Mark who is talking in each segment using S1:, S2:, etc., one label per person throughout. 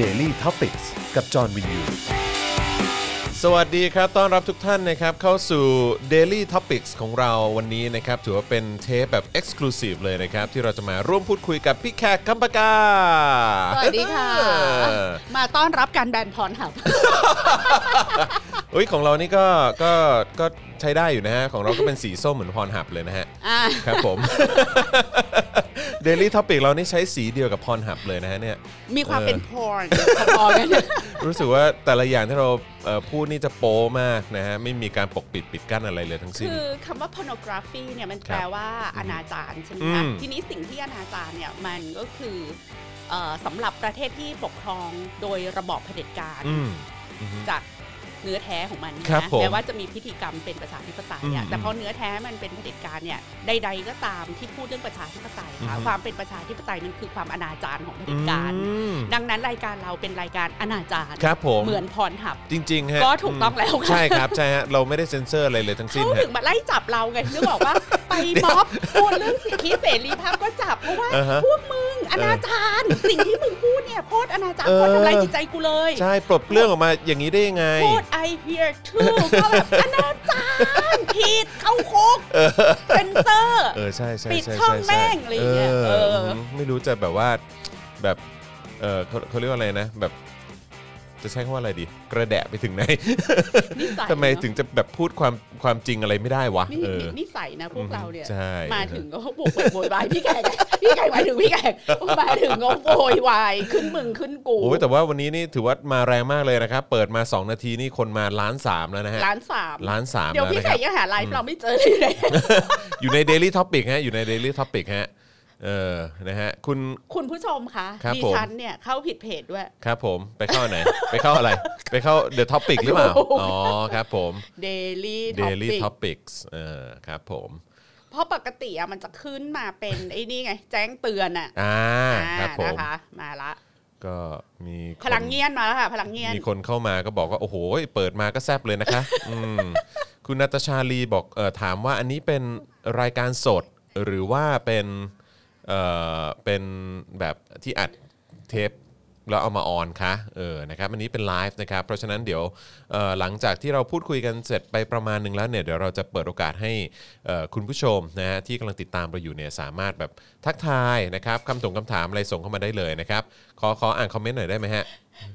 S1: Daily t o p i c กกับจอห์นวินยู
S2: สวัสดีครับ ต้อนรับทุกท่านนะครับเข้าสู่ Daily Topics ของเราวันนี้นะครับ ถือว่าเป็นเทปแบบ Exclusive เลยนะครับ ที่เราจะมาร่วมพูดคุยกับพี่แขกคำปากา
S3: สวัสดีค่ะ
S2: เออ
S3: มาต้อนรับการแบนพรหับ
S2: อุ้ยของเรานี่ก็ก็ก็ ใช้ได้อยู่นะฮะ ของเราก็เป็นสีส้มเหมือนพรหับเลยนะฮะ
S3: อ่า
S2: ครับผม Daily Topic เรานี่ใช้สีเดียวกับพรหับเลยนะฮะเนี่ย
S3: มีความ
S2: เออ
S3: เป็นพรพอๆกัน
S2: รู้สึกว่าแต่ละอย่างที่เราเอ่อพูดนี่จะโป๊มากนะฮะ ไม่มีการปกปิดปิดกั้นอะไรเลยทั้งสิ้น
S3: คือคำว่า pornography เนี่ยมันแปลว่าอนาจารใช่ไหม
S2: อื
S3: คะ
S2: ม
S3: ทีนี้สิ่งที่อนาจารเนี่ยมันก็คือเอ่อสำหรับประเทศที่ปกครองโดยระบอบเผด็จการ
S2: อืมอืม
S3: จาก เนื้อแท้ของมันนะครับ
S2: ผม
S3: แม้ว่าจะมีพิธีกรรมเป็นประชาธิปไตย
S2: อื
S3: อะ
S2: ม
S3: แต่พอเนื้อแท้มันเป็นเผด็จการเนี่ยใด ๆ ก็ตามที่พูดเรื่องประชาธิปไตยค่ะ
S2: อืม
S3: ความเป็นประชาธิปไตยมันคือความอนาจารของเผด็จการ
S2: อืม
S3: ดังนั้นรายการเราเป็นรายการอนาจาร
S2: ครับผม
S3: เหมือนพรหับ
S2: จริงๆฮะ
S3: ก็ถูกต้องแล้วค่ะ
S2: ใช่ครับใช่ฮะเราไม่ได้เซ็นเซอร์อะไรเลยทั้งสิ้น
S3: เขา
S2: ฮะ
S3: ถึงมาไล่จับเราไงนึกบอกว่าไปม็อบพูดเรื่องสิทธิเสรีภาพก็จับเพราะว่า
S2: อ่าฮะ
S3: พวกมึงอนาจารสิ่งที่มึงพูดเนี่ยโคตรอนาจาร
S2: เออ
S3: โคตรทำลายจิตใจกูเลย
S2: ใช่ปลดเปลื้องออกมาอย่างนี้ได้ยังไง
S3: พูด I hear too ก็แบบอนาจารผิดเข้าคุกเซนเซอร์
S2: เออใช่ใช่
S3: ปิด
S2: ใช่
S3: ช่อง
S2: ใช่
S3: แม่งอะไรอย่างเงี้ยเออ
S2: มไม่รู้จะแบบว่าแบบเออเขาเขาเรียกว่าอะไรนะ แบบ จะใช้คำว่าอะไรดี กระแดะไปถึงไหน
S3: นิสัย
S2: ทำไม
S3: เนอะ
S2: ถึงจะแบบพูดความความจริงอะไรไม่ได้วะ
S3: นี่
S2: เออ
S3: นิสัยนะพวกเราเนี่ย
S2: ใช่
S3: มาถึงก็บวกเปิดโวยวายพี่แขกพี่แขกหมายถึงพี่แขกมาถึงก็โวยวายขึ้นมึงขึ้นกู
S2: โอ้ยแต่ว่าวันนี้นี่ถือว่ามาแรงมากเลยนะครับ เปิดมา 2 นาทีนี่คนมาล้านสามแล้วนะฮะ
S3: ล้านสาม
S2: ล้านสาม
S3: เดี๋ยว
S2: แล้ว
S3: พี่
S2: นะ
S3: แข
S2: ครั
S3: ก
S2: บ
S3: ยังหาไลฟ์เราไม่เจอเลยเลย
S2: อยู่ใน Daily Topic ฮะอยู่ใน Daily Topic ฮะ เออนะฮะคุณ
S3: คุณผู้ชมคะ
S2: ครับ
S3: ดิ
S2: ผม
S3: ฉันเนี่ยเข้าผิดเพจด้วย
S2: ครับผมไปเข้าไหน ไปเข้าอะไร ไปเข้า The Topic หรือเปล่า
S3: โอ้โห
S2: อ๋อครับผม
S3: Daily
S2: Daily
S3: Topic
S2: Topics เออครับผม
S3: เพราะปกติอะมันจะขึ้นมาเป็น ไอ้นี่ไง แจ้งเตือนอะ
S2: อ่า
S3: อ่า
S2: ครับผม
S3: นะคะ มาละ
S2: ก็มีคน
S3: พลังเงียนมาแล้วค่ะ พลังเงียน
S2: มีคนเข้ามาก็บอกว่า โอ้โห เปิดมาก็แซบเลยนะคะ อืมคุณนัตชาลีบอกเออถามว่าอันนี้เป็นรายการสดหรือว่าเป็น เออเป็นแบบที่อัดเทปแล้วเอามาออนคะเออนะครับอันนี้เป็นไลฟ์นะครับ เพราะฉะนั้นเดี๋ยวเอ่อหลังจากที่เราพูดคุยกันเสร็จไปประมาณหนึ่งแล้วเนี่ยเดี๋ยวเราจะเปิดโอกาสให้เอ่อคุณผู้ชมนะฮะที่กำลังติดตามเราอยู่เนี่ยสามารถแบบทักทายนะครับคำถงคำถามอะไรส่งเข้ามาได้เลยนะครับ ขอขออ่านคอมเมนต์หน่อยได้ไหมฮะ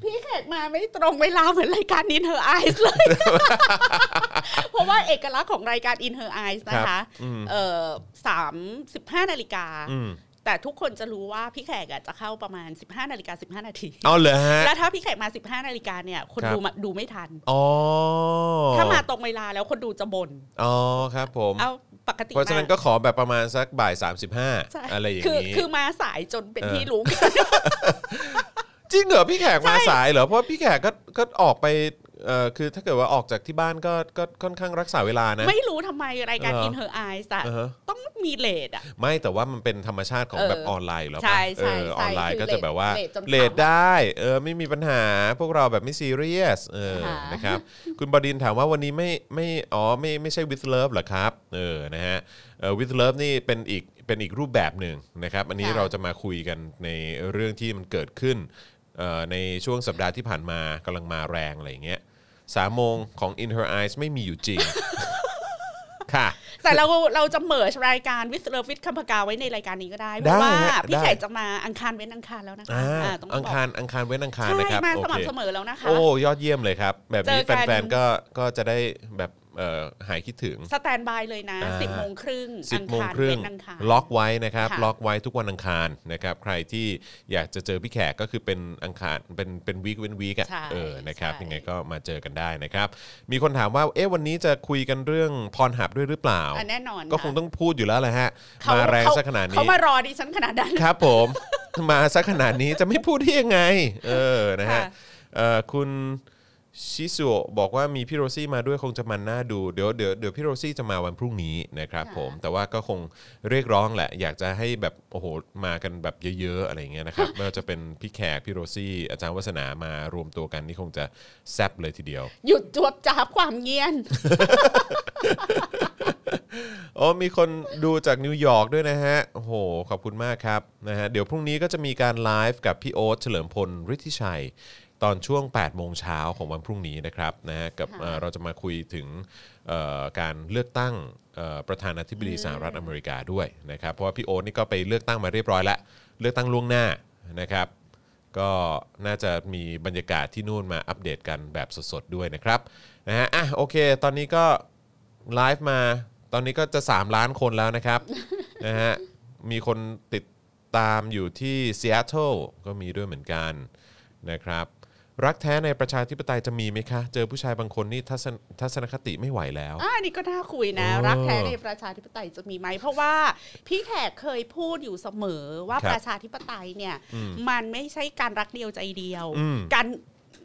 S3: พี่แขกมาไม่ตรงเวลาเหมือนรายการ In Her Eyes เลย เพราะว่าเอกลักษณ์ของรายการ In Her Eyes นะ
S2: ครั
S3: คะ
S2: บอืม
S3: เอ่อ สามสิบห้านาฬิกา
S2: อืม
S3: แต่ทุกคนจะรู้ว่าพี่แขกอะจะเข้าประมาณ 15นาฬิกา15 นาที
S2: เอาเลยฮะ
S3: แล้วถ้าพี่แขกมา 15นาฬิกาเนี่ย คน
S2: ครับ
S3: ดูมาดูไม่ทัน
S2: อ๋อ
S3: ถ้ามาตรงเวลาแล้วคนดูจะบ่น
S2: อ๋อครับผม
S3: เอาปกติ
S2: เพราะฉะนั้น
S3: ม
S2: ก็ขอแบบประมาณสักบ่าย
S3: ใช่
S2: 35 อะไรอย่าง
S3: คือ
S2: นี้
S3: คือมาสายจนเป็น
S2: เออ
S3: ที่รู้กัน
S2: จริงเหรอพี่แขกมา
S3: ใช่
S2: สายเหรอเพราะพี่แขกก็ก็ออกไป เอ่อคือถ้าเกิดว่าออกจากที่บ้านก็ก็ค่อนข้างรักษาเวลานะ
S3: ไม่รู้ทำไมรายการ
S2: เหรอ
S3: In Her Eyes อะ
S2: อ่าฮะ
S3: ต้องมีเลทอะ
S2: ไม่แต่ว่ามันเป็นธรรมชาติของ
S3: เออ
S2: แบบออนไลน์อยู่แล้ว
S3: ใช่
S2: ปะ
S3: ใช่
S2: เออ
S3: ใช่
S2: ออนไลน์
S3: คือ
S2: ก็จะแบบว่า
S3: เลทจน
S2: เลท
S3: ขำ
S2: ได้เออไม่มีปัญหาพวกเราแบบไม่ซีเรียสเออ
S3: ค่ะ
S2: นะครับ คุณบดินถามว่าวันนี้ไม่ไม่อ๋อไม่ไม่ใช่ with love เหรอครับเออนะฮะเออ with love นี่เป็นอีกเป็นอีกรูปแบบหนึ่งนะครับอันนี้เราจะมาคุยกันในเรื่องที่มันเกิดขึ้นเอ่อในช่วงสัปดาห์ที่ผ่านมากำลังมาแรงอะไรอย่างเงี้ย สามโมงของ In Her Eyes ไม่มีอยู่จริง ค่ะ
S3: แต่เราเราจะเมิร์ชรายการวิสเลอร์ฟิตคัมพกาไว้ในรายการนี้ก็ได้ เพ
S2: ได้
S3: ราะว่า
S2: ฮะ
S3: พี่
S2: ได้
S3: แขกจะมาอังคารเว้นอังคารแล้วนะคะ
S2: อ่า
S3: อ่าต้องบ
S2: อั
S3: อก
S2: งคารอังคารเว้นอังคาร
S3: ใช่
S2: นะครับ
S3: มา
S2: โอ
S3: ส
S2: เค
S3: ม่ำเสมอแล้วนะคะ
S2: โอ้ยอดเยี่ยมเลยครับ แบบนี้
S3: เจอกัน
S2: แฟนๆก็ก็จะได้แบบเอ่อ หายคิดถึง
S3: สแตนบายเลยนะ
S2: อ่า
S3: สิบโมงครึ่ง
S2: 10
S3: อัง
S2: โมง
S3: คาร
S2: ครึ่ง
S3: เว้นอังคาร
S2: ล็อกไว้นะครับ
S3: ค่ะ
S2: ล็อกไว้ทุกวันอังคารนะครับ ใครที่อยากจะเจอพี่แขกก็คือเป็นอังคารเป็นเป็นวีคเว้นวีคอะ
S3: ใช่
S2: เออนะครับ
S3: ใช่
S2: ยังไงก็มาเจอกันได้นะครับ มีคนถามว่าเอ๊ะวันนี้จะคุยกันเรื่องพรหับด้วยหรือเปล่า
S3: อะแน่นอน
S2: ก็คงต้องพูดอยู่แล้วแหละฮะ
S3: เข
S2: มาแรง
S3: เข
S2: ซะขนาดนี้
S3: เขามารอดิฉันขนาดนั้น
S2: ครับ ผมมาซะขนาดนี้จะไม่พูดได้ยังไง เออนะฮะ
S3: ค่ะ
S2: เอ่อคุณ ชิสุบอกว่ามีพี่โรซี่มาด้วยคงจะมันน่าดูเดี๋ยวเดี๋ยวเดี๋ยวพี่โรซี่จะมาวันพรุ่งนี้นะครับผมแต่ว่าก็คงเรียกร้องแหละ อยากจะให้แบบโอ้โหมากันแบบเยอะๆอะไรอย่างเงี้ยนะครับไม่ว่าจะเป็นพี่แขกพี่โรซี่อาจารย์วัฒนามารวมตัวกันนี่คงจะแซบเลยทีเดียว
S3: หยุดจวบจาบความเงียน
S2: โอ้มีคนดูจากนิวยอร์กด้วยนะฮะโอ้โหขอบคุณมากครับนะฮะเดี๋ยวพรุ่งนี้ก็จะมีการไลฟ์กับพี่โอ๊ตเฉลิมพลฤทธิชัย ตอนช่วง 8 โมงเช้าของวันพรุ่งนี้นะครับนะฮะกับ
S3: ค่ะ
S2: เอ่อเราจะมาคุยถึงเอ่อการเลือกตั้งเอ่อประธานาธิบดีสหรัฐอเมริกาด้วยนะครับ เพราะว่าพี่โอ๊ตนี่ก็ไปเลือกตั้งมาเรียบร้อยแล้ว เลือกตั้งล่วงหน้านะครับ ก็น่าจะมีบรรยากาศที่นู่นมาอัปเดตกันแบบสดๆด้วยนะครับนะฮะอะโอเค ตอนนี้ก็ไลฟ์มา ตอนนี้ก็จะ 3 ล้านคนแล้วนะครับ นะฮะมีคนติดตามอยู่ที่ซีแอตเทิลก็มีด้วยเหมือนกันนะครับ รักแท้ในประชาธิปไตยจะมีไหมคะ เจอผู้ชายบางคนนี่ทัศนทัศนคติไม่ไหวแล้ว
S3: อ่าอันนี่ก็น่าคุยนะ
S2: เออ
S3: รักแท้ในประชาธิปไตยจะมีไหมเพราะว่าพี่แขกเคยพูดอยู่เสมอว่า
S2: ครับ
S3: ประชาธิปไตยเนี่ย
S2: อืม
S3: มันไม่ใช่การรักเดียวใจเดียว
S2: อืม
S3: การ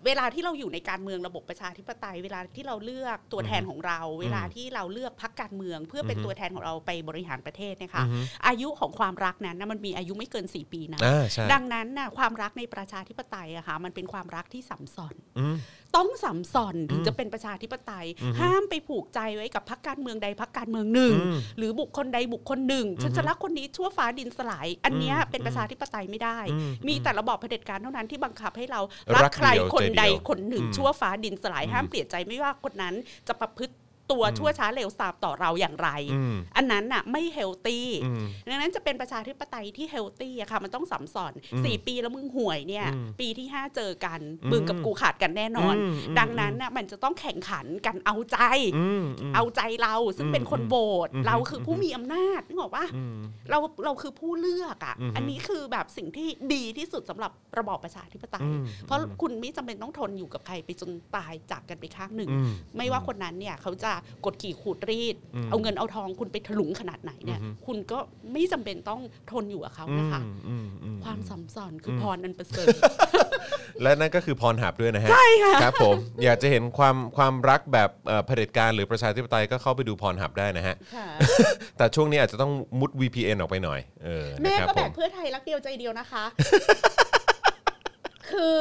S3: เวลาที่เราอยู่ในการเมืองระบบประชาธิปไตย เวลาที่เราเลือกตัวแทนของเรา เวลาที่เราเลือกพักการเมือง เพื่อเป็น
S2: อือฮึ
S3: ตัวแทนของเราไปบริหารประเทศเนยคะ
S2: อือฮึ
S3: อายุของความรักนั้นนะมันมีอายุไม่เกิน 4 ปีนะ
S2: อ่าใช่
S3: ดังนั้นนะความรักในประชาธิปไตยอะค่ะมันเป็นความรักที่สัมสอน
S2: อืม
S3: ต้องสัมสอนถึงจะเป็นประชาธิปไตย ห้ามไปผูกใจไว้กับพรรคการเมืองใดพรรคการเมืองหนึ่ง
S2: อืม
S3: หรือบุคคลใดบุคคลหนึ่งฉันจะรักคนนี้ชั่วฟ้าดินสลาย อันเนี้ยเป็นประชาธิปไตยไม่ได้
S2: อืม
S3: มีแต่ระบอบเผด็จการเท่านั้นที่บังคับให้เรา
S2: รั
S3: รั
S2: ก
S3: กใคร
S2: เดียว
S3: คน
S2: ใจเดียว
S3: ใดคนหนึ่ง
S2: อืม
S3: ชั่วฟ้าดินสลายห้ามเปลี่ยนใจไม่ว่าคนนั้นจะประพฤติ ตัวชั่วช้าเลวทรามต่อเราอย่างไร
S2: อืม
S3: อันนั้นน่ะไม่เฮลตี้
S2: อืม
S3: ดังนั้นจะเป็นประชาธิปไตยที่เฮลตี้อะค่ะมันต้องสัมสอน
S2: อืม
S3: สี่ปีแล้วมึงห่วยเนี่ย
S2: อืม
S3: ปีที่ห้าเจอกัน
S2: อืม
S3: มึงกับกูขาดกันแน่นอน
S2: อืมอืม
S3: ดังนั้นน่ะมันจะต้องแข่งขันกันเอาใจ
S2: อืมม
S3: เอาใจเราซึ่ง
S2: อืม
S3: เป็นคนโหวต
S2: อืม
S3: เราคือผู้มีอำนาจนึกออกปะ
S2: อืม
S3: เราเราคือผู้เลือกอะ
S2: อืม
S3: อันนี้คือแบบสิ่งที่ดีที่สุดสำหรับระบอบประชาธิปไตย
S2: อืม
S3: เพราะคุณไม่จำเป็นต้องทนอยู่กับใครไปจนตายจากกันไปข้างหนึ่ง
S2: อืม
S3: ไม่ว่าคนนั้นเนี่ยเขาจะกดขี่ขูดรีด
S2: อืม
S3: เอาเงินเอาทองคุณไปถลุงขนาดไหนเนี่ย
S2: อือฮึ
S3: คุณก็ไม่จำเป็นต้องทนอยู่กับเขานะคะ
S2: อืมอืมอืม
S3: ความสัมสอนคืออ
S2: ม
S3: พรอันประเสริฐ
S2: และนั่นก็คือพรหับด้วยนะฮะ
S3: ใช่ค่ะ
S2: ครับผมอยากจะเห็นความความรักแบบเอ่อเผด็จการหรือประชาธิปไตยก็เข้าไปดูพรหับได้นะฮะ
S3: ค่ะ
S2: แต่ช่วงนี้อาจจะต้องมุด VPN ออกไปหน่อยเออ
S3: แม่
S2: นะครับ
S3: ก็
S2: ผ
S3: แบ
S2: ม
S3: บเพื่อไทยรักเดียวใจเดียวนะคะ คือ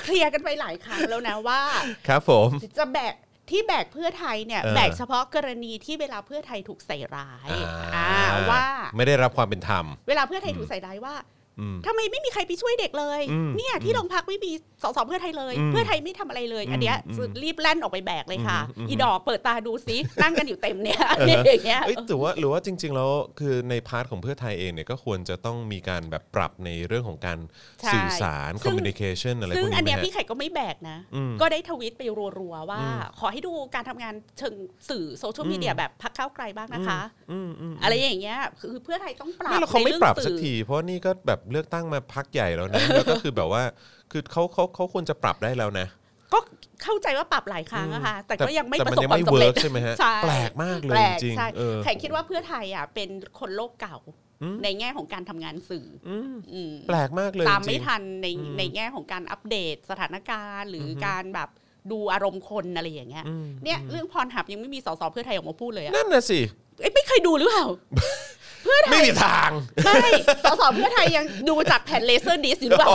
S3: เคลียร์กันไปหลายครั้งแล้วนะว่า
S2: ครับผม
S3: จะแบก ที่แบกเพื่อไทยเนี่ย
S2: เออ
S3: แบกเฉพาะกรณีที่เวลาเพื่อไทยถูกใส่ร้าย
S2: อ่า
S3: อ่าว่า
S2: ไม่ได้รับความเป็นธรรม
S3: เวลาเพื่อไทยถูกใส่ร้ายว่า
S2: อืม
S3: ทำไมไม่มีใครไปช่วยเด็กเลย
S2: อืม
S3: เนี่ยที่โรงพักไม่มีสสเพื่อไทยเลย
S2: อืม
S3: เพื่อไทยไม่ทำอะไรเลย อันเนี้ย
S2: อืม
S3: รีบแล่นออกไปแบกเลยค่ะ
S2: อืม
S3: อีดอกเปิดตาดูซินั่งกันอยู่เต็มเนี่ยอย่างเงี้ย
S2: เอ้ยแต่ว่าหรือว่าจริง ๆ แล้วคือในพาร์ทของเพื่อไทยเองเนี่ยก็ควรจะต้องมีการแบบปรับในเรื่องของการ
S3: ใช่
S2: สื่อสาร
S3: ซึ่ง
S2: communication อะไรพ
S3: ซึ่
S2: ว
S3: ง
S2: ก
S3: อัน
S2: นี้
S3: เนี้ย
S2: ไหม
S3: พี่
S2: ฮะ
S3: ไข่ก็ไม่แบกนะ
S2: อืม
S3: ก็ได้ทวิตไปรัวๆว่า
S2: อืม
S3: ขอให้ดูการทำงานเชิงสื่อโซเชียลมีเดียแบบพักเข้าวไกลบ้างนะคะ
S2: อืมอืม
S3: อะไรอย่างเงี้ยคือเพื่อไทยต้องปรับ
S2: ไม่แล้วเขาไม่
S3: ใน
S2: ปรับ
S3: อง
S2: สัก
S3: สื่อ
S2: ทีเพราะนี่ก็แบบเลือกตั้งมาพักใหญ่แล้วนะแล้วก็คือแบบว่าคือเขาเขาเขาควรจะปรับได้แล้วนะ
S3: ก็เข้าใจว่าปรับหลายครั้งอะค่ะแต่ก็ยังไม่
S2: แต่
S3: ประ
S2: มัน
S3: สบ
S2: ยัง
S3: ความ
S2: ไม่
S3: สำเร็จ
S2: work ใช่ไหมฮะ
S3: ใช่
S2: แปลกมากเลย
S3: แปลก
S2: จริง
S3: ใช่
S2: ๆเออ
S3: แขกคิดว่าเพื่อไทยอะเป็นคนโลกเก่าในแง่ของการทำงานสื่ออ
S2: ม
S3: อืม
S2: แปลกมากเลย
S3: ตามไม่
S2: จริง
S3: ทันใน
S2: อืม
S3: ในแง่ของการอัปเดตสถานการณ์ หรืออการแบบดูอารมณ์คนอะไรอย่างเงี้ย
S2: อืม
S3: เนี่ยเรื่องพรหับยังไม่มีสสเพื่อไทยออกมาพูดเลยอะ
S2: นั่นน่ะสิ
S3: เอ้ยไม่เคยดูหรือเปล่า เพื่อไท
S2: ไม่
S3: ย
S2: มีทาง
S3: ไม่ สสเพื่อไทยยังดูจากแผ่นเลเซอร์ดิสอยู่หรือเปล่า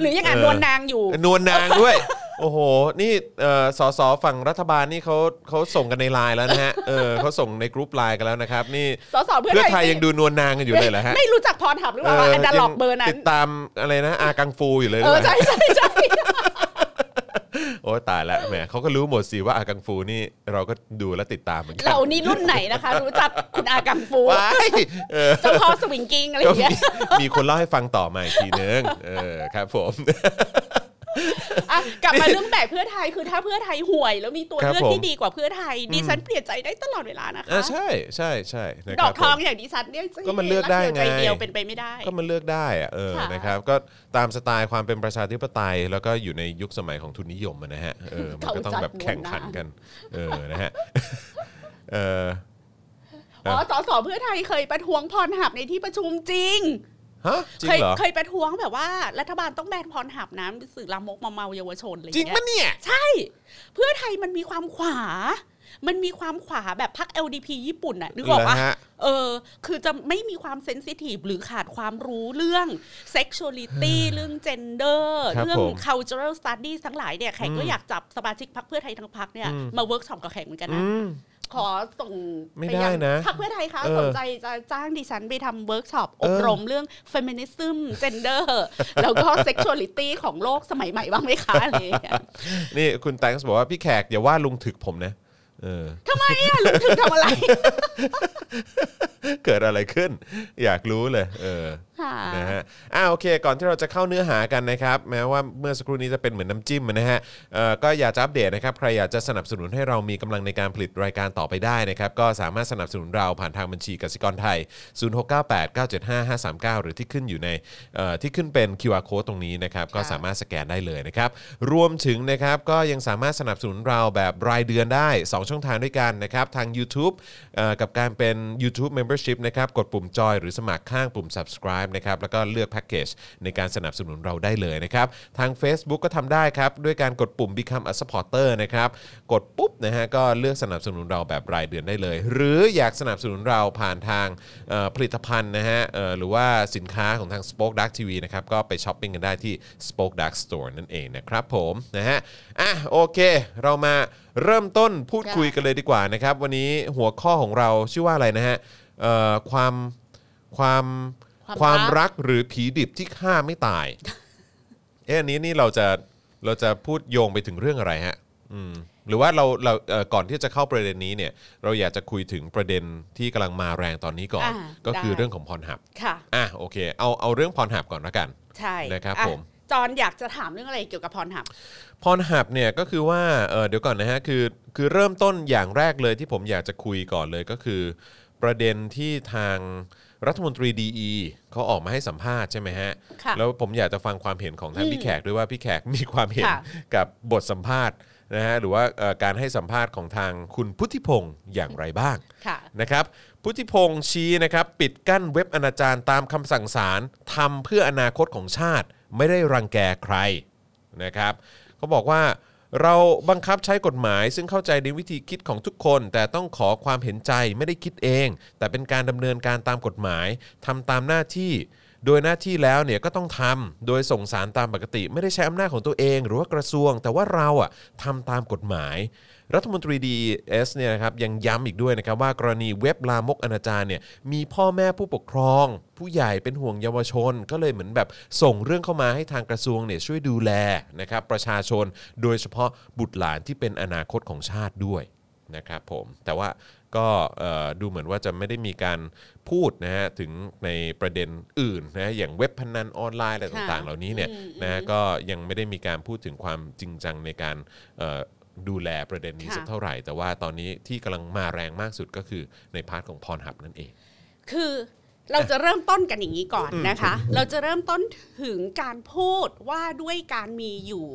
S3: หรือยังอ่าน
S2: เออ
S3: นวลนางอยู่
S2: นวลนางด้วย โอ้โห นี่เอ่อสสฝั่งรัฐบาลนี่เขาเขาส่งกันในไลน์แล้วนะฮะ เออเขาส่งในกรุ๊ปไลน์กันแล้วนะครับ นี่
S3: สสเพื่อ
S2: เพื่อ
S3: ไท
S2: ไท
S3: ย
S2: ยยังดูนวลนางกันอยู่เลยเหรอฮะ
S3: ไม่รู้จักพรหับหรือเปล่าว่าแอนดาล็อกเบอร์นั้
S2: ติ
S3: น
S2: ดตามอะไรนะอากังฟูอยู่เลยห
S3: เอ
S2: รือ
S3: อ
S2: เปล่า
S3: ใช่ใช่ใช่
S2: โอ้ ตายแล้วแหมเขาก็รู้หมดสิว่าอากังฟูนี่เราก็ดูและติดตามเหมือนกั
S3: เรานี่รุ่นไหนนะคะ รู้จักคุณอากังฟู
S2: ว้ายเออ
S3: เจ้าพ่อสวิงกิ้งอะไรอ
S2: ก็
S3: ย่าง
S2: มี
S3: เงี้ย
S2: มีคนเล่าให้ฟังต่อมาอีกทีนึงเออครับผม
S3: อะกลับมาเรื่องแบบเพื่อไทยคือถ้าเพื่อไทยห่วย แล้วมีตัว
S2: ครับ
S3: เลือก
S2: ผม
S3: ที่ดีกว่าเพื่อไทยดิฉันเปลี่ยนใจได้ตลอดเวลานะคะ
S2: อ่าใช่ใช่ใช่นะ
S3: ด
S2: ค
S3: อ
S2: รับ
S3: กทอง
S2: ผม
S3: อย่างดิฉันเนี่ย
S2: ก็มันเลือกได้ไง
S3: ใจเดียวเป็นไปไม่ได้
S2: ก็มันเลือกได้อะเออ
S3: ค่ะ
S2: นะครับก็ตามสไตล์ความเป็นประชาธิปไตย แล้วก็อยู่ในยุคสมัยของทุนนิยมอะนะฮะเออมันก็ต้องแบบแข่งขันกันเออนะฮะเออ
S3: อ๋อสสเพื่อไทยเคยประท้วงพรหับในที่ประชุมจริง
S2: ฮะจริง
S3: เคย
S2: เหรอ
S3: เคยประท้วงแบบว่ารัฐบาลต้องแบนพรหับนะสื่อลามกมาเมาเยาวชนอะไรอ
S2: จริ
S3: ย่างงเงี้
S2: ปะ
S3: ย
S2: เนี่ย
S3: ใช่ เพื่อไทยมันมีความขวา มันมีความขวาแบบพรรค LDP ญี่ปุ่นน่ะนึกออก
S2: เหร
S3: ปะ
S2: อฮะ
S3: เออ คือจะไม่มีความเซนซิทีฟหรือขาดความรู้เรื่อง sexuality เรื่อง gender
S2: ครับ
S3: เรื่อง
S2: ผม
S3: cultural studies ทั้งหลายเนี่ย แขกก็
S2: อืม
S3: อยากจับสมาชิกพรรคเพื่อไทยทั้งพรรคเนี่ย
S2: อืม
S3: มาเวิร์กช็อปกับแขกเหมือนกันนะ
S2: อืม
S3: ขอส่ง
S2: ไม่
S3: ป
S2: ได้
S3: ยัง
S2: นะ
S3: พรรคเพื่อไทยคะ
S2: เออ
S3: สนใจจะจ้างดิฉันไปทำเวิร์กช็อป
S2: เอ
S3: อ
S2: อ
S3: บรมเรื่อง feminism gender แล้วก็ sexuality ของโลกสมัยใหม่บ้างไหมคะอะไรอย่างเงี้ย
S2: นี่คุณแตงส์บอกว่าพี่แขกอย่าว่าลุงถึกผมนะเออ
S3: ทำไมอะลุงถึงทำอะไร
S2: เกิดอะไรขึ้น อยากรู้เลย เออ
S3: ค่ะ
S2: นะฮะอ่าโอเค ก่อนที่เราจะเข้าเนื้อหากันนะครับ แม้ว่าเมื่อสักครู่นี้จะเป็นเหมือนน้ำจิ้มนะฮะเอ่อก็อยากจะอัปเดตนะครับ ใครอยากจะสนับสนุนให้เรามีกำลังในการผลิตรายการต่อไปได้นะครับ ก็สามารถสนับสนุนเราผ่านทางบัญชีกสิกรไทย 0698975539 หรือที่ขึ้นอยู่ในเอ่อที่ขึ้นเป็น QR code ตรงนี้นะครับ ก็สามารถสแกนได้เลยนะครับ รวมถึงนะครับก็ยังสามารถสนับสนุนเราแบบรายเดือนได้ 2 ช่องทางด้วยกันนะครับทาง YouTube เอ่อกับการเป็น YouTube Membership นะครับกดปุ่มจอยหรือสมัครข้างปุ่ม subscribe นะครับแล้วก็เลือกแพ็กเกจในการสนับสนุนเราได้เลยนะครับทาง Facebook ก็ทำได้ครับด้วยการกดปุ่ม Become a supporter นะครับกดปุ๊บนะฮะก็เลือกสนับสนุนเราแบบรายเดือนได้เลย หรืออยากสนับสนุนเราผ่านทางผลิตภัณฑ์นะฮะหรือว่าสินค้าของทาง Spoke Dark TV นะครับก็ไปช้อปปิ้งกันได้ที่ Spoke Dark Store นั่นเองนะครับผมนะฮะอะโอเค เรามาเริ่มต้นพูดคุยกันเลยดีกว่านะครับ วันนี้หัวข้อของเราชื่อว่าอะไรนะฮะความความ
S3: ความ
S2: ความ
S3: รัก
S2: รักหรือผีดิบที่ฆ่าไม่ตาย เอ๊ะอันนี้นี่เราจะเราจะพูดโยงไปถึงเรื่องอะไรฮะ อืม หรือว่าเราเราเอ่อก่อนที่จะเข้าประเด็นนี้เนี่ย เราอยากจะคุยถึงประเด็นที่กำลังมาแรงตอนนี้ก่อน
S3: อ่า
S2: ก็คือ
S3: ได้
S2: เรื่องของพรหับ
S3: ค่ะ
S2: อะโอเค เอาเอาเรื่องพรหับก่อนละกัน
S3: ใช่
S2: นะครับ
S3: อ่
S2: ผม
S3: จอนอยากจะถามเรื่องอะไรเกี่ยวกับพรหับ
S2: พรหับเนี่ยก็คือว่าเออเดี๋ยวก่อนนะฮะคือคือเริ่มต้นอย่างแรกเลยที่ผมอยากจะคุยก่อนเลยก็คือ ประเด็นที่ทาง รัฐมนตรีดีเขาออกมาให้สัมภาษณ์ใช่ไหมฮะ
S3: ค่ะ
S2: แล้วผมอยากจะฟังความเห็นของท่านพี่แขกด้วยว่าพี่แขกมีความเห็น
S3: ค่ะ
S2: กับบทสัมภาษณ์นะฮะหรือว่าเอ่อการให้สัมภาษณ์ของทางคุณพุทธิพงศ์อย่างไรบ้าง
S3: ค่ะ
S2: นะครับพุทธิพงศ์ชี้นะครับปิดกั้นเว็บอนาจารตามคำสั่งศาลทำเพื่ออนาคตของชาติ ไม่ได้รังแกใครนะครับเขาบอกว่า เราบังคับใช้กฎหมาย ซึ่งเข้าใจในวิธีคิดของทุกคน แต่ต้องขอความเห็นใจไม่ได้คิดเอง แต่เป็นการดำเนินการตามกฎหมายทำตามหน้าที่ โดยหน้าที่แล้วเนี่ยก็ต้องทำโดยส่งสารตามปกติ ไม่ได้ใช้อำนาจของตัวเอง หรือว่ากระทรวง แต่ว่าเราอะทำตามกฎหมาย รัฐมนตรีดีเอสเนี่ยนะครับยังย้ำอีกด้วยนะครับว่ากรณีเว็บลามกอนาจารเนี่ยมีพ่อแม่ผู้ปกครอง ผู้ใหญ่เป็นห่วงเยาวชน ก็เลยเหมือนแบบส่งเรื่องเข้ามาให้ทางกระทรวงเนี่ยช่วยดูแลนะครับประชาชนโดยเฉพาะบุตรหลานที่เป็นอนาคตของชาติด้วยนะครับผมแต่ว่าก็ดูเหมือนว่าจะไม่ได้มีการพูดนะฮะถึงในประเด็นอื่นนะอย่างเว็บพนันออนไลน์อะไรต่างๆ เหล่านี้เนี่ยนะฮะก็ยังไม่ได้มีการพูดถึงความจริงจังในการ ดูแลประเด็นนี้
S3: ค่ะ
S2: สักเท่าไหร่ แต่ว่าตอนนี้ที่กำลังมาแรงมากสุดก็คือใน part ของ Pornhub นั่นเอง
S3: คือเราจะเริ่มต้นกันอย่างนี้ก่อนนะคะ เราจะเริ่มต้นถึงการพูดว่าด้วยการมีอยู่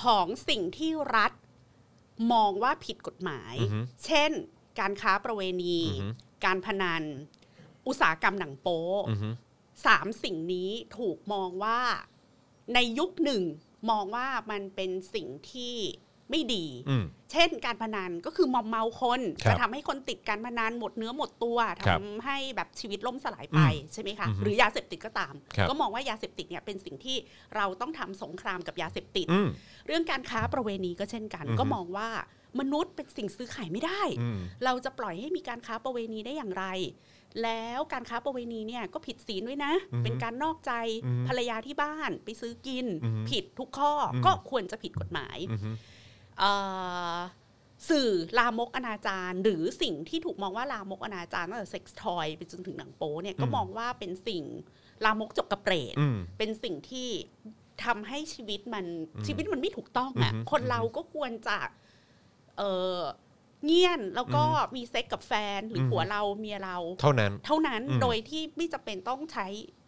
S3: ของสิ่งที่รัฐมองว่าผิดกฎหมาย
S2: อือฮึ
S3: เช่น การค้าประเวณี
S2: อือฮึ
S3: การพนัน อุตสาหกรรมหนังโป๊
S2: อือฮึ
S3: สามสิ่งนี้ถูกมองว่าในยุคหนึ่งมองว่ามันเป็นสิ่งที่ ไม่ดี
S2: อืม
S3: เช่นการพนันก็คือมอมเมาคน
S2: ครับ
S3: จะทำให้คนติดการพนันหมดเนื้อหมดตัว
S2: ครั
S3: ทำ
S2: บ
S3: ให้แบบชีวิตล่มสลายไป
S2: อืม
S3: ใช่ไหมคะ
S2: อือฮึ
S3: หรือยาเสพติดก็ตาม
S2: ครับ
S3: ก็มองว่ายาเสพติดเนี่ยเป็นสิ่งที่เราต้องทำสงครามกับยาเสพติด
S2: อืม
S3: เรื่องการค้าประเวณีก็เช่นกัน
S2: อือฮึ
S3: ก็มองว่ามนุษย์เป็นสิ่งซื้อขายไม่ได้
S2: อืม
S3: เราจะปล่อยให้มีการค้าประเวณีได้อย่างไร แล้วการค้าประเวณีเนี่ยก็ผิดศีลด้วยนะ
S2: อือฮึ
S3: เป็นการนอกใจ
S2: อือฮึ
S3: ภรรยาที่บ้านไปซื้อกิน
S2: อือฮึ
S3: ผิดทุกข้ออ
S2: ม
S3: ก็ควรจะผิดกฎหมาย
S2: อือฮึ
S3: เอ่อ สื่อลามกอนาจารหรือสิ่งที่ถูกมองว่าลามกอนาจารตั้งแต่เซ็กซ์ทอยไปจนถึงหนังโป๊เนี่ยก็
S2: อืม
S3: มองว่าเป็นสิ่งลามกจกกระเปรต
S2: อืม
S3: เป็นสิ่งที่ทำให้ชีวิตมัน
S2: อืม
S3: ชีวิตมันไม่ถูกต้องอะ
S2: อือฮึ
S3: คนเราก็ควรจะเออเงียนแล้วก็มีเซ็กกับแฟนหรืออ
S2: ม
S3: ผัวเราเมียเรา
S2: เท่านั้น
S3: เท่านั้น
S2: อืม
S3: โดยที่ไม่จำเป็นต้องใช้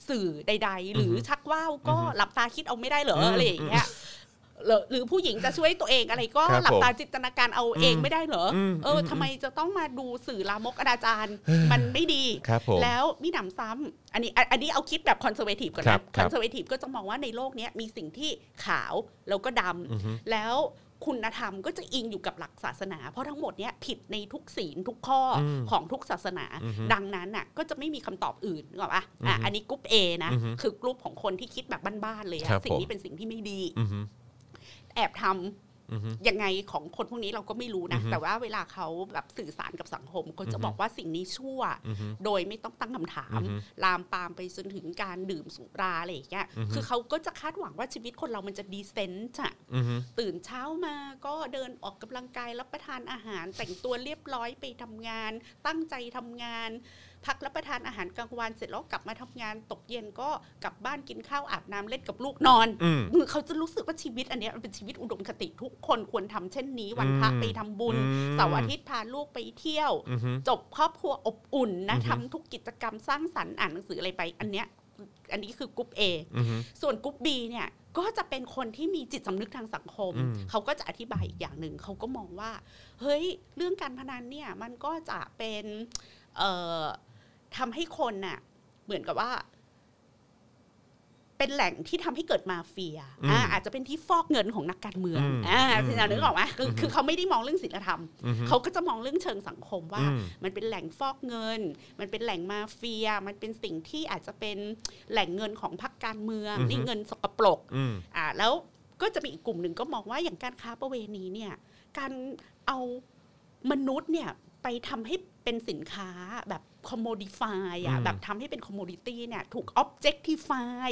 S3: สื่อใด ๆ หรืออ
S2: อฮึ
S3: ชักว่าวก็
S2: อือฮึ
S3: หลับตาคิดเอาไม่ได้เหรอ
S2: อืม
S3: อะไรอย่างเงี้ย หรือหรือผู้หญิงจะช่วยตัวเองอะไรก็
S2: ครับ
S3: หลับ
S2: ผม
S3: ตาจินตนาการเอาเอง
S2: อืม
S3: ไม่ได้เหรออ
S2: ม
S3: เอออ
S2: ม
S3: ทำไมจะต้องมาดูสื่อลามกอนาจารมันไม่ดี
S2: ครับผม
S3: แล้วมีหนำซ้ำอันนี้อันอันนี้เอาคิดแบบ conservative ก่อนนะครับ conservative ก็จะมองว่าในโลกเนี้ยมีสิ่งที่ขาวแล้วก็ดำ
S2: อือฮึ
S3: แล้วคุณธรรมก็จะอิงอยู่กับหลักศาสนา เพราะทั้งหมดเนี้ยผิดในทุกศีลทุกข้ออ
S2: ม
S3: ของทุกศาสนา
S2: อือฮึ
S3: ดังนั้นน่ะก็จะไม่มีคำตอบอื่นนึกออกปะอะ
S2: อือฮึ
S3: อันนี้ group A นะ
S2: อือฮึ
S3: คือกรุ๊ปของคนที่คิดแบบบ้านๆเลย
S2: ครั
S3: อะ
S2: บ
S3: สิ่ง
S2: ผม
S3: นี้เป็นสิ่งที่ไม่ดี
S2: อือฮึ
S3: แอบทยังไงของคนพวกนี้เราก็ไม่รู้นะ แต่ว่าเวลาเขาแบบสื่อสารกับสังคมเขาจะบอกว่าสิ่งนี้ชั่ว โดยไม่ต้องตั้งคำถาม ลามปามไปจนถึงการดื่มสุราอะไรอย่างเงี้ยคือเขาก็จะคาดหวังว่าชีวิตคนเรามันจะดีเซนต์อะ
S2: อือฮึ
S3: ตื่นเช้ามาก็เดินออกกำลังกายรับประทานอาหาร แต่งตัวเรียบร้อยไปทำงาน ตั้งใจทำงาน พักรับประทานอาหารกลางวันเสร็จแล้วกลับมาทำงานตกเย็นก็กลับบ้านกินข้าวอาบน้ำเล่นกับลูกนอน
S2: อืม
S3: คือเขาจะรู้สึกว่าชีวิตอันเนี้ยมันเป็นชีวิตอุดมคติทุกคนควรทำเช่นนี้ วันพระ
S2: อืม
S3: ไปทำบุญ
S2: อืม
S3: เสาร์อาทิตย์พาลูกไปเที่ยว
S2: อือฮึ
S3: จบครอบครัวอบอุ่นนะ
S2: อือฮึ
S3: ทำทุกกิจกรรมสร้างสรรค์อ่านหนังสืออะไรไป อันเนี้ยอันนี้คือกรุ๊ป A
S2: อือฮึ
S3: ส่วนกรุ๊ป B เนี่ยก็จะเป็นคนที่มีจิตสำนึกทางสังคม
S2: อืม
S3: เขาก็จะอธิบายอีกอย่างหนึ่ง เขาก็มองว่า เฮ้ย เรื่องการพนันเนี่ย มันก็จะเป็น เอ่อ ทำให้คนน่ะ เหมือนกับว่า เป็นแหล่งที่ทำให้เกิดมาเฟีย
S2: อืม
S3: อ่าอาจจะเป็นที่ฟอกเงินของนักการเมือง
S2: อืม
S3: อ่า
S2: อืม
S3: ที่เรานึกออกไหมคือคือเขาไม่ได้มองเรื่องศีลธรรม
S2: อือฮึ
S3: เขาก็จะมองเรื่องเชิงสังคมว่า
S2: อืม
S3: มันเป็นแหล่งฟอกเงิน มันเป็นแหล่งมาเฟีย มันเป็นสิ่งที่อาจจะเป็นแหล่งเงินของพรรคการเมือง
S2: อือฮึ
S3: นี่เงินสกปรก
S2: อืม
S3: อ่าแล้วก็จะมีอีกกลุ่มหนึ่งก็มองว่าอย่างการค้าประเวณีเนี่ย การเอามนุษย์เนี่ยไปทำให้เป็นสินค้าแบบ commodify อะ
S2: อืม
S3: แบบทำให้เป็น commodity เนี่ยถูก objectify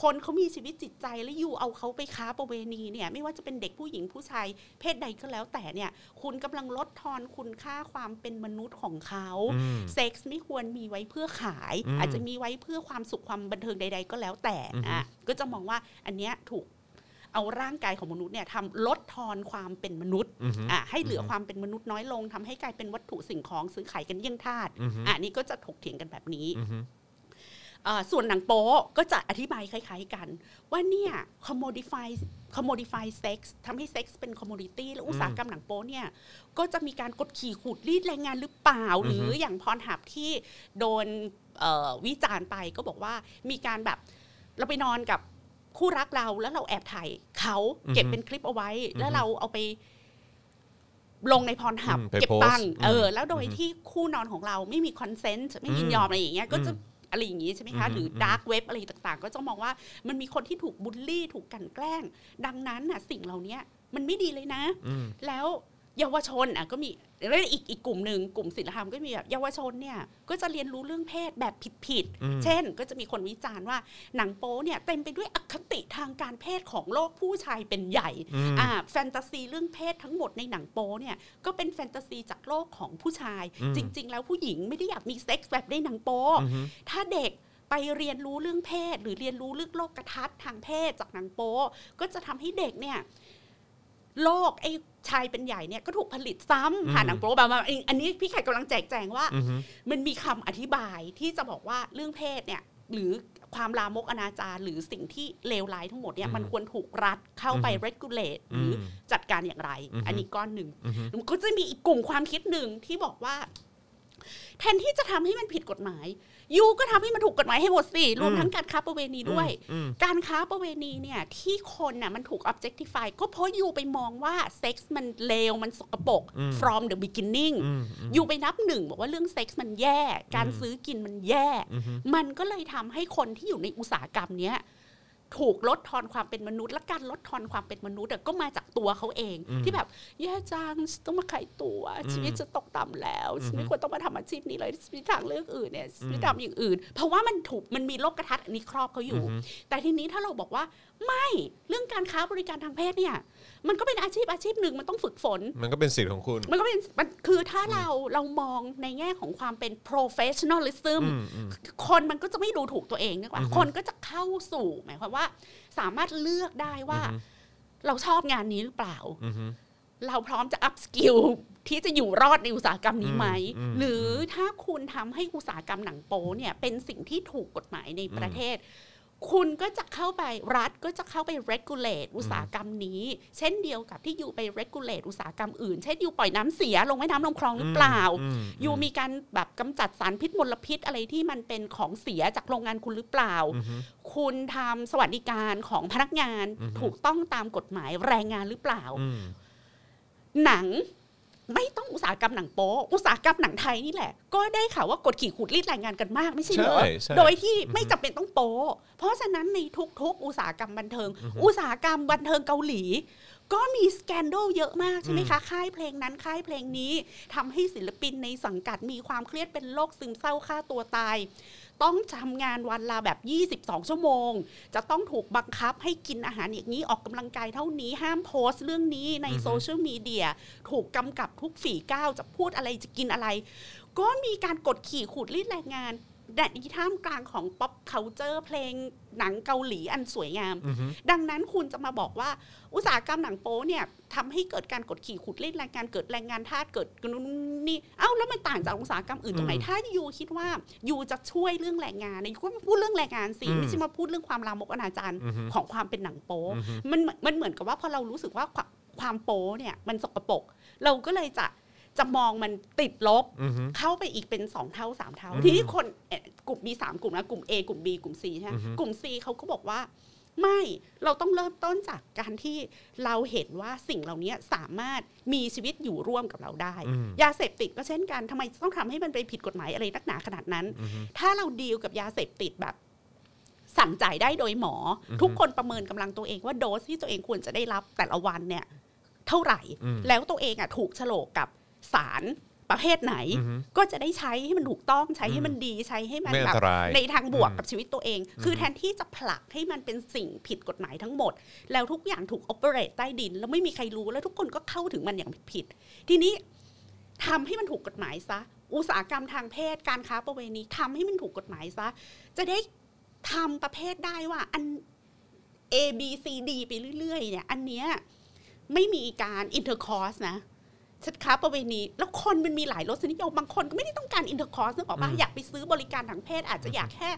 S3: คนเขามีชีวิตจิตใจแล้วอยู่เอาเขาไปค้าประเวณีเนี่ยไม่ว่าจะเป็นเด็กผู้หญิงผู้ชายเพศใดก็แล้วแต่เนี่ยคุณกำลังลดทอนคุณค่าความเป็นมนุษย์ของเขา
S2: อืม
S3: เซ็กซ์ไม่ควรมีไว้เพื่อขาย
S2: อืม
S3: อาจจะมีไว้เพื่อความสุขความบันเทิงใด ๆ ก็แล้วแต่
S2: อือฮึ
S3: อะก็จะมองว่าอันเนี้ยถูก เอาร่างกายของมนุษย์เนี่ยทำลดทอนความเป็นมนุษย์
S2: อือฮึ
S3: อะให้เหลือความเป็นมนุษย์น้อยลงทำให้กลายเป็นวัตถุสิ่งของซื้อขายกันเยี่ยงทาส
S2: อือฮึ
S3: อะนี่ก็จะถกเถียงกันแบบนี้
S2: อือฮึ
S3: อ่าส่วนหนังโป๊ก็จะอธิบายคล้าย ๆ กัน ว่าเนี่ย commodify commodify sex ทำให้เซ็กซ์เป็น commodity แล้วอุตสาหกรรมหนังโป๊เนี่ย ก็จะมีการกดขี่ขูดรีดแรงงานหรือเปล่า หรืออย่างพรหับที่โดนเอ่อวิจารณ์ไปก็บอกว่ามีการแบบเราไปนอนกับ คู่รักเราแล้วเราแอบถ่ายเขาเก็บเป็นคลิปเอาไว้ แล้วเราเอาไป ลงใน Pornhub
S2: อืมไป
S3: เก็บ
S2: โพสต์
S3: ตังค์เออ
S2: อืม
S3: แล้วโดยที่คู่นอนของเราไม่มี consent ไม่ยินยอมอะไรอย่างเงี้ยก็จะอะไรอย่างงี้ใช่ไหมคะ
S2: อืม
S3: หรือ dark web อะไรต่างๆ ก็จะมองว่ามันมีคนที่ถูกบูลลี่ถูกกลั่นแกล้ง ดังนั้นน่ะ สิ่งเหล่านี้มันไม่ดีเลยนะ
S2: อืม
S3: แล้ว เยาวชนอะก็มีแล้วอีกอีกกลุ่มหนึ่งกลุ่มศิลธรรมก็มีแบบเยาวชนเนี่ยก็จะเรียนรู้เรื่องเพศแบบผิด
S2: อืม
S3: ๆเช่น ก็จะมีคนวิจารณ์ว่าหนังโป๊เนี่ยเต็มไปด้วยอคติทางการเพศของโลกผู้ชายเป็นใหญ่
S2: อืม
S3: อ่าแฟนตาซีเรื่องเพศทั้งหมดในหนังโป๊เนี่ยก็เป็นแฟนตาซีจากโลกของผู้ชาย
S2: อืม
S3: จริง ๆ แล้วผู้หญิงไม่ได้อยากมีเซ็กส์แบบในหนังโป๊
S2: อือฮึ
S3: ถ้าเด็กไปเรียนรู้เรื่องเพศ หรือเรียนรู้เรื่องโลกทัศน์ทางเพศจากหนังโป๊ก็จะทำให้เด็กเนี่ยโลกไอ้ ชายเป็นใหญ่เนี่ยก็ถูกผลิตซ้ำผ่านหนังโป๊แบบว่าอันนี้พี่ไข่กำลังแจกแจงว่า
S2: อือฮึ
S3: มันมีคำอธิบายที่จะบอกว่าเรื่องเพศเนี่ยหรือความลามกอนาจารหรือสิ่งที่เลวร้ายทั้งหมดเนี่ย
S2: อืม
S3: มันควรถูกรัฐเข้าไป
S2: อืม
S3: regulate หรืออ
S2: ม
S3: จัดการอย่างไร
S2: อือฮึ
S3: อันนี้ก้อนหนึ่ง
S2: อือฮึ
S3: มันก็จะมีอีกกลุ่มความคิดหนึ่งที่บอกว่า แทนที่จะทำให้มันผิดกฎหมาย ยูก็ทำให้มันถูกกฎหมายให้หมดสิรวมทั้งการค้าประเวณีด้วย
S2: อืม
S3: การค้าประเวณีเนี่ยที่คนน่ะมันถูก objectify ก็เพราะยูไปมองว่าเซ็กส์มันเลวมันสกปรก
S2: อืม
S3: from the beginning
S2: อืมอืม
S3: ยูไปนับหนึ่งบอกว่าเรื่องเซ็กส์มันแย่ การซื้อกินมันแย่
S2: อือฮึ
S3: มันก็เลยทำให้คนที่อยู่ในอุตสาหกรรมเนี้ย ถูกลดทอนความเป็นมนุษย์ และการลดทอนความเป็นมนุษย์อะก็มาจากตัวเขาเอง
S2: อืม
S3: ที่แบบแย่จังฉันต้องมาขายตัว
S2: อืม
S3: ชีวิตจะตกต่ำแล้วฉันไม่
S2: อือฮึ
S3: ควรต้องมาทำอาชีพนี้เลยชีวิตทางเลือกอื่นเนี่ยชีวิตทำอย่างอื่น เพราะว่ามันถูกมันมีโลกทัศน์อันนี้ครอบเขาอยู่
S2: อือฮึ
S3: แต่ทีนี้ถ้าเราบอกว่าไม่เรื่องการค้าบริการทางเพศเนี่ย มันก็เป็นอาชีพอาชีพหนึ่งมันต้องฝึกฝน
S2: มันก็เป็นสิทธิ์ของคุณ
S3: มันก็เป็นมันคือถ้าเราเรามองในแง่ของความเป็น professionalism
S2: อืมอืม
S3: คนมันก็จะไม่ดูถูกตัวเองนึกว่า
S2: อือฮึ
S3: คนก็จะเข้าสู่หมายความว่า สามารถเลือกได้ว่า
S2: อือฮึ
S3: เราชอบงานนี้หรือเปล่า
S2: อือฮึ
S3: เราพร้อมจะ up skill ที่จะอยู่รอดในอุตสาหกรรมนี้ไหม
S2: อืมอืม
S3: หรือถ้าคุณทำให้อุตสาหกรรมหนังโป๊เนี่ยเป็นสิ่งที่ถูกกฎหมายในประเทศ คุณก็จะเข้าไปรัฐก็จะเข้าไป regulate อุตสาหกรรมนี้ เช่นเดียวกับที่อยู่ไป regulate อุตสาหกรรมอื่น เช่นอยู่ปล่อยน้ำเสียลงแม่น้ำลำคลองหรือเปล่า
S2: อืม
S3: อยู่มีการแบบกำจัดสารพิษมลพิษอะไรที่มันเป็นของเสียจากโรงงานคุณหรือเปล่า
S2: อือฮึ
S3: คุณทำสวัสดิการของพนักงาน
S2: อือฮึ
S3: ถูกต้องตามกฎหมายแรงงานหรือเปล่า
S2: อืม
S3: หนัง ไม่ต้องอุตสาหกรรมหนังโป๊อุตสาหกรรมหนังไทยนี่แหละ ก็ได้ข่าวว่ากดขี่ขูดรีดแรงงานกันมากไม่ใช่เหรอ
S2: ใช่ใช่
S3: โดยที่ไม่จำเป็นต้องโป๊เพราะฉะนั้นในทุกๆ อุตสาหกรรมบันเทิง อุตสาหกรรมบันเทิงเกาหลี ก็มี scandal เยอะมากใช่ไหมคะ ค่ายเพลงนั้นค่ายเพลงนี้ทำให้ศิลปินในสังกัดมีความเครียดเป็นโรคซึมเศร้าฆ่าตัวตาย ต้องทำงานวันละแบบ 22 ชั่วโมง จะต้องถูกบังคับให้กินอาหารอย่างนี้ออกกำลังกายเท่านี้ห้ามโพสต์เรื่องนี้ในโซเชียลมีเดียถูกกำกับทุกฝีก้าวจะพูดอะไรจะกินอะไร ก็มีการกดขี่ขูดรีดแรงงานแต่ ในท่ามกลางของ pop culture เพลงหนังเกาหลีอันสวยงาม ดังนั้นคุณจะมาบอกว่า อุตสาหกรรมหนังโป๊เนี่ยทำให้เกิดการกดขี่ขุดรีดแรงงานเกิดแรงงานทาสเกิดนู่นนี่เอ้าแล้วมันต่างจากอุตสาหกรรมอื่นตรงไหนถ้ายูคิดว่ายูจะช่วยเรื่องแรงงานเนี่ยยูก็มาพูดเรื่องแรงงานสิไม่ใช่มาพูดเรื่องความลามกอนาจารของความเป็นหนังโป๊มันมันเหมือนกับว่าพอเรารู้สึกว่าความความโป๊เนี่ยมันสกปรกเราก็เลยจะ จะมองมันติดลบ
S2: อือฮึ
S3: เข้าไปอีกเป็นสองเท่าสามเท่า ทีนี้คนเอ่อกลุ่มมีสามกลุ่มนะกลุ่ม A กลุ่ม B กลุ่ม C ใช่ไหม
S2: อือฮึ
S3: กลุ่ม C เขาก็บอกว่า ไม่เราต้องเริ่มต้นจากการที่เราเห็นว่าสิ่งเหล่านี้สามารถมีชีวิตอยู่ร่วมกับเราได้
S2: อืม
S3: ยาเสพติดก็เช่นกันทำไมต้องทำให้มันไปผิดกฎหมายอะไรนักหนาขนาดนั้น
S2: อือฮึ
S3: ถ้าเราดีลกับยาเสพติดแบบสั่งจ่ายได้โดยหมออ
S2: อฮึ
S3: ทุกคนประเมินกำลังตัวเองว่าโดสที่ตัวเองควรจะได้รับแต่ละวันเนี่ยเท่าไหร่
S2: อืม
S3: แล้วตัวเองอะถูกโฉลกกับ สารประเภทไหน
S2: อือฮึ
S3: ก็จะได้ใช้ให้มันถูกต้องใช้ให้มันดีใช้ให้มัน
S2: ไม่อั
S3: แบ
S2: น
S3: บ
S2: ตราย
S3: ในทางบวก
S2: อืม
S3: กับชีวิตตัวเอง คือแทนที่จะผลักให้มันเป็นสิ่งผิดกฎหมายทั้งหมด แล้วทุกอย่างถูก o อ e r a t e ใต้ดิน แล้วไม่มีใครรู้แล้วทุกคนก็เข้าถึงมันอย่างผิดๆทีนี้ทำให้มันถูกกฎหมายซะ อุตสาหกรรมทางเพศการค้าประเวณีทำให้มันถูกกฎหมายซะ จะได้ทำประเภทได้ว่าอัน A B C D ไปเรื่อยๆเนี่ย อันเนี้ยไม่มีการ intercourse นะ ชัดค้าประเวณีแล้วคนมันมีหลายรสนิยมบางคนก็ไม่ได้ต้องการ intercourse นึกออกปะอยากไปซื้อบริการทางเพศอาจจะอยากแค่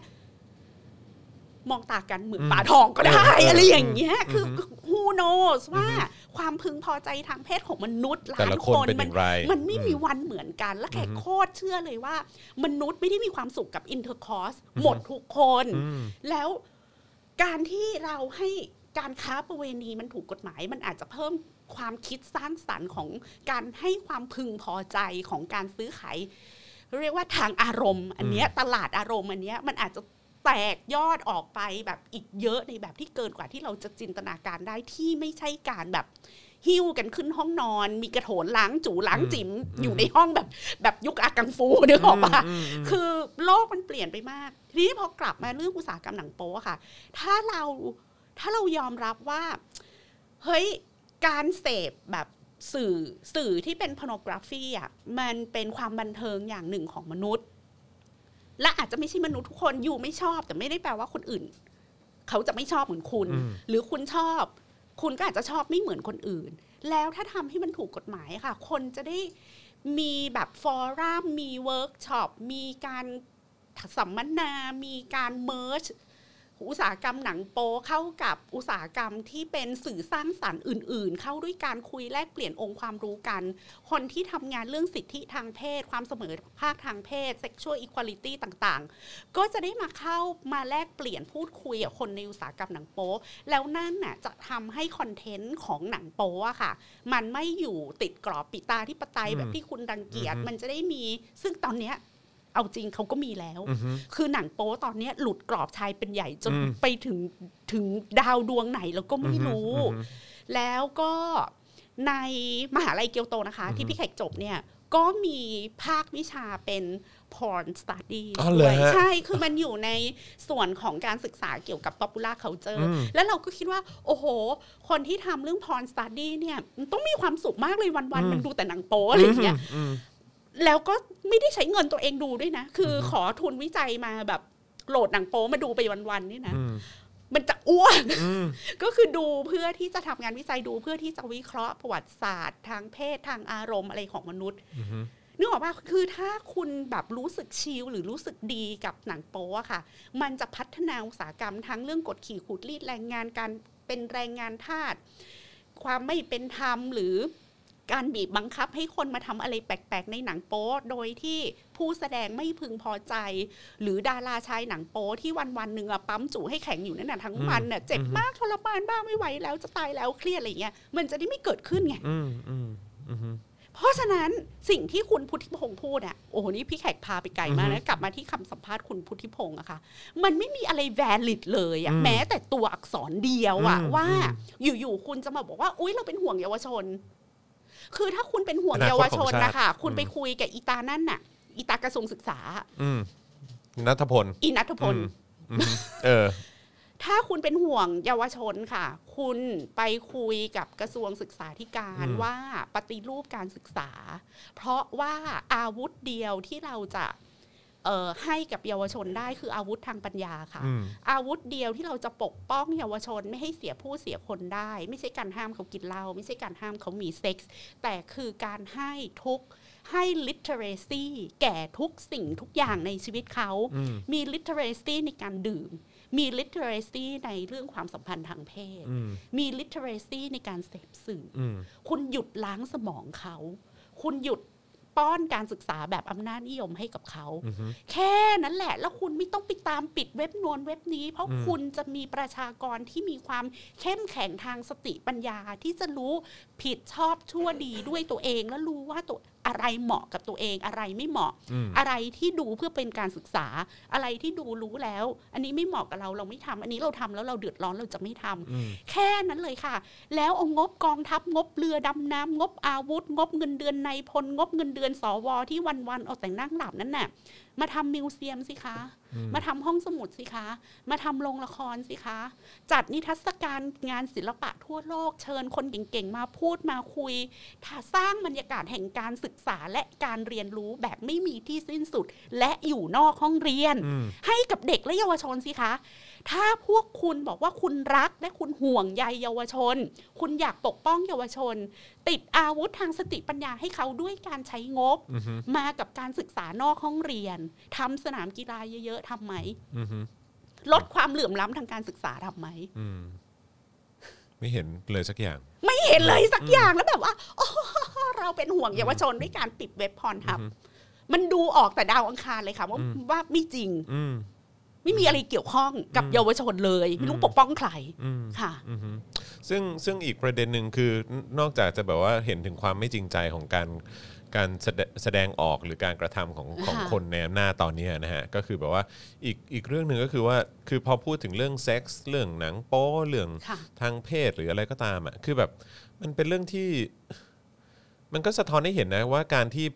S3: มองตากันเหมือน
S2: อืม
S3: ปลาทองก็ได้
S2: เออ
S3: อะไรอย่างเงี้ย คือ
S2: อือฮึ
S3: who knows ว่า
S2: อือฮึ
S3: ความพึงพอใจทางเพศของมนุษย์
S2: แต่
S3: ล้าน
S2: ละ
S3: ค
S2: คน
S3: น
S2: เป็นอ
S3: มั
S2: ย่างไร
S3: มันไม่มี
S2: อื
S3: วันเหมือนกัน และแขก
S2: อือฮึ
S3: โคตรเชื่อเลยว่า มนุษย์ไม่ได้มีความสุขกับ intercourseหมดทุกคน
S2: อืม
S3: แล้วการที่เราให้การค้าประเวณีมันถูกกฎหมายมันอาจจะเพิ่ม ความคิดสร้างสรรค์ของการให้ความพึงพอใจของการซื้อขายเรียกว่าทางอารมณ์ อันเนี้ยตลาดอารมณ์อันเนี้ยมันอาจจะแตกยอดออกไปแบบอีกเยอะในแบบที่เกินกว่าที่เราจะจินตนาการได้ที่ไม่ใช่การแบบหิ้วกันขึ้นห้องนอน มีกระโถนล้างจูล้างจิ๋มอยู่ในห้องแบบแบบยุคอากังฟูนึกออกปะคือโลกมันเปลี่ยนไปมาก ทีนี้พอกลับมาเรื่องอุตสาหกรรมหนังโป๊อะค่ะ ถ้าเราถ้าเรายอมรับว่า เฮ้ย การเสพแบบสื่อสื่อที่เป็นพโนกราฟีอะมันเป็นความบันเทิงอย่างหนึ่งของมนุษย์ และอาจจะไม่ใช่มนุษย์ทุกคนอยู่ไม่ชอบ แต่ไม่ได้แปลว่าคนอื่น เขาจะไม่ชอบเหมือนคุณ
S2: อืม
S3: หรือคุณชอบ คุณก็อาจจะชอบไม่เหมือนคนอื่น แล้วถ้าทำให้มันถูกกฎหมายอะค่ะ คนจะได้มีแบบ forum มีเวิร์กช็อปมีการสัมมนา มีการ merge อุตสาหกรรมหนังโป๊เข้ากับอุตสาหกรรมที่เป็นสื่อสร้างสรรค์อื่น ๆ เข้าด้วยการคุยแลกเปลี่ยนองค์ความรู้กัน คนที่ทำงานเรื่องสิทธิทางเพศ ความเสมอภาคทางเพศ sexual equality ต่างๆ ก็จะได้มาเข้ามาแลกเปลี่ยนพูดคุยกับคนในอุตสาหกรรมหนังโป๊แล้วนั่นน่ะจะทำให้คอนเทนต์ของหนังโป๊อะค่ะ มันไม่อยู่ติดกรอบปิตาที่ปไตยแบบที่คุณรังเกียจ
S2: อือฮึ
S3: มันจะได้มี ซึ่งตอนเนี้ย เอาจริงเขาก็มีแล้ว
S2: อือฮึ
S3: คือหนังโป๊ตอนเนี้ยหลุดกรอบชายเป็นใหญ่จน
S2: อืม
S3: ไปถึงถึงดาวดวงไหนเราก็ไม่รู้
S2: อือฮึ
S3: แล้วก็ในมหาลัยเกียวโตนะคะ ที่พี่แขกจบเนี่ยก็มีภาควิชาเป็น porn study
S2: อ๋อเหร
S3: ด้
S2: อ
S3: วย
S2: ฮะ
S3: ใช่ คือมันอยู่ในส่วนของการศึกษาเกี่ยวกับ popular culture
S2: อืม
S3: แล้วเราก็คิดว่า โอ้โห คนที่ทำเรื่อง porn study เนี่ยมันต้องมีความสุขมากเลยวันๆ มันดูแต่หนังโป๊อะไรอย่างเงี้ย
S2: อืม
S3: แล้วก็ไม่ได้ใช้เงินตัวเองดูด้วยนะ คือขอทุนวิจัยมาแบบโหลดหนังโป๊มาดูไปวันๆนี่นะ
S2: อืม
S3: มันจะอ้วน
S2: อืม
S3: ก็คือดูเพื่อที่จะทำงานวิจัยดูเพื่อที่จะวิเคราะห์ประวัติศาสตร์ทางเพศทางอารมณ์อะไรของมนุษย์
S2: อือฮึ
S3: นึกออกป่ะคือถ้าคุณแบบรู้สึกชิลหรือรู้สึกดีกับหนังโป๊อะค่ะ มันจะพัฒนาอุตสาหกรรมทั้งเรื่องกดขี่ขูดรีดแรงงานการเป็นแรงงานทาสความไม่เป็นธรรมหรือ การบีบบังคับให้คนมาทำอะไรแปลกๆ ในหนังโป๊โดยที่ผู้แสดงไม่พึงพอใจ หรือดาราชายหนังโป๊ที่วันวันๆหนึ่งอะปั๊มจูให้แข็งอยู่นั่นน่ะทั้งวันน่ะเจ็บมากทรมานบ้างไม่ไหวแล้วจะตายแล้วเครียดอะไรอย่างเงี้ยมันจะได้ไม่เกิดขึ้นไง
S2: อืมอืมอืม
S3: พเพราะฉะนั้นสิ่งที่คุณพุทธิพงศ์พูดอะโอ้โหนี่พี่แขกพาไปไกลมากนะกลับมาที่คำสัมภาษณ์คุณพุทธิพงศ์อะค่ะ มันไม่มีอะไร valid เลยอะ
S2: อืม
S3: แม้แต่ตัวอักษรเดียวอะ
S2: อืม
S3: ว่า
S2: อืม
S3: อยู่ๆคุณจะมาบอกว่า อุ้ยเราเป็นห่วงเยาวชน คือถ้าคุณเป็นห่วง
S2: อนาคต
S3: เยาวชน
S2: ของชาติ
S3: นะคะคุณ
S2: อืม
S3: ไปคุยกับอีตานั่นน่ะ อีตากระทรวงศึกษา
S2: อืมนัทพล
S3: อีนัทพล
S2: อืมเออ
S3: ถ้าคุณเป็นห่วงเยาวชนค่ะ คุณไปคุยกับกระทรวงศึกษาธิการ
S2: อืม
S3: ว่าปฏิรูปการศึกษา เพราะว่าอาวุธเดียวที่เราจะเอ่อ ให้กับเยาวชนได้คืออาวุธทางปัญญาค่ะ
S2: อืม
S3: อาวุธเดียวที่เราจะปกป้องเยาวชนไม่ให้เสียผู้เสียคนได้ ไม่ใช่การห้ามเขากินเหล้าไม่ใช่การห้ามเขามีเซ็กส์แต่คือการให้ทุกให้ literacy แก่ทุกสิ่งทุกอย่างในชีวิตเขา
S2: อืม
S3: มี literacy ในการดื่ม มี literacy ในเรื่องความสัมพันธ์ทางเพศ
S2: อืม
S3: มี literacy ในการเสพสื่อ
S2: อืม
S3: คุณหยุดล้างสมองเขา คุณหยุด ป้อนการศึกษาแบบอำนาจนิยมให้กับเขา
S2: อืม
S3: แค่นั้นแหละ แล้วคุณไม่ต้องไปตามปิดเว็บนวนเว็บนี้ เพราะ
S2: อืม
S3: คุณจะมีประชากรที่มีความเข้มแข็งทางสติปัญญาที่จะรู้ผิดชอบชั่วดีด้วยตัวเอง แล้วรู้ว่าตัวอะไรเหมาะกับตัวเอง อะไรไม่เหมาะ
S2: อืม
S3: อะไรที่ดูเพื่อเป็นการศึกษา อะไรที่ดูรู้แล้ว อันนี้ไม่เหมาะกับเราเราไม่ทำอันนี้เราทำแล้วเราเดือดร้อนเราจะไม่ทำ
S2: อืม
S3: แค่นั้นเลยค่ะ แล้วเอางบกองทัพงบเรือดำน้ำงบอาวุธ งบเงินเดือนในายพลงบเงินเดือนสวที่วันๆเอาแต่นั่งหลับนั่นน่ะมาทำมิวเซียมสิคะ
S2: อื ม
S3: มาทำห้องสมุดสิคะ มาทำโรงละครสิคะ จัดนิทรรศการงานศิลปะทั่วโลกเชิญคนเก่งๆ มาพูดมาคุยถ้าสร้างบรรยากาศแห่งการศึกษาและการเรียนรู้แบบไม่มีที่สิ้นสุด และอยู่นอกห้องเรียน
S2: อืม
S3: ให้กับเด็กและเยาวชนสิคะ ถ้าพวกคุณบอกว่าคุณรักและคุณห่วงใยเยาวชน คุณอยากปกป้องเยาวชน ติดอาวุธทางสติปัญญาให้เขาด้วยการใช้งบ
S2: อืม
S3: มากับการศึกษานอกห้องเรียนทำสนามกีฬาเยอะๆทำไหม
S2: อืม
S3: ลดความเหลื่อมล้ำทางการศึกษาทำไหม
S2: อืมไม่เห็นเลยสักอย่าง
S3: ไม่เห็นเลยสักอย่างแล้วแบบว่าโอ้เราเป็นห่วงเยาวชนด้วยการปิดเว็บพรทับ
S2: อือฮึ
S3: มันดูออกแต่ดาวอังคารเลยค่ะว่า
S2: อืม
S3: ว่าไม่จริง
S2: อืม
S3: ไม่มีอะไรเกี่ยวข้องกับ
S2: อืม
S3: เยาวชนเลย ไม่รู้
S2: อืม
S3: ปกป้องใคร
S2: อืม
S3: ค่ะ
S2: อือฮึซึ่งซึ่งอีกประเด็นหนึ่งคือนอกจากจะแบบว่าเห็นถึงความไม่จริงใจของการการแสดแสดงออกหรือการกระทำของของ
S3: ค่ะ
S2: คนในอำนาจตอนนี้นะฮะก็คือแบบว่าอีกอีกเรื่องหนึ่งก็คือว่าคือพอพูดถึงเรื่องเซ็กส์เรื่องหนังโป๊เรื่อง
S3: ค่ะ
S2: ทางเพศหรืออะไรก็ตามอะคือแบบมันเป็นเรื่องที่ มันก็สะท้อนให้เห็นนะว่าการที่ปิด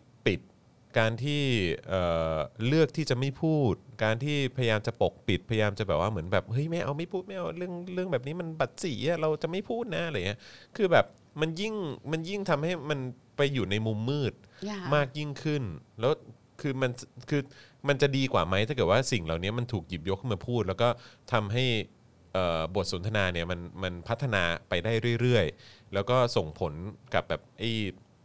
S2: การที่เอ่อเลือกที่จะไม่พูด การที่พยายามจะปกปิดพยายามจะแบบว่าเหมือนแบบเฮ้ยไม่เอาไม่พูดไม่เอาเรื่องเรื่องแบบนี้มันบัดสีอะเราจะไม่พูดนะอะไรเงี้ยคือแบบมันยิ่งมันยิ่งทำให้มันไปอยู่ในมุมมืด
S3: อย่า
S2: มากยิ่งขึ้น แล้วคือมันคือมันจะดีกว่าไหมถ้าเกิดว่าสิ่งเหล่านี้มันถูกหยิบยกขึ้นมาพูด แล้วก็ทำให้เอ่อบทสนทนาเนี่ยมันมันพัฒนาไปได้เรื่อยๆ แล้วก็ส่งผลกับแบบไอ้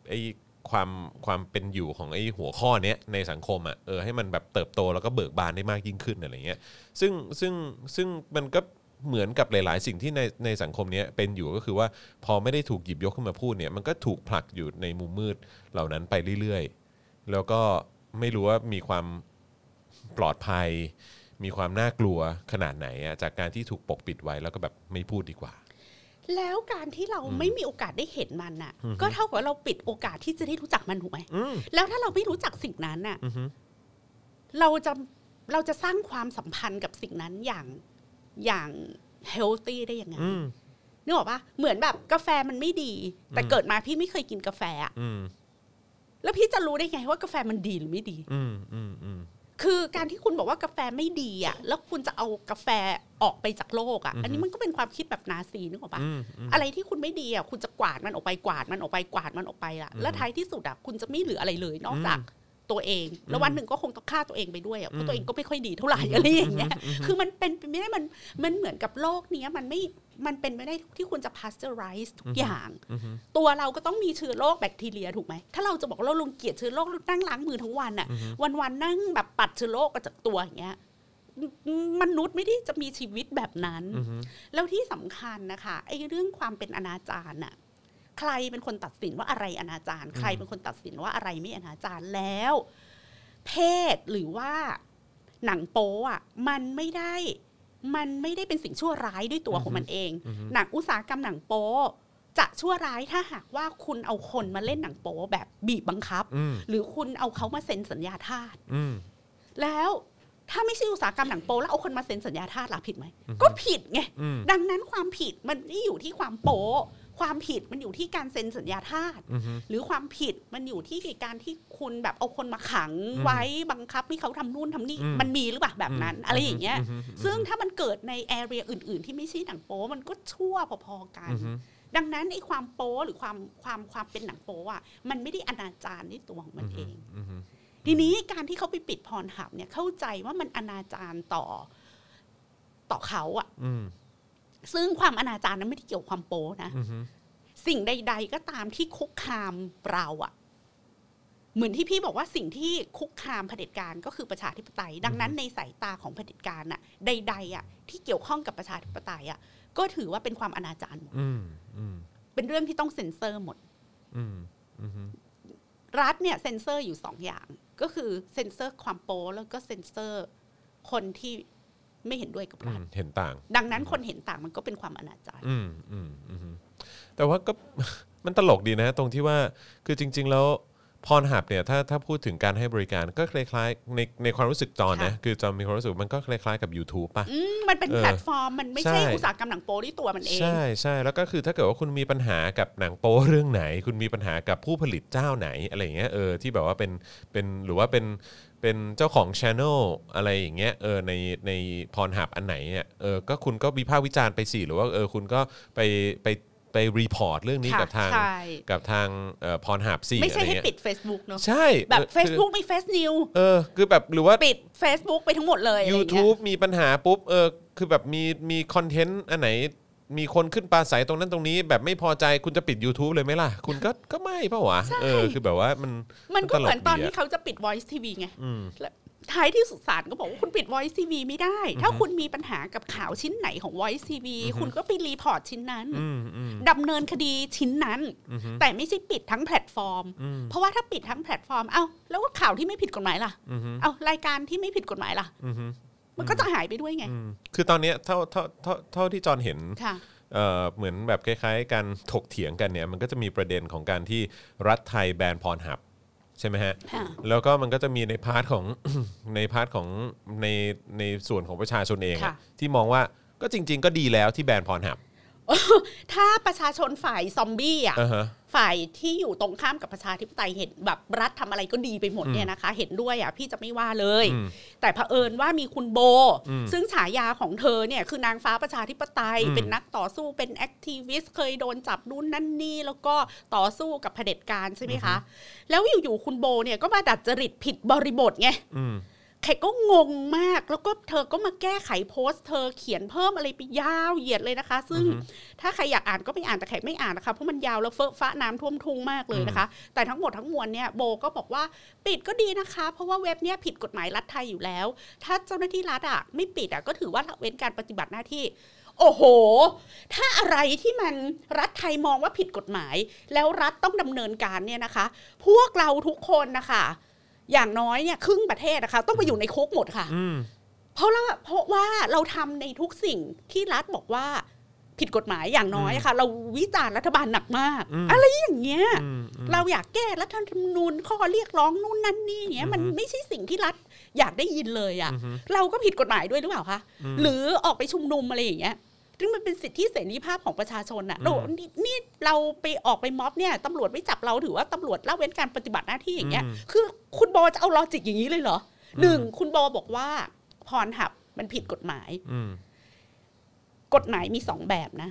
S2: ไอ้ ความความเป็นอยู่ของไอ้หัวข้อเนี้ยในสังคมอะเออให้มันแบบเติบโตแล้วก็เบิกบานได้มากยิ่งขึ้นอะไรเงี้ยซึ่งซึ่งซึ่งมันก็เหมือนกับหลาย ๆ สิ่งที่ในในสังคมเนี้ยเป็นอยู่ก็คือว่าพอไม่ได้ถูกหยิบยกขึ้นมาพูดเนี่ยมันก็ถูกผลักอยู่ในมุมมืดเหล่านั้นไปเรื่อยๆ แล้วก็ไม่รู้ว่ามีความปลอดภัย มีความน่ากลัวขนาดไหนอะจากการที่ถูกปกปิดไว้แล้วก็แบบไม่พูดดีกว่า
S3: แล้วการที่เราไม่มีโอกาสได้เห็นมันน่ะ ก็เท่ากับว่าเราปิดโอกาสที่จะได้รู้จักมันถูกไหม
S2: อืม
S3: แล้วถ้าเราไม่รู้จักสิ่งนั้นน่ะ
S2: อือฮึ
S3: เราจะเราจะสร้างความสัมพันธ์กับสิ่งนั้นอย่างอย่างเฮลตี้ได้ยังไง
S2: อืม
S3: นึกออกปะเหมือนแบบกาแฟมันไม่ดี แต่
S2: อืม
S3: เกิดมาพี่ไม่เคยกินกาแฟอะ
S2: อืม
S3: แล้วพี่จะรู้ได้ไงว่ากาแฟมันดีหรือไม่ดี
S2: อืมอืมอืม
S3: คือการที่คุณบอกว่ากาแฟไม่ดีอะแล้วคุณจะเอากาแฟออกไปจากโลกอะ
S2: อือฮึ
S3: อันนี้มันก็เป็นความคิดแบบนาซีนึกออกปะ
S2: อืมอืม
S3: อะไรที่คุณไม่ดีอะคุณจะกวาดมันออกไปกวาดมันออกไปกวาดมันออกไปล่ะ
S2: อืม
S3: แล้วท้ายที่สุดอะคุณจะไม่เหลืออะไรเลยนอกจาก
S2: อืม
S3: ตัวเอง แล้ว
S2: อืม
S3: วันหนึ่งก็คงต้องฆ่าตัวเองไปด้วยอะเพ
S2: อื
S3: ราะ
S2: ม
S3: ตัวเองก็ไม่ค่อยดีเท่าไหร่อะไรอย่างเงี้ยคือมันเป็นไปไม่ได้มันมันเหมือนกับโลกเนี้ยมันไม่ มันเป็นไม่ได้ที่คุณจะ pasteurize ทุกอย่าง
S2: อือฮึ
S3: ตัวเราก็ต้องมีเชื้อโรคแบคทีเรียถูกไหม ถ้าเราจะบอกว่าเราลงเกลียดเชื้อโรคเรานั่งล้างมือทั้งวันอะ
S2: อือฮึ
S3: วันๆนั่งแบบปัดเชื้อโรคออกจากตัวอย่างเงี้ยมมนุษย์ไม่ได้จะมีชีวิตแบบนั้น
S2: อือฮึ
S3: แล้วที่สำคัญนะคะไอ้เรื่องความเป็นอนาจารน่ะใครเป็นคนตัดสินว่าอะไรอนาจารใครเป็นคนตัดสินว่าอะไรไม่อนาจารแล้ว เพศหรือว่าหนังโป๊อะ มันไม่ได้ มันไม่ได้เป็นสิ่งชั่วร้ายด้วยตัวของมันเอง
S2: อือฮึ
S3: หนังอุตสาหกรรมหนังโป๊จะชั่วร้ายถ้าหากว่าคุณเอาคนมาเล่นหนังโป๊แบบบีบบังคับ
S2: อืม
S3: หรือคุณเอาเขามาเซ็นสัญญาทาส
S2: อืม
S3: แล้วถ้าไม่ใช่อุตสาหกรรมหนังโป๊แล้วเอาคนมาเซ็นสัญญาทาสล่ะผิดไหมก็ผิดไง
S2: อืม
S3: ดังนั้นความผิดมันไม่ได้อยู่ที่ความโป๊ ความผิดมันอยู่ที่การเซ็นสัญญาทาส
S2: อืม
S3: หรือความผิดมันอยู่ที่การที่คุณแบบเอาคนมาขังไว้บังคับให้เขาทำนู่นทำนี่
S2: อืม
S3: มันมีหรือเปล่าแบบนั้น อะไรอย่างเงี้ย
S2: อืม
S3: ซึ่งถ้ามันเกิดในแอเรียอื่น ๆ ที่ไม่ใช่หนังโป๊มันก็ชั่วพอๆกัน
S2: อืม
S3: ดังนั้นไอ้ความโป๊หรือความความความเป็นหนังโป๊อะมันไม่ได้อนาจารในตัวของมันเอง
S2: อืม
S3: ทีนี้การที่เขาไปปิดพรหับเนี่ยเข้าใจว่ามันอนาจารต่อต่อเขาอะ
S2: อืม
S3: ซึ่งความอนาจารนั้นไม่ได้เกี่ยวกับความโป๊นะ
S2: อืม
S3: สิ่งใด ๆ ก็ตามที่คุกคามเราอะเหมือนที่พี่บอกว่าสิ่งที่คุกคามเผด็จการก็คือประชาธิปไตย ดังนั้นในสายตาของเผด็จการน่ะใด ๆอะที่เกี่ยวข้องกับประชาธิปไตยอะก็ถือว่าเป็นความอนาจารหมด
S2: อืมอืม
S3: เป็นเรื่องที่ต้องเซ็นเซอร์หมด
S2: อืมอืม
S3: รัฐเนี่ยเซ็นเซอร์อยู่สองอย่าง ก็คือเซ็นเซอร์ความโป๊แล้วก็เซ็นเซอร์คนที่ ไม่เห็นด้วยกับ
S2: อื
S3: รัฐ
S2: มเห็นต่าง
S3: ดังนั้นคนเห็นต่างมันก็เป็นความอนาจาร
S2: อืมอืมอืมแต่ว่าก็มันตลกดีนะ ตรงที่ว่าคือจริง ๆ แล้ว พรหับเนี่ยถ้าถ้าพูดถึงการให้บริการก็คล้ายๆในในความรู้สึกจอนนะคือจอนมีความรู้สึกมันก็คล้ายๆกับ YouTube ป่ะ
S3: อืมมันเป็น
S2: เออ
S3: แพลตฟอร์ม มันไม่ใช่
S2: ใช่
S3: อุตสาหกรรมหนังโป๊ที่ตัวมันเอง
S2: ใช่ใช่แล้วก็คือถ้าเกิดว่าคุณมีปัญหากับหนังโป๊เรื่องไหน คุณมีปัญหากับผู้ผลิตเจ้าไหนอะไรอย่างเงี้ยเออที่แบบว่าเป็นเป็นหรือว่าเป็นเป็นเจ้าของช anel อะไรอย่างเงี้ยเออในใน Pornhub อันไหนเนี่ยเออก็คุณก็วิพากษ์วิจารณ์ไปสิหรือว่าเออคุณก็ไปไป ไป report เรื่องนี้
S3: ค่ะ
S2: กับทาง
S3: ใช่
S2: กับทาง Pornhub สิ
S3: ไม่ใช่
S2: อะไร
S3: อย่าง
S2: เงี้ย
S3: ปิด Facebook เนอะ
S2: ใช่
S3: แบบ
S2: ออคือ
S3: Facebook มี fake news
S2: เออคือแบบหรือว่า
S3: ปิด Facebook ไปทั้งหมดเลยอะไรอย่างเงี้ย
S2: YouTube มีปัญหาปุ๊บเออคือแบบมีมีคอนเทนต์อันไหนมีคนขึ้นปราศรัยตรงนั้นตรงนี้ แบบไม่พอใจคุณจะปิด YouTube เลยไหมล่ะ คุณก็ก็ไม่เปล่าวะเออคือแบบว่ามัน
S3: มันก็เหมือนตอน
S2: ดีะ
S3: ที่เขาจะปิด Voice TV ไง
S2: อืม
S3: และ ท้ายที่สุดศาลก็บอกว่าคุณปิด Voice TV ไม่ได้ ถ้าคุณมีปัญหากับข่าวชิ้นไหนของ Voice TV คุณก็ไป report ชิ้นนั้น
S2: อืมอืม
S3: ดำเนินคดีชิ้นนั้น แต่ไม่ใช่ปิดทั้งแพลตฟอร์ม เพราะว่าถ้าปิดทั้งแพลตฟอร์มเอ้าแล้วก็ข่าวที่ไม่ผิดกฎหมายล่ะ
S2: อืม
S3: เอ้ารายการที่ไม่ผิดกฎหมายล่ะ
S2: อืม
S3: มันก็จะหายไปด้วยไง
S2: อืมคือตอนเนี้ยเท่าเท่าเท่าเท่าที่จอนเห็น
S3: ค่ะ
S2: เอ่อเหมือนแบบคล้ายๆการถกเถียงกันเนี่ยมันก็จะมีประเด็นของการที่รัฐไทยแบน Pornhub ใช่ไหมฮะ
S3: ค่ะ
S2: แล้วก็มันก็จะมีใน part ของ ใน part ของในในส่วนของประชาชนเองอะ
S3: ค่ะ
S2: ที่มองว่าก็จริง ๆ ก็ดีแล้วที่แบน Pornhub
S3: ถ้าประชาชนฝ่ายซอมบี้อะ
S2: อ่าฮะ
S3: ฝ่ายที่อยู่ตรงข้ามกับประชาธิปไตยเห็นแบบรัฐทำอะไรก็ดีไปหมดเนี่ยนะคะ เห็นด้วยอะพี่จะไม่ว่าเลย
S2: อืม
S3: แต่เผอิญว่ามีคุณโบ
S2: อืม
S3: ซึ่งฉายาของเธอเนี่ยคือนางฟ้าประชาธิปไตย
S2: อืม
S3: เป็นนักต่อสู้เป็น activist เคยโดนจับนู่นนั่นนี่ แล้วก็ต่อสู้กับเผด็จการใช่ไหมคะ แล้วอยู่ๆคุณโบเนี่ยก็มาดัดจริตผิดบริบทไง
S2: อืม
S3: แขกก็งงมาก แล้วก็เธอก็มาแก้ไขโพสต์เธอเขียนเพิ่มอะไรไปยาวเหยียดเลยนะคะ ซึ่งถ้าใครอยากอ่านก็ไปอ่านแต่แขกไม่อ่านนะคะเพราะมันยาวแล้วเฟอะฟ้าน้ำท่วมทุ่งมากเลยนะคะ แต่ทั้งหมดทั้งมวลเนี่ยโบก็บอกว่าปิดก็ดีนะคะ เพราะว่าเว็บเนี้ยผิดกฎหมายรัฐไทยอยู่แล้ว ถ้าเจ้าหน้าที่รัฐอะไม่ปิดอะก็ถือว่าละเว้นการปฏิบัติหน้าที่โอ้โห ถ้าอะไรที่มันรัฐไทยมองว่าผิดกฎหมาย แล้วรัฐต้องดำเนินการเนี่ยนะคะ พวกเราทุกคนนะคะ อย่างน้อยเนี่ยครึ่งประเทศนะคะต้องไปอยู่ในคุกหมดค่ะ
S2: อืม
S3: เพราะเราเพราะว่าเราทำในทุกสิ่งที่รัฐบอกว่าผิดกฎหมายอย่างน้อยอะค่ะ เราวิจารณ์รัฐบาลหนักมาก
S2: อืม
S3: อะไรอย่างเงี้ย
S2: อืมอืม
S3: เราอยากแก้รัฐธรรมนูญข้อเรียกร้องนู่นนั่นนี่เนี้ยมันไม่ใช่สิ่งที่รัฐอยากได้ยินเลยอะ่ะเราก็ผิดกฎหมายด้วยหรือเปล่าคะหรือออกไปชุมนุมอะไรอย่างเงี้ย ซึ่งมันเป็นสิทธิเสรีภาพของประชาชนอะเรานี่นี่เราไปออกไปม็อบเนี่ยตำรวจไม่จับเราถือว่าตำรวจละเว้นการปฏิบัติหน้าที่อย่างเงี้ย คือคุณโบจะเอาลอจิกอย่างนี้เลยเหรอหนึ่งคุณโบบอกว่าพรหับมันผิดกฎหมาย
S2: อืม
S3: กฎหมายมีสองแบบนะ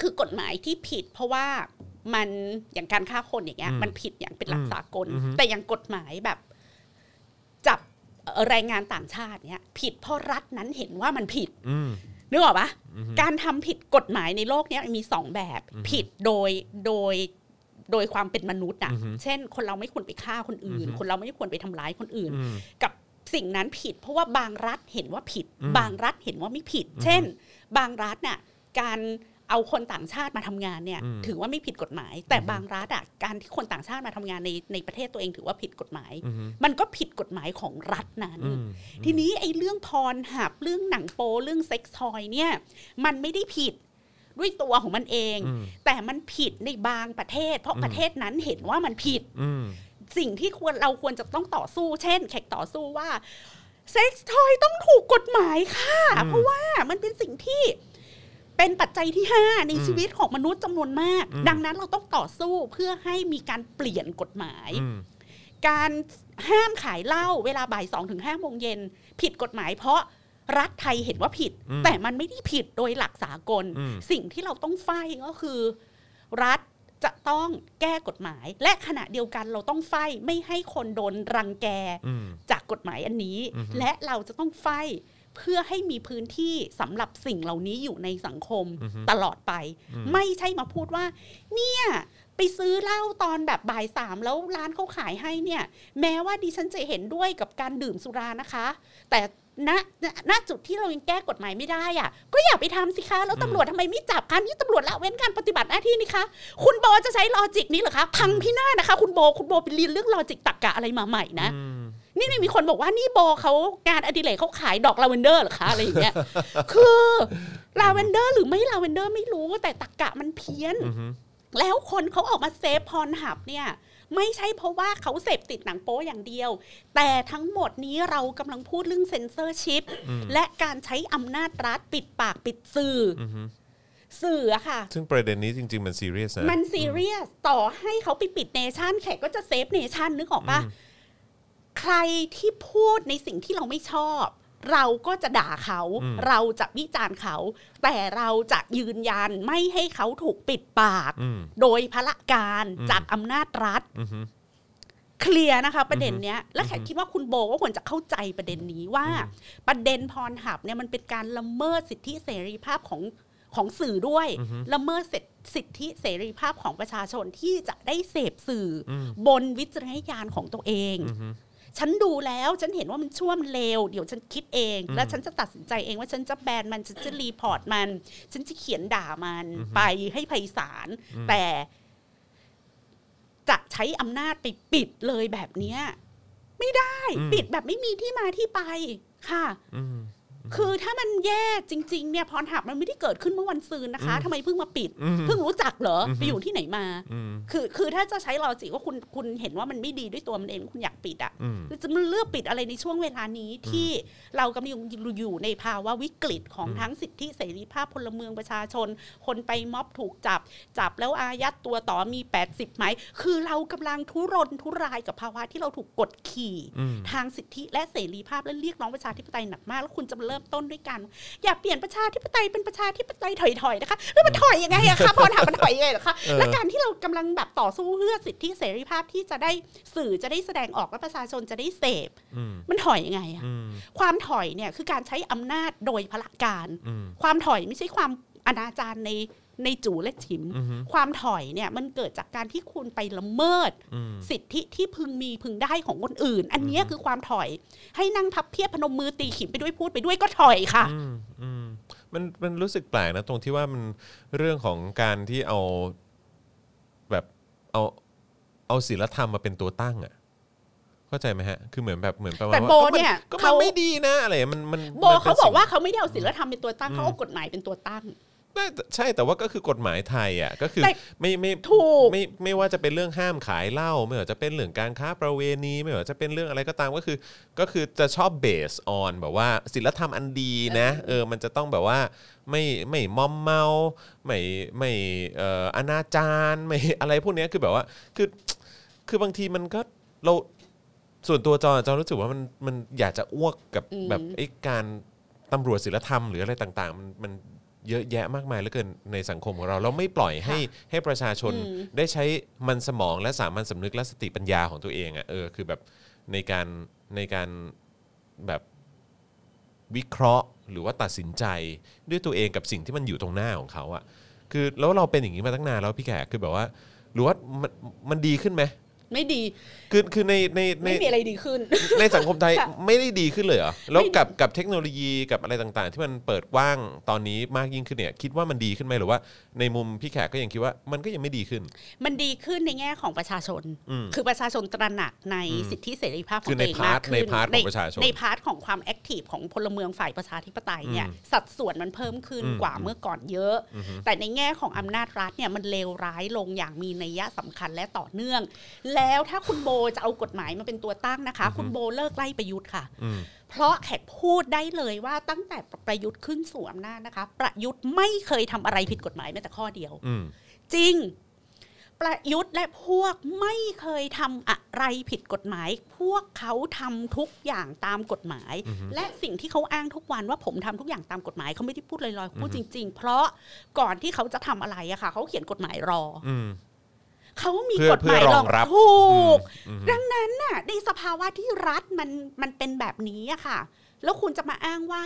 S3: คือกฎหมายที่ผิดเพราะว่ามันอย่างการฆ่าคนอย่างเงี้ย
S2: อืม
S3: มันผิดอย่างเป็นหลัก
S2: อืม
S3: สากล
S2: อือฮึ
S3: แต่อย่างกฎหมายแบบ จับเอ่อแรงงานต่างชาติเนี้ย ผิดเพราะรัฐนั้นเห็นว่ามันผิด
S2: อืม
S3: นึกออกปะการทำผิดกฎหมายในโลกเนี้ยมีสองแบบ ผิดโดยโดยโดยความเป็นมนุษย์อะ
S2: อือฮึ
S3: เช่น คนเราไม่ควรไปฆ่าคนอื่น
S2: อือฮึ
S3: คนเราไม่ควรไปทำร้ายคนอื่น
S2: อืม
S3: กับสิ่งนั้นผิด เพราะว่าบางรัฐเห็นว่าผิด
S2: อืม
S3: บางรัฐเห็นว่าไม่ผิด เช่น บางรัฐน่ะการ เอาคนต่างชาติมาทำงานเนี่ย
S2: อืม
S3: ถือว่าไม่ผิดกฎหมาย แต่บางรัฐอะการที่คนต่างชาติมาทำงานในในประเทศตัวเองถือว่าผิดกฎหมาย
S2: อืม
S3: มันก็ผิดกฎหมายของรัฐนั้น
S2: อืม
S3: ทีนี้ไอ้เรื่อง Pornhub เรื่องหนังโป๊เรื่อง sex toy เนี่ยมันไม่ได้ผิดด้วยตัวของมันเอง แต่มันผิดในบางประเทศ เพราะประเทศนั้นเห็นว่ามันผิด
S2: อืม
S3: สิ่งที่ควรเราควรจะต้องต่อสู้ เช่น แขกต่อสู้ว่า sex toy ต้องถูกกฎหมายค่ะ เพราะว่ามันเป็นสิ่งที่ เป็นปัจจัยที่ 5 ในชีวิตของมนุษย์จำนวนมาก
S2: อืม
S3: ดังนั้นเราต้องต่อสู้เพื่อให้มีการเปลี่ยนกฎหมาย
S2: อืม
S3: การห้ามขายเหล้าเวลาบ่ายสองถึงห้าโมงเย็นผิดกฎหมายเพราะรัฐไทยเห็นว่าผิด
S2: อืม
S3: แต่มันไม่ได้ผิดโดยหลักสากล
S2: อืม
S3: สิ่งที่เราต้องไฟก็คือ รัฐจะต้องแก้กฎหมาย และขณะเดียวกันเราต้องไฟไม่ให้คนโดนรังแก
S2: อืม
S3: จากกฎหมายอันนี้
S2: อือฮึ
S3: และเราจะต้องไฟ เพื่อให้มีพื้นที่สำหรับสิ่งเหล่านี้อยู่ในสังคม
S2: อือฮึ
S3: ตลอดไป
S2: อืม
S3: ไม่ใช่มาพูดว่า เนี่ย ไปซื้อเหล้าตอนแบบบ่ายสามแล้วร้านเขาขายให้เนี่ย แม้ว่าดิฉันจะเห็นด้วยกับการดื่มสุรานะคะ แต่ณณณจุดที่เรายังแก้กฎหมายไม่ได้อะก็อย่าไปทำสิคะ แล้วตำรวจทำไมไม่จับคะนี่ตำรวจละเว้นการปฏิบัติหน้าที่นี่คะ คุณโบจะใช้ลอจิกนี้เหรอคะ พังพินาศนะคะ คุณโบ คุณโบไปเรียนเรื่องลอจิกตรรกะอะไรมาใหม่นะ
S2: อืม
S3: นี่มีคนบอกว่านี่โบเขางานอดิเรกเขาขายดอกลาเวนเดอร์เหรอคะอะไรอย่างเงี้ยคือลาเวนเดอร์หรือไม่ลาเวนเดอร์ไม่รู้แต่ตรรกะมันเพี้ยน
S2: อือฮึ
S3: แล้วคนเขาออกมา save Pornhub เนี่ยไม่ใช่เพราะว่าเขาเสพติดหนังโป๊อย่างเดียว แต่ทั้งหมดนี้เรากำลังพูดเรื่องเซนเซอร์ชิพและการใช้อำนาจรัฐปิดปากปิดสื่ออ
S2: อือฮึ
S3: สื่ออะค่ะ
S2: ซึ่งประเด็นนี้จริง ๆ มันซีเรียสนะ
S3: มันซีเรียส ต่อให้เขาไปปิดเนชั่นแขกก็จะ save Nation นึกออกปะ ใครที่พูดในสิ่งที่เราไม่ชอบ เราก็จะด่าเขา
S2: อืม
S3: เราจะวิจารณ์เขา แต่เราจะยืนยันไม่ให้เขาถูกปิดปาก
S2: อืม
S3: โดยพละการ
S2: อืม
S3: จากอำนาจรัฐ
S2: อือฮึ
S3: เคลียร์นะคะ ประเด็นเนี้ย และแขกคิดว่าคุณโบก็ควรจะเข้าใจประเด็นนี้ว่า ประเด็นพรหับเนี่ยมันเป็นการละเมิดสิทธิเสรีภาพของของสื่อด้วย ละเมิดสิทธิเสรีภาพของประชาชนที่จะได้เสพสื่ออ
S2: ม
S3: บนวิจารณญาณของตัวเอง
S2: อือฮึ
S3: ฉันดูแล้วฉันเห็นว่ามันชั่วมันเลวเดี๋ยวฉันคิดเอง แล้วฉันจะตัดสินใจเองว่าฉันจะแบนมันฉันจะ report มัน ฉันจะเขียนด่ามันไปให้ไพศาลแต่จะใช้อำนาจไปปิดเลยแบบเนี้ยไม่ได้
S2: อืม
S3: ปิดแบบไม่มีที่มาที่ไปค่ะ
S2: อืม
S3: คือถ้ามันแย่จริง ๆ เนี่ย Pornhub มันไม่ได้เกิดขึ้นเมื่อวันซืนนะคะทำไมเพิ่งมาปิด
S2: อืม
S3: เพิ่งรู้จักเหรอ
S2: อืม
S3: ไปอยู่ที่ไหนมา
S2: อืม
S3: คือคือถ้าจะใช้ลอจิกว่าคุณคุณเห็นว่ามันไม่ดีด้วยตัวมันเองคุณอยากปิดอะ
S2: อืม
S3: จะมาเลือกปิดอะไรในช่วงเวลานี้ที่เรากำลังอยู่ในภาวะวิกฤตของทั้งสิทธิเสรีภาพพลเมืองประชาชน คนไปม็อบถูกจับ จับแล้วอายัดตัวต่อมี 80ไหมคือเรากำลังทุรนทุรายกับภาวะที่เราถูกกดขี่
S2: อืม
S3: ทางสิทธิและเสรีภาพและเรียกร้องประชาธิปไตยหนักมากแล้วคุณจะมาเริ่มต้นด้วยกัน อย่าเปลี่ยนประชาธิปไตยเป็นประชาธิปไตยถอยๆนะคะแล้วมันถอยยังไงอะคะพอถามมันถอยยังไงเหรอคะ
S2: เออ
S3: และการที่เรากำลังแบบต่อสู้เพื่อสิทธิเสรีภาพที่จะได้สื่อจะได้แสดงออกและประชาชนจะได้เสพ
S2: อืม
S3: มันถอยยังไงอะ
S2: อืม
S3: ความถอยเนี่ยคือการใช้อำนาจโดยพละการ
S2: อืม
S3: ความถอยไม่ใช่ความอนาจารใน ในจูและฉิม
S2: อือฮึ
S3: ความถอยเนี่ยมันเกิดจากการที่คุณไปละเมิด
S2: อืม
S3: สิทธิที่พึงมีพึงได้ของคนอื่น อันเนี้ยคือความถอย ให้นั่งพับเพียบพนมมือตีขิมไปด้วยพูดไปด้วยก็ถอยค่ะ
S2: อืมอืมมันมันรู้สึกแปลกนะ ตรงที่ว่ามันเรื่องของการที่เอาแบบเอาเอาศีลธรรมมาเป็นตัวตั้งอะเข้าใจไหมฮะ คือเหมือนแบบเหมือนประมาณ
S3: แต่
S2: ว่า
S3: โบ
S2: ก็มั
S3: เนี่ย
S2: ก็มัน
S3: เขา
S2: ไม่ดีนะอะไรมันมัน
S3: โบ
S2: มันป็น
S3: เขาบอก
S2: สิ่ง
S3: ว่าเขาไม่ได้เอาศีลธรรมเป็นตัวตั้งเขาเอากฎหมายเป็นตัวตั้ง
S2: ไม่แต่ ใช่แต่ว่าก็คือกฎหมายไทยอะก็คือ
S3: แต่
S2: ไม่ไม่
S3: ถูก
S2: ไม่ไม่ว่าจะเป็นเรื่องห้ามขายเหล้าไม่ว่าจะเป็นเรื่องการค้าประเวณีไม่ว่าจะเป็นเรื่องอะไรก็ตามก็คือ ก็คือจะชอบเบสออนแบบว่าศีลธรรมอันดีนะเออมันจะต้องแบบว่าไม่ไม่มอมเมาไม่ไม่เอ่ออนาจารไม่อะไรพวกเนี้ยคือแบบว่าคือคือบางทีมันก็เราส่วนตัวจอจอรู้สึกว่ามันมันอยากจะอ้วกกับ
S3: อืม
S2: แบบไอ้การตำรวจศีลธรรมหรืออะไรต่าง ๆ มันมัน เยอะแยะมากมายเหลือเกินในสังคมของเรา เราไม่ปล่อยให้ให้ประชาชน
S3: อืม
S2: ได้ใช้มันสมองและสามัญสำนึกและสติปัญญาของตัวเองอะ่ะเออคือแบบในการในการแบบวิเคราะห์ หรือว่าตัดสินใจด้วยตัวเองกับสิ่งที่มันอยู่ตรงหน้าของเขาอะ่ะคือแล้วเราเป็นอย่างนี้มาตั้งนานแล้วพี่แขกคือแบบว่า หรือว่ามันมันดีขึ้นไหม
S3: ไม่ดี
S2: คือคือในในใน
S3: ไม่มีอะไรดีขึ้น
S2: ในสังคมไทย
S3: ค่ะ
S2: ไม่ได้ดีขึ้นเลยเหรอแล้ว
S3: ไม่ดี
S2: กับกับเทคโนโลยีกับอะไรต่างๆ ที่มันเปิดกว้างตอนนี้มากยิ่งขึ้นเนี่ย คิดว่ามันดีขึ้นไหมหรือว่า ในมุมพี่แขกก็ยังคิดว่ามันก็ยังไม่ดีขึ้น
S3: มันดีขึ้นในแง่ของประชาชน
S2: อืม
S3: คือประชาชนตระหนักในสิทธิเสรีภาพของตัวเอง
S2: พาร์
S3: มา
S2: ท
S3: กขึ้นคือ
S2: ใน part ใน part ของประชาชน
S3: ใน part ของความ active ของพลเมืองฝ่ายประชาธิปไตยเนี่ยสัดส่วนมันเพิ่มขึ้น
S2: อืม
S3: กว่าเมื่อก่อนเยอะ แต่ในแง่ของอำนาจรัฐเนี่ยมันเลวร้ายลงอย่างมีนัยยะสำคัญและต่อเนื่องแล้วถ้าคุณโบจะเอากฎหมายมาเป็นตัวตั้งนะคะ คุณโบเลิกไล่ประยุทธ์ค่ะ
S2: อืม
S3: เพราะแขกพูดได้เลยว่าตั้งแต่ประยุทธ์ขึ้นสู่อำนาจนะคะ ประยุทธ์ไม่เคยทำอะไรผิดกฎหมายแม้แต่ข้อเดียว
S2: อืม
S3: จริง ประยุทธ์และพวกไม่เคยทำอะไรผิดกฎหมาย พวกเขาทำทุกอย่างตามกฎหมาย และสิ่งที่เขาอ้างทุกวันว่าผมทำทุกอย่างตามกฎหมายเขาไม่ได้พูดลอยๆเขาพูดจริง ๆ เพราะก่อนที่เขาจะทำอะไรอะค่ะเขาเขียนกฎหมายรอ
S2: อืม
S3: เขามี
S2: เพื่อก
S3: ฎหมาย
S2: เพื่อร
S3: ร
S2: อ
S3: องง
S2: รับ
S3: ถูก
S2: อืม
S3: ดังนั้นน่ะในสภาวะที่รัฐมันมันเป็นแบบนี้อะค่ะ แล้วคุณจะมาอ้างว่า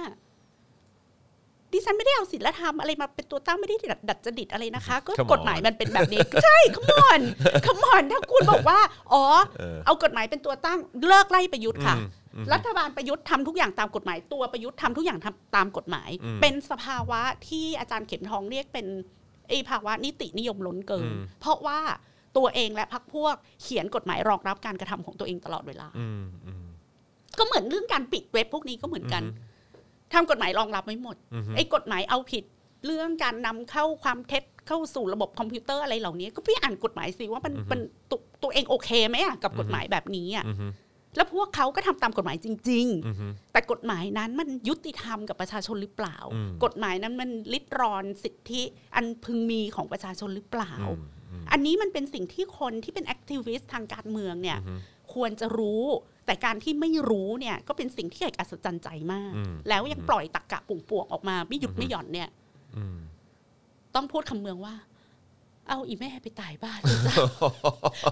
S3: ดิฉันไม่ได้เอาศีลธรรมอะไรมาเป็นตัวตั้งไม่ได้ดัดดัดจริตอะไรนะคะ ก็
S2: Come on
S3: กฎหมายมันเป็นแบบนี้ ใช่ขมอนขมอนถ้าคุณบอกว่า อ๋อ
S2: เออ
S3: เอากฎหมายเป็นตัวตั้งเลิกไล่ประยุทธ์ค่ะ
S2: อืมอืม
S3: รัฐบาลประยุทธ์ทำทุกอย่างตามกฎหมายตัวประยุทธ์ทำทุกอย่างทำตามกฎหมาย
S2: อืม
S3: เป็นสภาวะที่อาจารย์เข็มทองเรียกเป็นไอภาวะนิตินิยมล้นเกิน
S2: อืม
S3: เพราะว่า ตัวเองและพรรคพวกเขียนกฎหมายรองรับการกระทำของตัวเองตลอดเวลา
S2: อืมอืม
S3: ก็เหมือนเรื่องการปิดเว็บพวกนี้ก็เหมือนกัน
S2: อือฮึ
S3: ทำกฎหมายรองรับไม่หมด
S2: อือฮึ
S3: ไอ้กฎหมายเอาผิดเรื่องการนำเข้าความเท็จเข้าสู่ระบบคอมพิวเตอร์อะไรเหล่านี้ ก็พี่อ่านกฎหมายสิว่ามันมันตัวตัวเองโอเคไหมอะกับกฎหมายแบบนี้อะ
S2: อืม
S3: แล้วพวกเขาก็ทำตามกฎหมายจริง
S2: อืม
S3: ๆแต่กฎหมายนั้นมันยุติธรรมกับประชาชนหรือเปล่า
S2: อืม
S3: กฎหมายนั้นมันลิดรอนสิทธิอันพึงมีของประชาชนหรือเปล่า
S2: อืมอืม
S3: อันนี้มันเป็นสิ่งที่คนที่เป็นแอคทิวิสต์ทางการเมืองเนี่ยควรจะรู้แต่การที่ไม่รู้เนี่ยก็เป็นสิ่งที่เอกอัศจรรย์ใจมาก
S2: อืม
S3: แล้วยังปล่อยตักกะปุ่งป่วงๆออกมาไม่หยุดไม่หย่อนเนี่ย
S2: อืม
S3: ต้องพูดคำเมืองว่า เอาอีแม่ไปตายบ้านเลยจ้ะ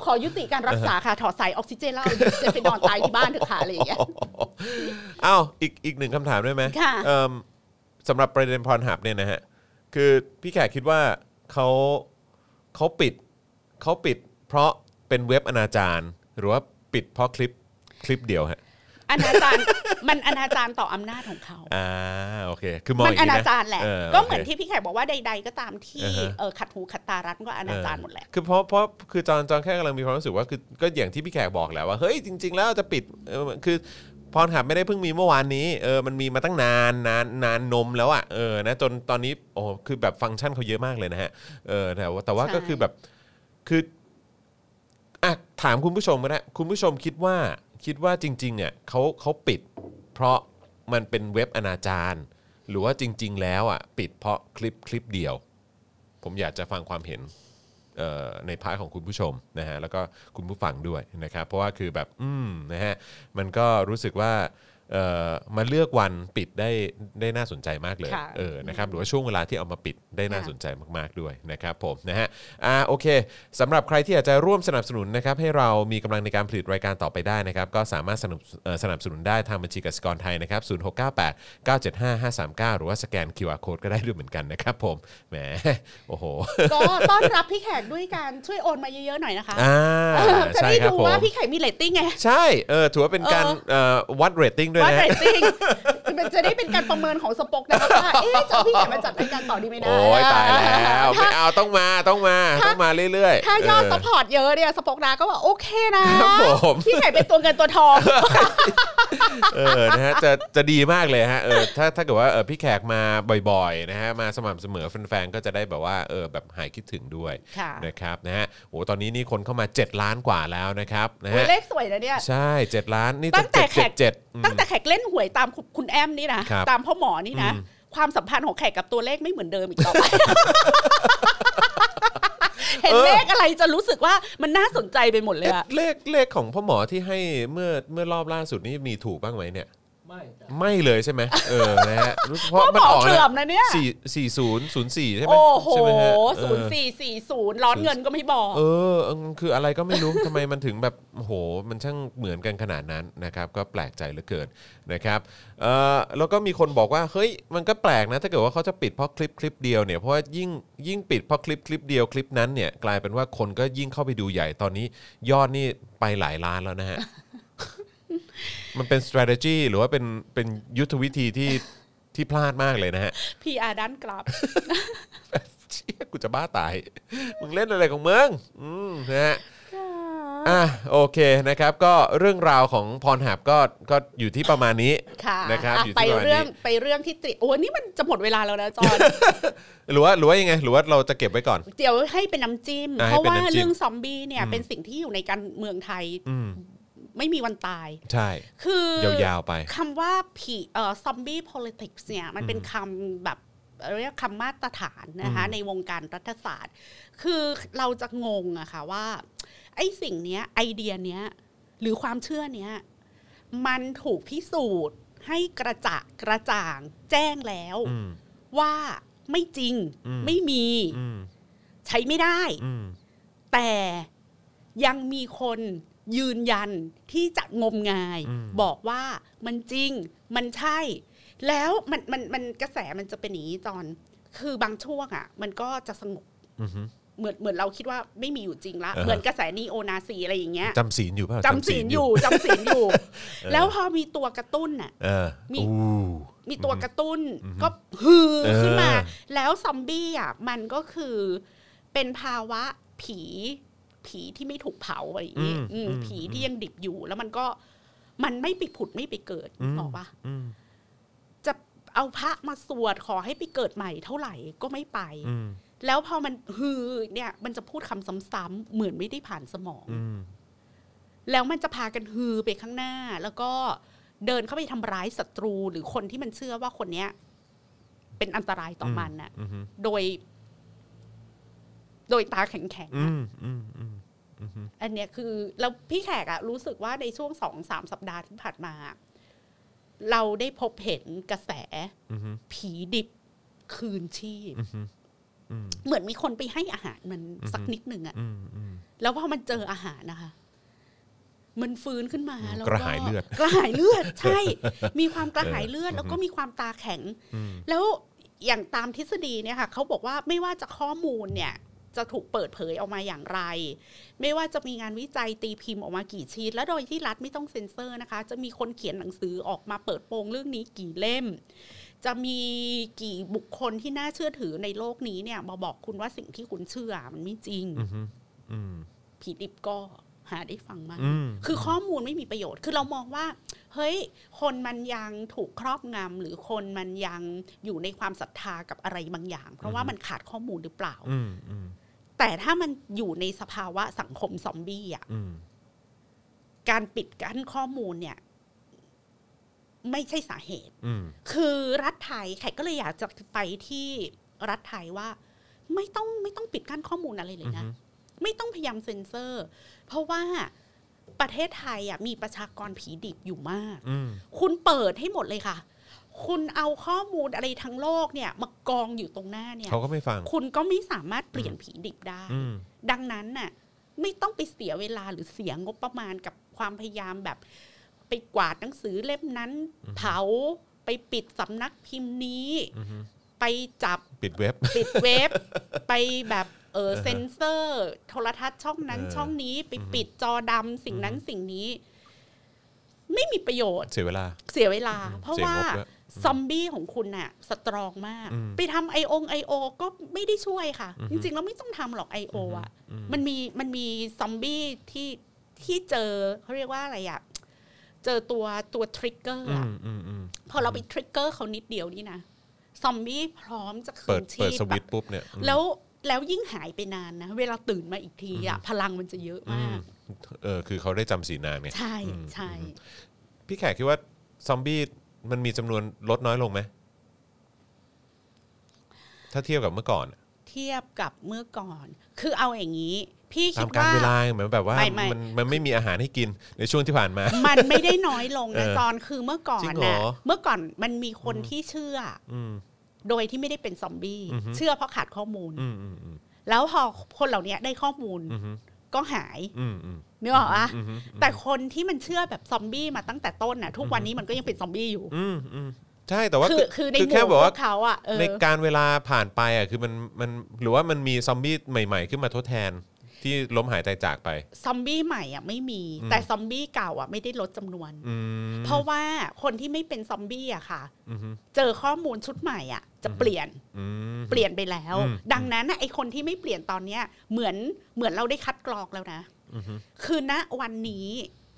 S3: ขอยุติการรักษาค่ะ ถอดสายออกซิเจนแล้วเอาดิฉันไปนอนตายที่บ้านเถอะค่ะอะไรอย่างเงี้ย
S2: อ้าวอีกอีกหนึ่งคำถามได้ไหม
S3: ค่ะ
S2: เอิ่มสำหรับประเด็นพรหับเนี่ยนะฮะ คือพี่แขกคิดว่าเขาเขาปิด เขาปิดเพราะเป็นเว็บอนาจารหรือว่าปิดเพราะคลิปคลิปเดียวฮะ
S3: อนาจารมันอนาจารต่ออำนาจของเขา
S2: อ่าโอเค คือมอง
S3: มั
S2: อนย่าง
S3: อ
S2: นี้
S3: นา
S2: นะ
S3: จารแหละ
S2: เออ
S3: ก็เหมือน
S2: โอเค
S3: ที่พี่แขกบอกว่าใด ๆ ก็ตามที่
S2: อ่าฮะ
S3: เออขัดหูขัดตารัฐก็อนาจารหมดแหละ
S2: คือเพราะเพราะคือจอนจอนแค่กำลังมีความรู้สึกว่าคือก็อย่างที่พี่แขกบอกแหละว่าเฮ้ยจริง ๆ แล้วจะปิดเออคือพรหับไม่ได้เพิ่งมีเมื่อวานนี้เออมันมีมาตั้งนานนานนานนมแล้วอะเออนะจนตอนนี้โอ้คือแบบฟังก์ชันเขาเยอะมากเลยนะฮะเออแต่ว่าแต่ว่า
S3: ใช่
S2: ก็คือแบบ คืออะถามคุณผู้ชมก็ได้คุณผู้ชมคิดว่าคิดว่าจริงๆเนี่ยเขาเขาปิด เพราะมันเป็นเว็บอนาจารหรือว่าจริง ๆ แล้วอะปิดเพราะคลิปคลิปเดียว ผมอยากจะฟังความเห็นใน part ของคุณผู้ชมนะฮะแล้วก็คุณผู้ฟังด้วยนะครับเพราะว่าคือแบบอืมนะฮะมันก็รู้สึกว่า มาเลือกวันปิดได้ได้น่าสนใจมากเลย
S3: ค่ะ
S2: เออนะครับหรือว่าช่วงเวลาที่เอามาปิดได้น่า
S3: ค่ะ
S2: สนใจมากๆด้วยนะครับผมนะฮะอ่าโอเคสำหรับใครที่อยากจะร่วมสนับสนุนนะครับให้เรามีกำลังในการผลิตรายการต่อไปได้นะครับก็สามารถสนับเอ่อสนับสนุนได้ทางบัญชีกสิกรไทยนะครับ0698 975 539หรือว่าสแกน QR Code ก็ได้ด้วยเหมือนกันนะครับผมแหมโอ้โห
S3: ก็ต้อนรับพี่แขกด้วยการช่วยโอนมาเยอะๆหน่อยนะคะ
S2: อ่า
S3: เออจะ
S2: ใช่
S3: ได้
S2: ครับ
S3: ดู
S2: ผม
S3: ว่าพี่แขกมีเรตติ้งไง
S2: ใช่เออถือว่าเป็นการ
S3: เออ
S2: เอ่อวัดเรตติ้งด้วย
S3: ว่า
S2: นะฮะเร
S3: ตติ้งมันจะได้เป็นการประเมินของ Spoke นะคะว่าเอ๊ะจะเอาพี่แขกมาจัดรายการต่อดีไหมนะ
S2: โอ้ยตายแล้วไม่
S3: ถ้า
S2: เอาต้องมาต้องมาต้องมาเรื่อยๆ
S3: ถ้ายอด supportอร์ตเยอะเนี่ย SpokeDark ก็บอกโอเคนะครับ
S2: ผม
S3: พี่แขกเป็นตัวเงินตัวทอง
S2: เออนะฮะจะจะดีมากเลยฮะเออถ้าถ้าเกิดว่าเออพี่แขกมาบ่อยๆนะฮะมาสม่ำเสมอแฟนๆก็จะได้แบบว่าเออแบบหายคิดถึงด้วย
S3: ค่ะ
S2: นะครับนะฮะโอ้ตอนนี้นี่คนเข้ามา 7 ล้านกว่าแล้วนะครับนะ
S3: โอ้ย
S2: ฮะ
S3: เลขสวยนะเนี่ย
S2: ใช่ 7 ล้านนี่
S3: ตั้
S2: จะ
S3: งแต่
S2: เจ็ด
S3: แข
S2: เจ็
S3: ก
S2: ดเจ็ดอืม
S3: ตั้งแต่แขกเล่นหวยตามคุณคุณแอมนี่นะ
S2: ครับ
S3: ตามพ่อหมอนี่นะ
S2: อืม
S3: ความสัมพันธ์ของแขกกับตัวเลขไม่เหมือนเดิมอีกต่อไปเห็นเลขอะไรจะรู้สึกว่ามันน่าสนใจไปหมดเลย
S2: เอ๊ะ
S3: อะ
S2: เลขเลขของพ่อหมอที่ให้เมื่อเมื่อรอบล่าสุดนี่มีถูกบ้างไหมเนี่ย
S4: ไม่จ้ะ
S2: ไม่เลยใช่ไหมเออนะฮะรู้เพราะมัน
S3: บอก
S2: ออก
S3: เสื่อมนะเนี่ย
S2: สี่สี่ศูนย์ศูนย์สี่ใช่ไหม
S3: โอ้โห
S2: ใช่ไหมฮะเอ
S3: ศูน
S2: อ
S3: ย์สี่สี่ศูนย์ร้อนเงินก็ไม่บอก
S2: เออเออคืออะไรก็ไม่รู้ทำไมมันถึงแบบโอ้โหมันช่างเหมือนกันขนาดนั้นนะครับก็แปลกใจเหลือเกินนะครับเออแล้วก็มีคนบอกว่าเฮ้ยมันก็แปลกนะถ้าเกิดว่าเขาจะปิดเพราะคลิปคลิปเดียวเนี่ยเพราะว่ายิ่งยิ่งปิดเพราะคลิปคลิปเดียวคลิปนั้นเนี่ยกลายเป็นว่าคนก็ยิ่งเข้าไปดูใหญ่ตอนนี้ ยอดนี่ไปหลายล้านแล้วนะฮะ มันเป็น strategy หรือว่าเป็นเป็นยุทธวิธีที่ที่พลาดมากเลยนะฮะ
S3: PR ด้านกลับ
S2: เชี่ยกูจะบ้าตาย มึงเล่นอะไรของมึงอืมนะฮะอะโอเคนะครับ ก็เรื่องราวของพรหับก็ก็อยู่ที่ประมาณนี้
S3: ค่ะ
S2: นะครับ
S3: อะ
S2: อยู่
S3: ไป
S2: ที่ประมาณ
S3: เรื่อง
S2: นี้
S3: ไปเรื่องที่ติโอ้นี่มันจะหมดเวลาแล้วนะจอน
S2: หรือว่าหรือว่ายังไง หรือว่าเราจะเก็บไว้ก่อน
S3: เดี๋ยวให้เป็นน้ำจิ้ม
S2: อะให้
S3: เพราะ
S2: เป็น
S3: ว่า
S2: น้ำจิ้ม
S3: เรื่องซอมบี้เนี่ย
S2: อืม
S3: เป็นสิ่งที่อยู่ในการเมืองไทย
S2: อืม
S3: ไม่มีวันตาย
S2: ใช่
S3: คือยา
S2: วๆไป
S3: คำว่าผีเอ่อซอมบี้ politics เนี่ยมันเป็นคำแบบเรียกคำมาตรฐานนะคะ
S2: อืม
S3: ในวงการรัฐศาสตร์ คือเราจะงงอะค่ะว่า ไอ้สิ่งเนี้ยไอเดียเนี้ยหรือความเชื่อเนี้ยมันถูกพิสูจน์ให้กระจะกระจ่างแจ้งแล้ว
S2: อืม
S3: ว่าไม่จริง
S2: อืม
S3: ไม่มี
S2: อืม
S3: ใช้ไม่ได้
S2: อืม
S3: แต่ยังมีคน ยืนยันที่จะงมงาย
S2: อืม
S3: บอกว่ามันจริงมันใช่ แล้วมันมันมันกระแสมันจะเป็นอย่างนี้จอน คือบางช่วงอะ มันก็จะสงบ
S2: อืม
S3: เหมือนเหมือนเราคิดว่าไม่มีอยู่จริงละ
S2: อ่าฮะ
S3: เหมือนกระแสนีโอนาซีอะไรอย่างเงี้ย
S2: จำศีลอยู่เปล่า
S3: จำศีลอยู่จำศีลอยู่ แล้วพอมีตัวกระตุ้นน่ะ
S2: เออ
S3: มี
S2: อู้
S3: มีตัวกระตุ้น
S2: อือฮึ
S3: ก็ฮือ
S2: เออ
S3: ขึ้นมา แล้วซอมบี้อะมันก็คือเป็นภาวะผี ผีที่ไม่ถูกเผาอะไรอย่างงี้
S2: อืม
S3: อืม
S2: อืม
S3: ผีที่ยังดิบอยู่ แล้วมันก็มันไม่ไปผุดไม่ไปเกิด
S2: อืม
S3: บอกว่า
S2: อืม
S3: จะเอาพระมาสวดขอให้ไปเกิดใหม่เท่าไหร่ก็ไม่ไป
S2: อืม
S3: แล้วพอมันฮือเนี่ย มันจะพูดคำซ้ำๆเหมือนไม่ได้ผ่านสมอง
S2: อืม
S3: แล้วมันจะพากันฮือไปข้างหน้า แล้วก็เดินเข้าไปทำร้ายศัตรูหรือคนที่มันเชื่อว่าคนเนี้ยเป็นอันตรายต่อมันน่ะ
S2: อืม
S3: โดย โดยตาแข็งๆ
S2: อื
S3: อะ
S2: มอืมอืมอืม
S3: อันเนี้ยคือแล้วพี่แขกอะรู้สึกว่าในช่วงสองสามสัปดาห์ที่ผ่านมา เราได้พบเห็นกระแส
S2: อืม
S3: ผีดิบคืนชีพ
S2: อืมอืม
S3: เหมือนมีคนไปให้อาหารมันสัก
S2: อือฮึ
S3: นิดหนึ่งอะ
S2: อืมอืม
S3: แล้วพอมันเจออาหารนะคะ มันฟื้นขึ้นมา
S2: อืม
S3: แล้ว
S2: กระหายเลือด
S3: กระหายเลือด ใช่ มีความกระหายเลือด
S2: เออ
S3: แล้วก็มีความตาแข็ง
S2: อืม
S3: แล้วอย่างตามทฤษฎีเนี่ยค่ะเขาบอกว่าไม่ว่าจะข้อมูลเนี่ย จะถูกเปิดเผยออกมาอย่างไร ไม่ว่าจะมีงานวิจัยตีพิมพ์ออกมากี่ชิ้นและโดยที่รัฐไม่ต้องเซ็นเซอร์นะคะ จะมีคนเขียนหนังสือออกมาเปิดโปงเรื่องนี้กี่เล่ม จะมีกี่บุคคลที่น่าเชื่อถือในโลกนี้เนี่ยมาบอกคุณว่าสิ่งที่คุณเชื่อมันไม่จริง
S2: อืมอืม
S3: ผีดิบก็หาได้ฟังมาก
S2: อืม
S3: คือข้อมูลไม่มีประโยชน์ คือเรามองว่า เฮ้ย คนมันยังถูกครอบงำหรือคนมันยังอยู่ในความศรัทธากับอะไรบางอย่าง เพราะว่ามันขาดข้อมูลหรือเปล่า
S2: อืมอืม
S3: แต่ถ้ามันอยู่ในสภาวะสังคมซอมบี้อะ
S2: อืม
S3: การปิดกั้นข้อมูลเนี่ย ไม่ใช่สาเหตุ
S2: อืม
S3: คือรัฐไทยแขกก็เลยอยากจะไปที่รัฐไทยว่า ไม่ต้องไม่ต้องปิดกั้นข้อมูลอะไรเลยนะไม่ต้องพยายามเซ็นเซอร์ เพราะว่าประเทศไทยอะมีประชากรผีดิบอยู่มาก
S2: อืม
S3: คุณเปิดให้หมดเลยค่ะ คุณเอาข้อมูลอะไรทั้งโลกเนี่ยมากองอยู่ตรงหน้าเนี่ย
S2: เขาก็ไม่ฟัง
S3: คุณก็ไม่สามารถเปลี่ยนผีดิบได้
S2: อืม
S3: ดังนั้นน่ะไม่ต้องไปเสียเวลาหรือเสียงบประมาณกับความพยายามแบบไปกวาดหนังสือเล่มนั้น เผาไปปิดสำนักพิมพ์นี้
S2: อืม
S3: ไปจับ
S2: ปิดเว็บ
S3: ปิดเว็บ ไปแบบเออเซนเซอร์ โทรทัศน์ช่องนั้น
S2: เออ
S3: ช่องนี้ ไป
S2: อือฮึ
S3: ปิดจอดำสิ่งนั้นสิ่งนี้ ไม่มีประโยชน์
S2: เสียเวลา
S3: เสียเวลา
S2: อืม
S3: เพราะ
S2: เสีย
S3: ว่าง
S2: บด้วย
S3: ซอมบี้ของคุณน่ะสตรองมาก
S2: อืม
S3: ไปทำไอองไอโอก็ไม่ได้ช่วยค่ะ
S2: อือฮึ
S3: จริงๆ แล้วไม่ต้องทำหรอกไอโออะ
S2: อืม
S3: มันมีมันมีซอมบี้ที่ที่เจอเขาเรียกว่าอะไรอะ เจอตัวตัว trigger อะ
S2: อืมอืม
S3: พอเราไป trigger เขานิดเดียวนี่นะซอมบี้พร้อมจะคืนชีพ
S2: เปิดเปิดสวิตช์
S3: แบบ
S2: ปุ๊บเนี่ยอืม
S3: แล้วแล้วยิ่งหายไปนานนะ เวลาตื่นมาอีกทีอะ
S2: อืม
S3: พลังมันจะเยอะมากอืม
S2: เออคือเขาได้จำศีลนานไง
S3: ใช่
S2: อืม
S3: ใช่
S2: อืมพี่แขกคิดว่าซอมบี้ มันมีจำนวนลดน้อยลงไหมถ้าเทียบกับเมื่อก่อน
S3: เทียบกับเมื่อก่อน คือเอาอย่างนี้ พี่คิ
S2: ตา
S3: ด
S2: มการ
S3: ว่า
S2: เวลาเหมือนแบบว่า
S3: ไม่ไม่
S2: มันมันไม่มีอาหารให้กินในช่วงที่ผ่านมา
S3: มันไม่ได้น้อยลงนะ
S2: เออ
S3: จอนคือเมื่อก่อ
S2: จริ
S3: น
S2: งเหร
S3: น่ะ
S2: อ
S3: เมื่อก่อนมันมีคนที่เชื่ออ
S2: อืม
S3: โดยที่ไม่ได้เป็นซอมบี้
S2: อือฮึ
S3: เชื่อเพราะขาดข้อมูล
S2: อืมอืมอืม
S3: แล้วพอคนเหล่านี้ได้ข้อมูล
S2: อืม
S3: ก็หาย
S2: อืมอืม
S3: นึกออกปะ
S2: อืมอืม
S3: แต่คนที่มันเชื่อแบบซอมบี้มาตั้งแต่ต้นน่ะ ทุกวันนี้มันก็ยังเป็นซอมบี้อยู่
S2: อืมอืมใช่แต่ว่า
S3: คือคือในห
S2: แค่
S3: มู่
S2: บอก
S3: พ
S2: ว่า
S3: วกเขาอะเออ
S2: ในการเวลาผ่านไปอะคือมันมันหรือว่ามันมีซอมบี้ใหม่ ๆ ขึ้นมาทดแทน ที่ล้มหายตายจากไป
S3: ซอมบี้ใหม่อะไม่มี
S2: อืม
S3: แต่ซอมบี้เก่าอะไม่ได้ลดจำนวน
S2: อืม
S3: เพราะว่าคนที่ไม่เป็นซอมบี้อะค่ะ
S2: อืม
S3: เจอข้อมูลชุดใหม่อะ จะเปลี่ยน
S2: อืม
S3: เปลี่ยนไปแล้ว
S2: อืม
S3: ดังนั้นน่ะไอคนที่ไม่เปลี่ยนตอนเนี้ยเหมือนเหมือนเราได้คัดกรองแล้วนะ
S2: อืม
S3: คือณวันนี้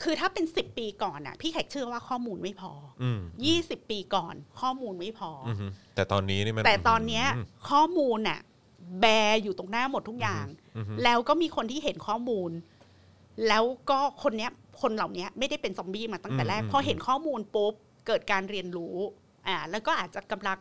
S3: คือถ้าเป็นสิบปีก่อนอะ พี่แขกเชื่อว่าข้อมูลไม่พอ
S2: อืม
S3: ยี่สิบปีก่อน ข้อมูลไม่พออ
S2: อืมแต่ตอนนี้นี่มัน
S3: แต่ตอนเนี้ยข้อมูลน่ะ แบร์อยู่ตรงหน้าหมดทุกอย่าง
S2: อืม
S3: แล้วก็มีคนที่เห็นข้อมูล แล้วก็คนเนี้ยคนเหล่านี้ไม่ได้เป็นซอมบี้มาตั้งแต่แรก
S2: อืม
S3: พอเห็นข้อมูลปุ๊บเกิดการเรียนรู้อ่าแล้วก็อาจจะกำลัง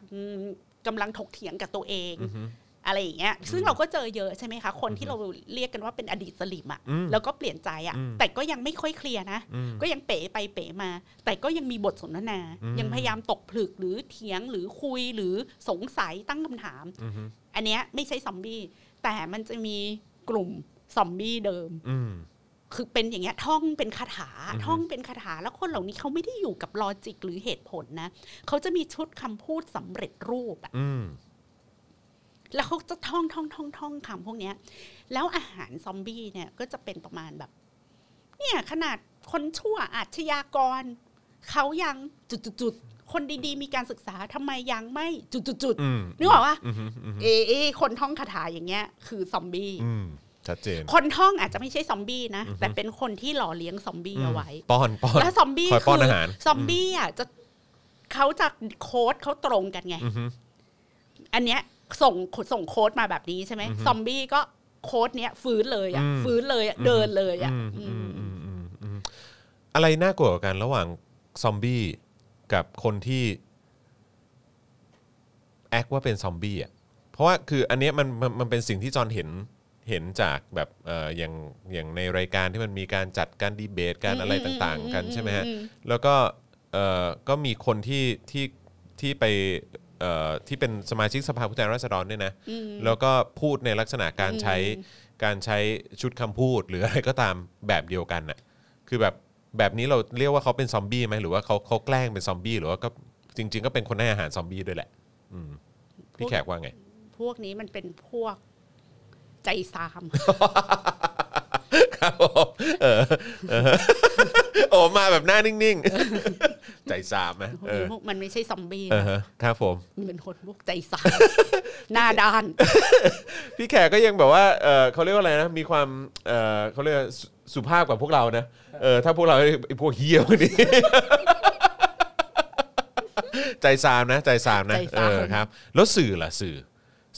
S3: กำลังถกเถียงกับตัวเอง
S2: อืม
S3: อะไรอย่างเงี้ย ซึ่งเราก็เจอเยอะใช่ไหมคะ คนที่เราเรียกกันว่าเป็นอดีตสลิมอะ
S2: อืม
S3: แล้วก็เปลี่ยนใจอะ
S2: อืม
S3: แต่ก็ยังไม่ค่อยเคลียร์นะ
S2: อืม
S3: ก็ยังเป๋ไปเป๋มา แต่ก็ยังมีบทสนทนา
S2: อืม
S3: ยังพยายามตกผลึกหรือเถียงหรือคุยหรือสงสัยตั้งคำถาม
S2: อืม
S3: อันเนี้ยไม่ใช่ซอมบี้แต่มันจะมีกลุ่มซอมบี้เดิม
S2: อืม
S3: คือเป็นอย่างเงี้ยท่องเป็นคาถา
S2: อือฮึ
S3: ท่องเป็นคาถาแล้วคนเหล่านี้เขาไม่ได้อยู่กับลอจิกหรือเหตุผลนะเขาจะมีชุดคำพูดสำเร็จรูปอะ
S2: อืม
S3: แล้วเขาจะท่องท่องท่องท่องคำพวกเนี้ย แล้วอาหารซอมบี้เนี่ยก็จะเป็นประมาณแบบ เนี่ยขนาดคนชั่วอาชญากรเขายังจุดจุดจุดๆ คนดีๆ มีการศึกษาทำไมยังไม่จุดจุดจุดๆ
S2: อืม
S3: นึกออกว่า
S2: อืมอืม
S3: เอเอคนท่องคาถาอย่างเงี้ย คือซอมบี้
S2: อืมชัดเจน
S3: คนท่องอาจจะไม่ใช่ซอมบี้นะ
S2: อือฮึ
S3: แต่เป็นคนที่หล่อเลี้ยงซอมบี้เอาไว้
S2: ป้อนป้อน
S3: แล้วซอมบี้
S2: คอยป้อนอาหาร
S3: ซอมบี้อะจะเขาจะโค้ดเขาตรงกันไง
S2: อือฮึ
S3: อันเนี้ยส่งส่งโค้ดมาแบบนี้ใช่ไหม
S2: อือฮึ
S3: ซอมบี้ก็โค้ดเนี้ยฟื้นเลยอะ
S2: อืม
S3: ฟื้นเลยอะเดินเลยอะ
S2: อืม
S3: อื
S2: อื
S3: ม
S2: มอืมอืมอืมอะไรน่ากลัวกว่ากันระหว่างซอมบี้ กับคนที่แอคว่าเป็นซอมบี้อะเพราะว่าคืออันเนี้ยมันมันมันเป็นสิ่งที่จอห์นเห็นเห็นจากแบบเอ่ออย่างอย่างในรายการที่มันมีการจัดการดีเบตการอะไรต่างๆ กันใช่ไหมฮะ
S3: อืม
S2: แล้วก็เอ่อก็มีคนที่ที่ที่ไปเอ่อที่เป็นสมาชิกสภาผู้แทนราษฎรเนี่ยนะ
S3: อืม
S2: แล้วก็พูดในลักษณะการใช้การใช้ชุดคำพูดหรืออะไรก็ตามแบบเดียวกันน่ะคือแบบ แบบนี้เราเรียกว่าเขาเป็นซอมบี้ไหมหรือว่าเขาเขาแกล้งเป็นซอมบี้หรือว่าก็จริง ๆ ก็เป็นคนให้อาหารซอมบี้ด้วยแหละอืมพี่แขกว่าไง
S3: พวกนี้มันเป็นพวกใจซาม
S2: ครับผมเออเออโอ้มาแบบหน้านิ่งๆ ใจสามนะเออ
S3: พวกมันไม่ใช่ซอมบี้
S2: เออ
S3: นะ
S2: ฮะครับผม
S3: มันเป็นคนพวกใจซาม หน้าด้าน
S2: พี่แขกก็ยังแบบว่าเออเขาเรียกว่าอะไรนะ มีความเออเขาเรียกว่าสุ สุภาพกว่าพวกเรานะเออถ้าพวกเราไอ้พวกเฮี้ยพวกนี้ ใจซามนะ ใจซามนะ
S3: ใจ
S2: เอ
S3: ซาม
S2: อครับ แล้วสื่อล่ะสื่อ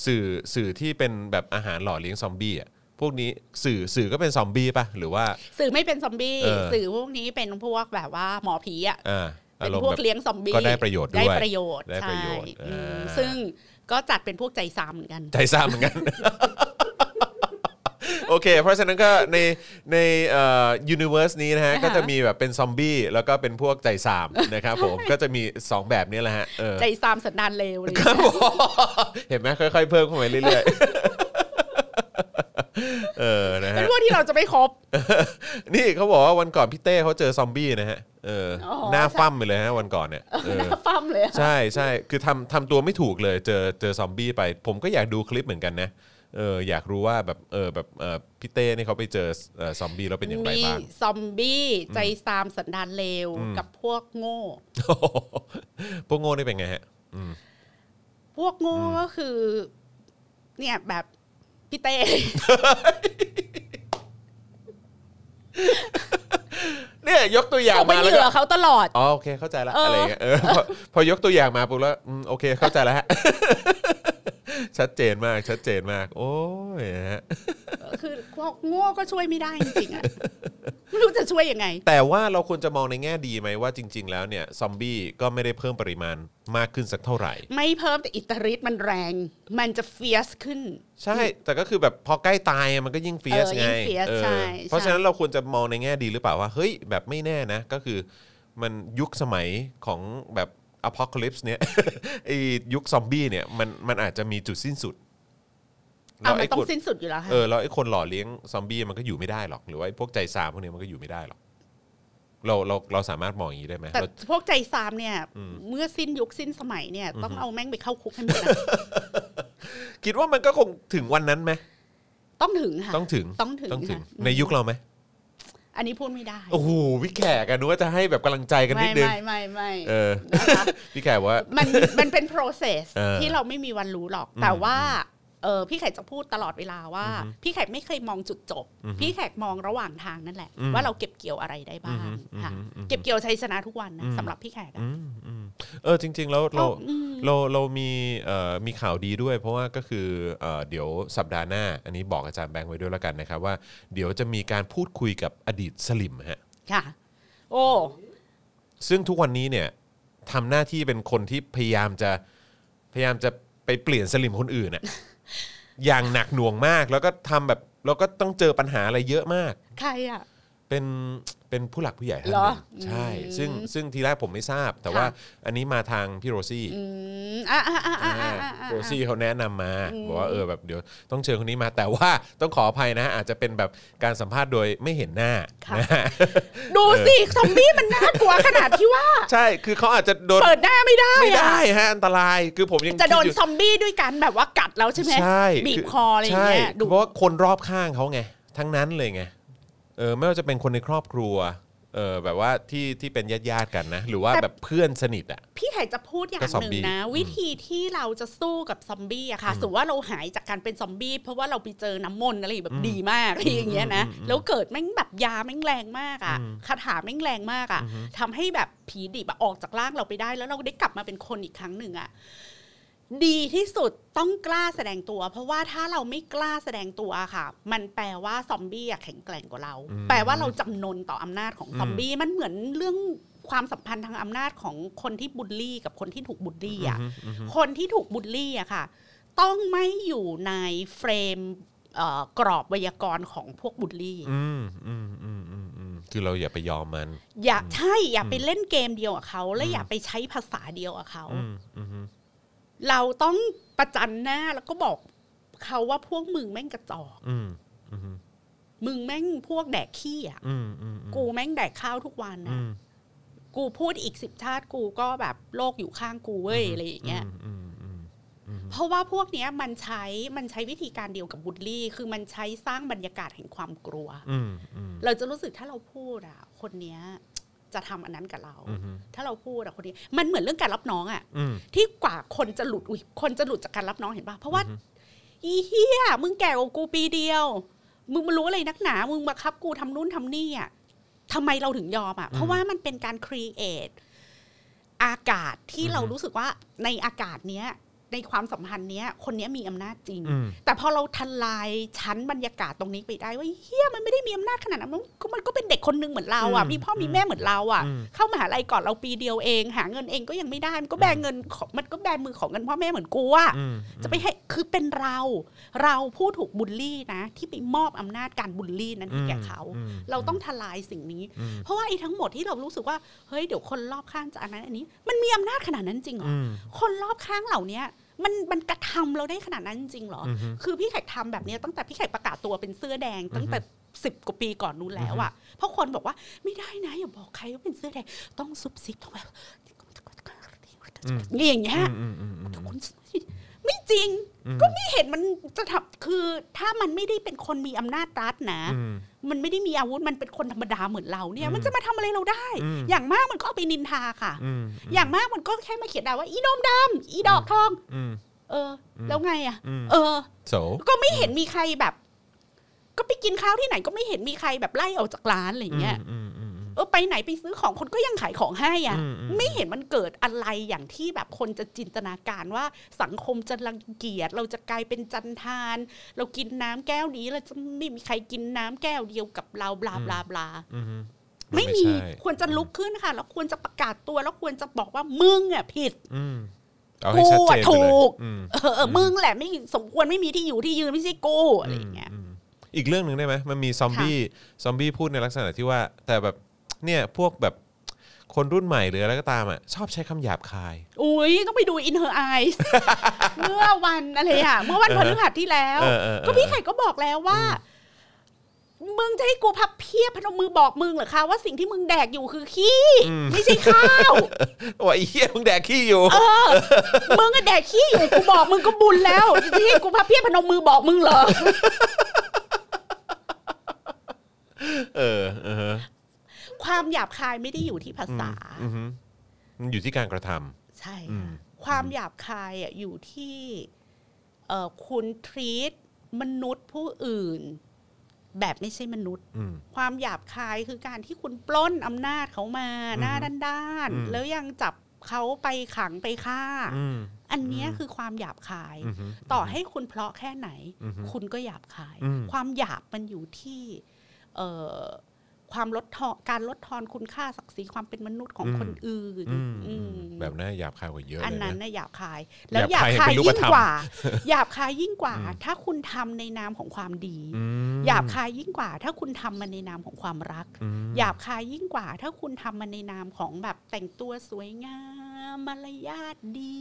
S2: สื่อสื่อที่เป็นแบบอาหารหล่อเลี้ยงซอมบี้อะพวกนี้สื่อสื่อก็เป็นซอมบี้ป่ะหรือว่า
S3: สื่อไม่เป็นซอมบี้
S2: เออ
S3: สื่อพวกนี้เป็นพวกแบบว่าหมอผีอะ
S2: อ่าอา
S3: เป็น
S2: รมณ์
S3: พวก
S2: แบบ
S3: เลี้ยงซอมบี้
S2: ก็ได้ประโยชน์ด้วย
S3: ได้ประโยชน์
S2: ได้ประโยชน์
S3: ใช่อืม
S2: อ่า
S3: ซึ่งก็จัดเป็นพวกใจซามเหมือนกัน
S2: ใจซามเหมือนกัน โอเค เพราะฉะนั้นก็ในในเอ่อยูนิเวอร์สนี้นะฮะ
S3: อ่าฮะ
S2: ก็จะมีแบบเป็นซอมบี้แล้วก็เป็นพวกใจซามนะครับผม ก็จะมี 2 แบบนี้แหละฮะเออ
S3: ใจซามสันดานเลวเลย
S2: ครับผมเห็นไหมค่อยๆ เพิ่มเข้ามาเรื่อยๆเออ นะ
S3: เป็น
S2: ฮะ
S3: พวกที่เราจะไม่ครบ
S2: นี่เขาบอกว่าวันก่อนพี่เต้เขาเจอซอมบี้นะฮะ เออ
S3: อ๋อ
S2: หน้าฟั่มไปเลยฮะวันก่อนเนี่ยเออ
S3: หน้าฟั่มเลยอะ
S2: ใช่ใช่ คือทำทำตัวไม่ถูกเลย เจอเจอซอมบี้ไป ผมก็อยากดูคลิปเหมือนกันนะ เอออยากรู้ว่าแบบเออแบบเออพี่เต้นี่เขาไปเจอเอ่อซอมบี้แล้วเป็นอย่างไร
S3: มี
S2: บ้าง
S3: ซอมบี้ใจซามสันดานเลว
S2: อืม
S3: กับพวกโง่
S2: พวกโง่นี่เป็นไงฮะ
S3: พวกโง่ก็คือ เนี่ยแบบพี่เต้
S2: เนี่ยยกตัวอย่าง
S3: ตกเป็น
S2: มา
S3: เห
S2: แล้ว
S3: ยื่
S2: ก็
S3: อเขาตลอด
S2: อ๋อโอเคเข้าใจแล้ว
S3: เอออ
S2: อะไรเงี้ยเออพอพอยกตัวอย่างมาปุ๊บแล้วอืมโอเคเข้าใจแล้วฮะ ชัดเจนมากชัดเจนมาก โอ้ยนะฮะ
S3: คือพวกโง่ก็ช่วยไม่ได้จริงๆอะไม่รู้จะช่วยยังไง
S2: แต่ว่าเราควรจะมองในแง่ดีไหมว่าจริง ๆ แล้วเนี่ยซอมบี้ก็ไม่ได้เพิ่มปริมาณมากขึ้นสักเท่าไหร่
S3: ไม่เพิ่มแต่อิทธิฤทธิ์มันแรง มันจะเฟียสขึ้น
S2: ใช่ แต่ก็คือแบบพอใกล้ตายอะมันก็ยิ่งเฟียส
S3: เออ
S2: ไง
S3: ยิ่ง fierce
S2: เออ
S3: ใช่
S2: เพราะ
S3: ใช่
S2: ฉะนั้นเราควรจะมองในแง่ดีหรือเปล่าว่าเฮ้ยแบบไม่แน่นะ ก็คือมันยุคสมัยของแบบ อพอ c a ลิปส์เนี่ยไอ้ยุคซอมบี้เนี่ยมันมันอาจจะมีจุดสิ้นสุด
S3: เอามัน
S2: ไอ้
S3: ต้อ
S2: ค
S3: ง
S2: น
S3: สิ้นสุดอยู่แล้วค่ะ
S2: เออแล้วไอ้คนหล่อเลี้ยงซอมบี้มันก็อยู่ไม่ได้หรอก หรือว่าไอ้พวกใจซามพวกเนี้ยมันก็อยู่ไม่ได้หรอกเราเราเราสามารถมองอย่างนี้ได้ไหม
S3: แต่
S2: เรา
S3: พวกใจซามเนี่ย เมื่อสิ้นยุคสิ้นสมัยเนี่ย ต้องเอาแม่งไปเข้าคุกให้หมดนะ
S2: คิดว่ามันก็คงถึงวันนั้นไหม
S3: ต้องถึงค่ะ
S2: ต้องถึง
S3: ต้องถึง
S2: ต้องถึง
S3: ค่ะ
S2: ในยุคเราไหม
S3: อันนี้พูดไม่ได้
S2: โอ้โหพี่แขกอะนึกว่าจะให้แบบกำลังใจกันนิ
S3: ไม่
S2: ดนึง
S3: ไม่ไม่ไม่
S2: เออ
S3: นะคะ
S2: พี่แขกว่า
S3: มันมันเป็น process
S2: เออ
S3: ที่เราไม่มีวันรู้หรอก แต่ว่า เออพี่แขกจะพูดตลอดเวลาว่า พี่แขกไม่เคยมองจุดจบ พี่แขกมองระหว่างทางนั่นแหละ
S2: อืม
S3: ว่าเราเก็บเกี่ยวอะไรได้บ้าง
S2: อืมอืม
S3: ค่ะ
S2: อืมอืม
S3: เก็บเกี่ยวชัยชนะทุกวันนะ
S2: อืม
S3: สำหรับพี่แขกอะ
S2: อืมอืมเออจริง ๆ แล้วเรา
S3: อืม
S2: เราเรามีเอ่อมีข่าวดีด้วย เพราะว่าก็คือเอ่อเดี๋ยวสัปดาห์หน้า อันนี้บอกอาจารย์แบงค์ไว้ด้วยแล้วกันนะครับว่าเดี๋ยวจะมีการพูดคุยกับอดีตสลิมฮะ
S3: ค่ะ โอ้
S2: ซึ่งทุกวันนี้เนี่ยทำหน้าที่เป็นคนที่พยายามจะพยายามจะไปเปลี่ยนสลิมคนอื่นอะ อย่างหนักหน่วงมาก แล้วก็ทำแบบแล้วก็ต้องเจอปัญหาอะไรเยอะมาก
S3: ใครอะ
S2: เป็นเป็นผู้หลักผู้ใหญ่ท่านห
S3: เหร
S2: นึ่
S3: อง
S2: ใช่
S3: อืม
S2: ซึ่งซึ่งทีแรกผมไม่ทราบ แต่
S3: ค่ะ
S2: ว่าอันนี้มาทางพี่โรซี่
S3: อืมอะอะอะอะอะอะ
S2: โรซี่เขาแนะนำมาบอกว่าเออแบบเดี๋ยวต้องเชิญคนนี้มาแต่ว่าต้องขออภัยนะ อาจจะเป็นแบบการสัมภาษณ์โดยไม่เห็นหน้า
S3: ค่ะ
S2: นะฮะ
S3: ดูสิซอมบี้มันน่ากลัวขนาดที่ว่า
S2: ใช่คือเขาอาจจะโดน
S3: เปิดหน้าไม่ได้
S2: ไม่
S3: อะ
S2: ได้ฮะอันตรายคือผมยัง
S3: จะโดน
S2: คิอยู่
S3: ซอมบี้ด้วยกันแบบว่ากัดแล้วใช่ไหม
S2: ใช่
S3: บีบคออะไรอย่างเงี้ย
S2: ใช่
S3: ดู
S2: เพราะว่าคนรอบข้างเขาไงทั้งนั้นเลยไง เออไม่ว่าจะเป็นคนในครอบครัวเออแบบว่าที่ที่เป็นญาติญาติๆกันนะ หรือว่าแบบเพื่อนสนิทอะ
S3: พี่ไข่จะพูดอย่า
S2: ก็
S3: ง
S2: ซอม
S3: หนึ่ง
S2: บี้
S3: นะ วิธีที่เราจะสู้กับซอมบี้อะค่ะสมมติว่าเราหายจากการเป็นซอมบี้ เพราะว่าเราไปเจอน้ำมนต์อะไรแบบดีมากอะไรอย่างเงี้ยนะแล้วเกิดแม่งแบบยาแม่งแรงมากอะคาถาแม่งแรงมากอะทำให้แบบผีดิบอะออกจากร่างเราไปได้ แล้วเราได้กลับมาเป็นคนอีกครั้งหนึ่งอะ ดีที่สุดต้องกล้าแสดงตัว เพราะว่าถ้าเราไม่กล้าแสดงตัวค่ะ มันแปลว่าซอมบี้อะแข็งแกร่งกว่าเรา แปลว่าเราจำนนต่ออำนาจของซอมบี้มันเหมือนเรื่องความสัมพันธ์ทางอำนาจของคนที่บูลลี่กับคนที่ถูกบูลลี่อะคนที่ถูกบูลลี่อะค่ะ ต้องไม่อยู่ในเฟรมเอ่อกรอบไวยากรณ์ของพวกบูลลี่
S2: อืมอืมอืมอืมอืมคือเราอย่าไปยอมมัน
S3: อย่าใช่อย่าไปเล่นเกมเดียวกับเขา และอย่าไปใช้ภาษาเดียวกับเขา
S2: อืมอืม
S3: เราต้องประจันหน้าแล้วก็บอกเขาว่าพวกมึงแม่งกระจอก
S2: อืมอืม
S3: มึงแม่งพวกแดกขี้อะ
S2: อืมอืม
S3: กูแม่งแดกข้าวทุกวัน
S2: อื
S3: นะ
S2: ม
S3: กูพูดอีกสิบชาติกูก็แบบโลกอยู่ข้างกูเว้ยอะไรอย่างเงี้ย
S2: อืมอืมอืม
S3: เพราะว่าพวกเนี้ยมันใช้มันใช้วิธีการเดียวกับบูลลี่ คือมันใช้สร้างบรรยากาศแห่งความกลัว
S2: อืมอืม
S3: เราจะรู้สึกถ้าเราพูดอะ คนเนี้ย จะทำอันนั้นกับเรา
S2: อืม
S3: ถ้าเราพูดอะคนนี้มันเหมือนเรื่องการรับน้องอะ
S2: อืม
S3: ที่กว่าคนจะหลุดอุ้ยคนจะหลุดจากการรับน้องเห็นปะเพราะว่าอีเฮียมึงแก่กว่ากูปีเดียว มึงมารู้อะไรนักหนา มึงมาคับกูทำนู่นทำนี่อะทำไมเราถึงยอมอะเพราะว่ามันเป็นการครีเอทอากาศที่เรารู้สึกว่าในอากาศเนี้ย ในความสัมพันธ์เนี้ย คนเนี้ยมีอำนาจจริง
S2: อืม
S3: แต่พอเราทลายชั้นบรรยากาศตรงนี้ไปได้ว่าเฮียมันไม่ได้มีอำนาจขนาดนั้นมันก็มันก็เป็นเด็กคนนึงเหมือนเราอะ
S2: อืม
S3: มีพ่อมีแม่เหมือนเราอะ
S2: อืม
S3: เข้ามหาลัยก่อนเราปีเดียวเอง หาเงินเองก็ยังไม่ได้มันก็แบเงินของมันก็แบมือของเงินพ่อแม่เหมือนกูอะ
S2: อืม
S3: จะไปให้คือเป็นเรา เราผู้ถูกบูลลี่นะ ที่ไปมอบอำนาจการบูลลี่นั้นให้แก่เขา
S2: อืม
S3: เราต้องทลายสิ่งนี้
S2: อืม
S3: เพราะว่าไอ้ทั้งหมดที่เรารู้สึกว่าเฮ้ยเดี๋ยวคนรอบข้างจะอันนั้นอันนี้ มันมีอำนาจขนาดนั้นจริงเหรอ
S2: อืม
S3: คนรอบข้างเหล่าเนี้ย มันมันกระทำเราได้ขนาดนั้นจริงเหรอ
S2: อือฮึ
S3: คือพี่แขกทำแบบเนี้ยตั้งแต่พี่แขกประกาศตัวเป็นเสื้อแดง ตั้งแต่สิบกว่าปีก่อนนู้นแล้วอะเพราะคนบอกว่าไม่ได้นะอย่าบอกใครว่าเป็นเสื้อแดงต้องซุบซิบต้องแบบนี่อย่างเงี้ย
S2: อืมอืมอืม
S3: คุณ ไม่จริง ก็ไม่เห็นมันจะทำคือถ้ามันไม่ได้เป็นคนมีอำนาจรัฐนะ
S2: อืม
S3: มันไม่ได้มีอาวุธมันเป็นคนธรรมดาเหมือนเราเนี่ย
S2: อืม
S3: มันจะมาทำอะไรเราได้
S2: อืม
S3: อย่างมากมันก็เอาไปนินทาค่ะ
S2: อืม
S3: อย่างมากมันก็แค่มาเขียนด่าว่า อีนมดำอีดอกทอง
S2: อืม
S3: เออ แล้วไงอะ
S2: อืม
S3: เออ
S2: โส
S3: ก็ไม่เห็นมีใครแบบ ก็ไปกินข้าวที่ไหนก็ไม่เห็นมีใครแบบไล่ออกจากร้านอะไรอย่างเงี้ย
S2: อืมอืมอืม
S3: อไปไหนไปซื้อของคนก็ยังขายของให้อะ
S2: อืมอืม
S3: ไม่เห็นมันเกิดอะไรอย่างที่แบบคนจะจินตนาการว่าสังคมจะรังเกียจเราจะกลายเป็นจันทาน เรากินน้ำแก้วนี้เราจะไม่มีใครกินน้ำแก้วเดียวกับเราบลาบลาบลา
S2: อือฮึน
S3: ไม่มี
S2: ใช่
S3: ควรจะลุกขึ้นค่ะ แล้วควรจะประกาศตัวแล้วควรจะบอกว่ามึงอะผิด
S2: อืมเอาให้ชัดเจนไป
S3: กูอะ
S2: เลย
S3: ถูก
S2: อืม
S3: เออเออมึงแหละไม่สมควรไม่มีที่อยู่ที่ยืนไม่ใช่กูอะไรอย่างเงี้ย
S2: มอีกเรื่องหนึ่งได้ไหมมันมีซอมบี้ซอมบี้พูดในลักษณะที่ว่า แต่แบบ เนี่ยพวกแบบคนรุ่นใหม่หรืออะไรก็ตามอะชอบใช้คำหยาบคาย
S3: อุ้ยต้องไปดู In Her Eyes เมื่อวันอะไรอะ เมื่อวันพฤหัสที่แล้ว
S2: เออเออเออ
S3: ก็พี่ไข่ก็บอกแล้วว่า มึงจะให้กูพับเพียบพนมมือบอกมึงเหรอคะ ว่าสิ่งที่มึงแดกอยู่คือขี้ไม่ใช่ข้าว
S2: ว่าไอ้เหี้ยมึงแดกขี้อยู่
S3: เออ มึงอะแดกขี้อยู่กูบอกมึงก็บุญแล้วจะให้กูพับเพียบพนมมือบอกมึงเหรอ
S2: เออเออฮะ
S3: ความหยาบคายไม่ได้อยู่ที่ภาษา
S2: อือฮึมันอยู่ที่การกระทำ
S3: ใช่
S2: อืม
S3: ค่ะความหยาบคายอะอยู่ที่เอ่อคุณทรีตมนุษย์ผู้อื่น แบบไม่ใช่มนุษย์
S2: อืม
S3: ความหยาบคายคือการที่คุณปล้นอำนาจเขามาหน้า
S2: อืม
S3: ด้าน
S2: อืม
S3: ๆแล้วยังจับเขาไปขังไปฆ่า
S2: อืม
S3: อันเนี้ยคือความหยาบคาย
S2: อือฮึ
S3: ต่อให้คุณเพราะแค่ไหน
S2: อือฮึ
S3: คุณก็หยาบคาย
S2: อืม
S3: ความหยาบมันอยู่ที่ เอ่อ ความลดทอนการลดทอนคุณค่าศักดิ์ศรีความเป็นมนุษย์ของคนอื่น
S2: อืม
S3: อืม
S2: แบบน่าหยาบคายกว่าเยอะ
S3: อัน
S2: เลย
S3: นั้น
S2: นะ
S3: น่ะหยาบคาย แล้วห
S2: หยายาบบคาย
S3: คาย
S2: เป็นรูป
S3: ยิ่ง
S2: ธรรม
S3: กว่าหยาบคายยิ่งกว่า
S2: อืม
S3: ถ้าคุณทำในนามของความดี
S2: อืม
S3: หยาบคายยิ่งกว่า ถ้าคุณทำมันในนามของความรัก
S2: อืม
S3: หยาบคายยิ่งกว่า ถ้าคุณทำมันในนามของแบบแต่งตัวสวยงามมารยาทดี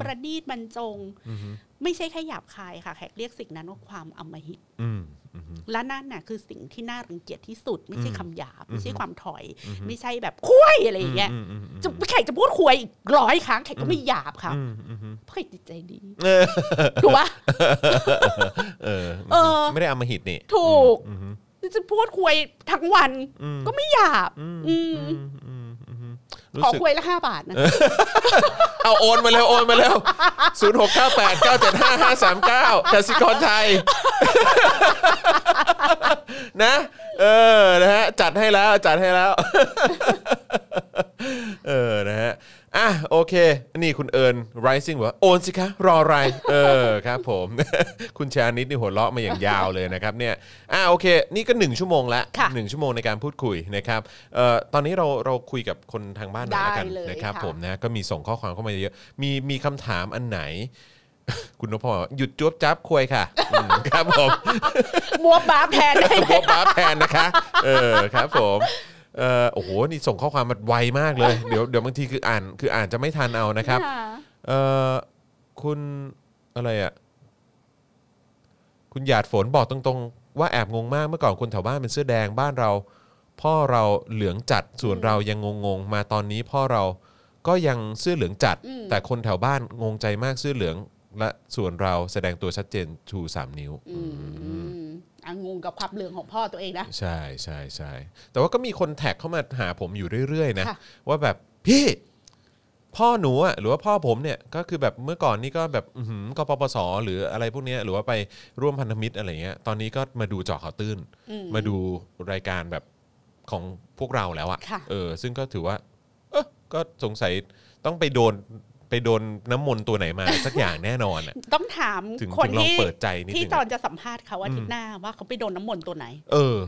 S3: ประณีตบรรจง
S2: อืม
S3: ไม่ใช่แค่หยาบคายค่ะแขกเรียกสิ่งนั้นว่าความอำมหิต
S2: อืมอืม
S3: และนั่นน่ะคือสิ่งที่น่ารังเกียจที่สุด ไม่ใช่
S2: อืม
S3: คำหยาบ ไม่ใช่
S2: อืม
S3: ความถอย
S2: อืม
S3: ไม่ใช่แบบคุยอะไรอย่างเงี้ย
S2: อืมอืมอืม
S3: จะแขกจะพูดคุยอีกร้อยครั้งแขกก็ไม่หยาบค่ะ
S2: อืมอืมอืม
S3: เพราะแขกจิตใจดี
S2: เออ
S3: ถูกปะ
S2: เออ
S3: เออ
S2: ไม่ได้เอามาหิตนี่
S3: ถูก
S2: อืมอืม
S3: จะพูดคุยทั้งวัน
S2: อืม
S3: ก็ไม่หยาบ
S2: อืม
S3: ขอ
S2: สึก
S3: คุยละห้าบาทนะ
S2: เอาโอนมาแล้วโอนมาแล้วศูนย์หกเก้าแปดเก้าเจ็ดห้าห้าสามเก้ากสิกรไทย นะ เออนะฮะจัดให้แล้วจัดให้แล้ว เออนะฮะ อะโอเค นี่คุณเอิญ rising บอกว่าโอนสิคะรออะไร เออครับผม คุณชานิดนี่หัวเราะมาอย่างยาวเลยนะครับเนี่ยอะโอเค นี่ก็หนึ่งชั่วโมงละ
S3: ค่ะ
S2: หนึ่งชั่วโมงในการพูดคุยนะครับเอ่อตอนนี้เราเราคุยกับคนทางบ้านหน่อยละกัน
S3: ได้เลย
S2: นะครับ
S3: ค่ะ
S2: ผมนะก็มีส่งข้อความเข้ามาเยอะๆมีมีคำถามอันไหน คุณนพพรหยุดจวบจับควยค่ะอืมครับผม
S3: มัวบาปแทนได้ไหม
S2: โบบ้าแทนนะคะ เออครับผม เออโอ้โหนี่ส่งข้อความมาไวมากเลย เดี๋ยวเดี๋ยวบางทีคืออ่านคืออ่านจะไม่ทันเอานะครับ
S3: ค่ะ
S2: เออคุณอะไรอะคุณหยาดฝนบอกตรงๆ ว่าแอบงงมากเมื่อก่อนคนแถวบ้านเป็นเสื้อแดงบ้านเรา พ่อเราเหลืองจัดส่วนเรายังงงๆมาตอนนี้พ่อเราก็ยังเสื้อเหลืองจัด
S3: อืม
S2: แต่คนแถวบ้านงงใจมากเสื้อเหลือง และส่วนเราแสดงตัวชัดเจนชูสามนิ้ว
S3: อืมอะ งงกับความเหลืองของพ่อตัวเองนะ
S2: ใช่ใช่ใช่แต่ว่าก็มีคนแท็กเข้ามาหาผมอยู่เรื่อยๆนะ
S3: ค่ะ
S2: ว่าแบบพี่พ่อหนูอะหรือว่าพ่อผมเนี่ยก็คือแบบเมื่อก่อนนี่ก็แบบอือหือกปปสหรืออะไรพวกเนี้ยหรือว่าไปร่วมพันธมิตรอะไรเงี้ยตอนนี้ก็มาดูเจาะข่าวตื้น
S3: อืม
S2: มาดูรายการแบบของพวกเราแล้วอะ
S3: ค่ะ
S2: เออ ซึ่งก็ถือว่า เออก็สงสัยต้องไปโดน ไปโดนน้ำมนต์ตัวไหนมาสักอย่างแน่นอนอะ
S3: ต้องถาม
S2: ถึง
S3: คน
S2: ถึงลอง
S3: ที่
S2: เปิดใจนิด
S3: ที่
S2: นึง
S3: จอ
S2: อะ
S3: นจะสัมภาษณ์เขาอาทิตย์หน้าว่าเขาไปโดนน้ำมนต์ตัวไหน
S2: เออ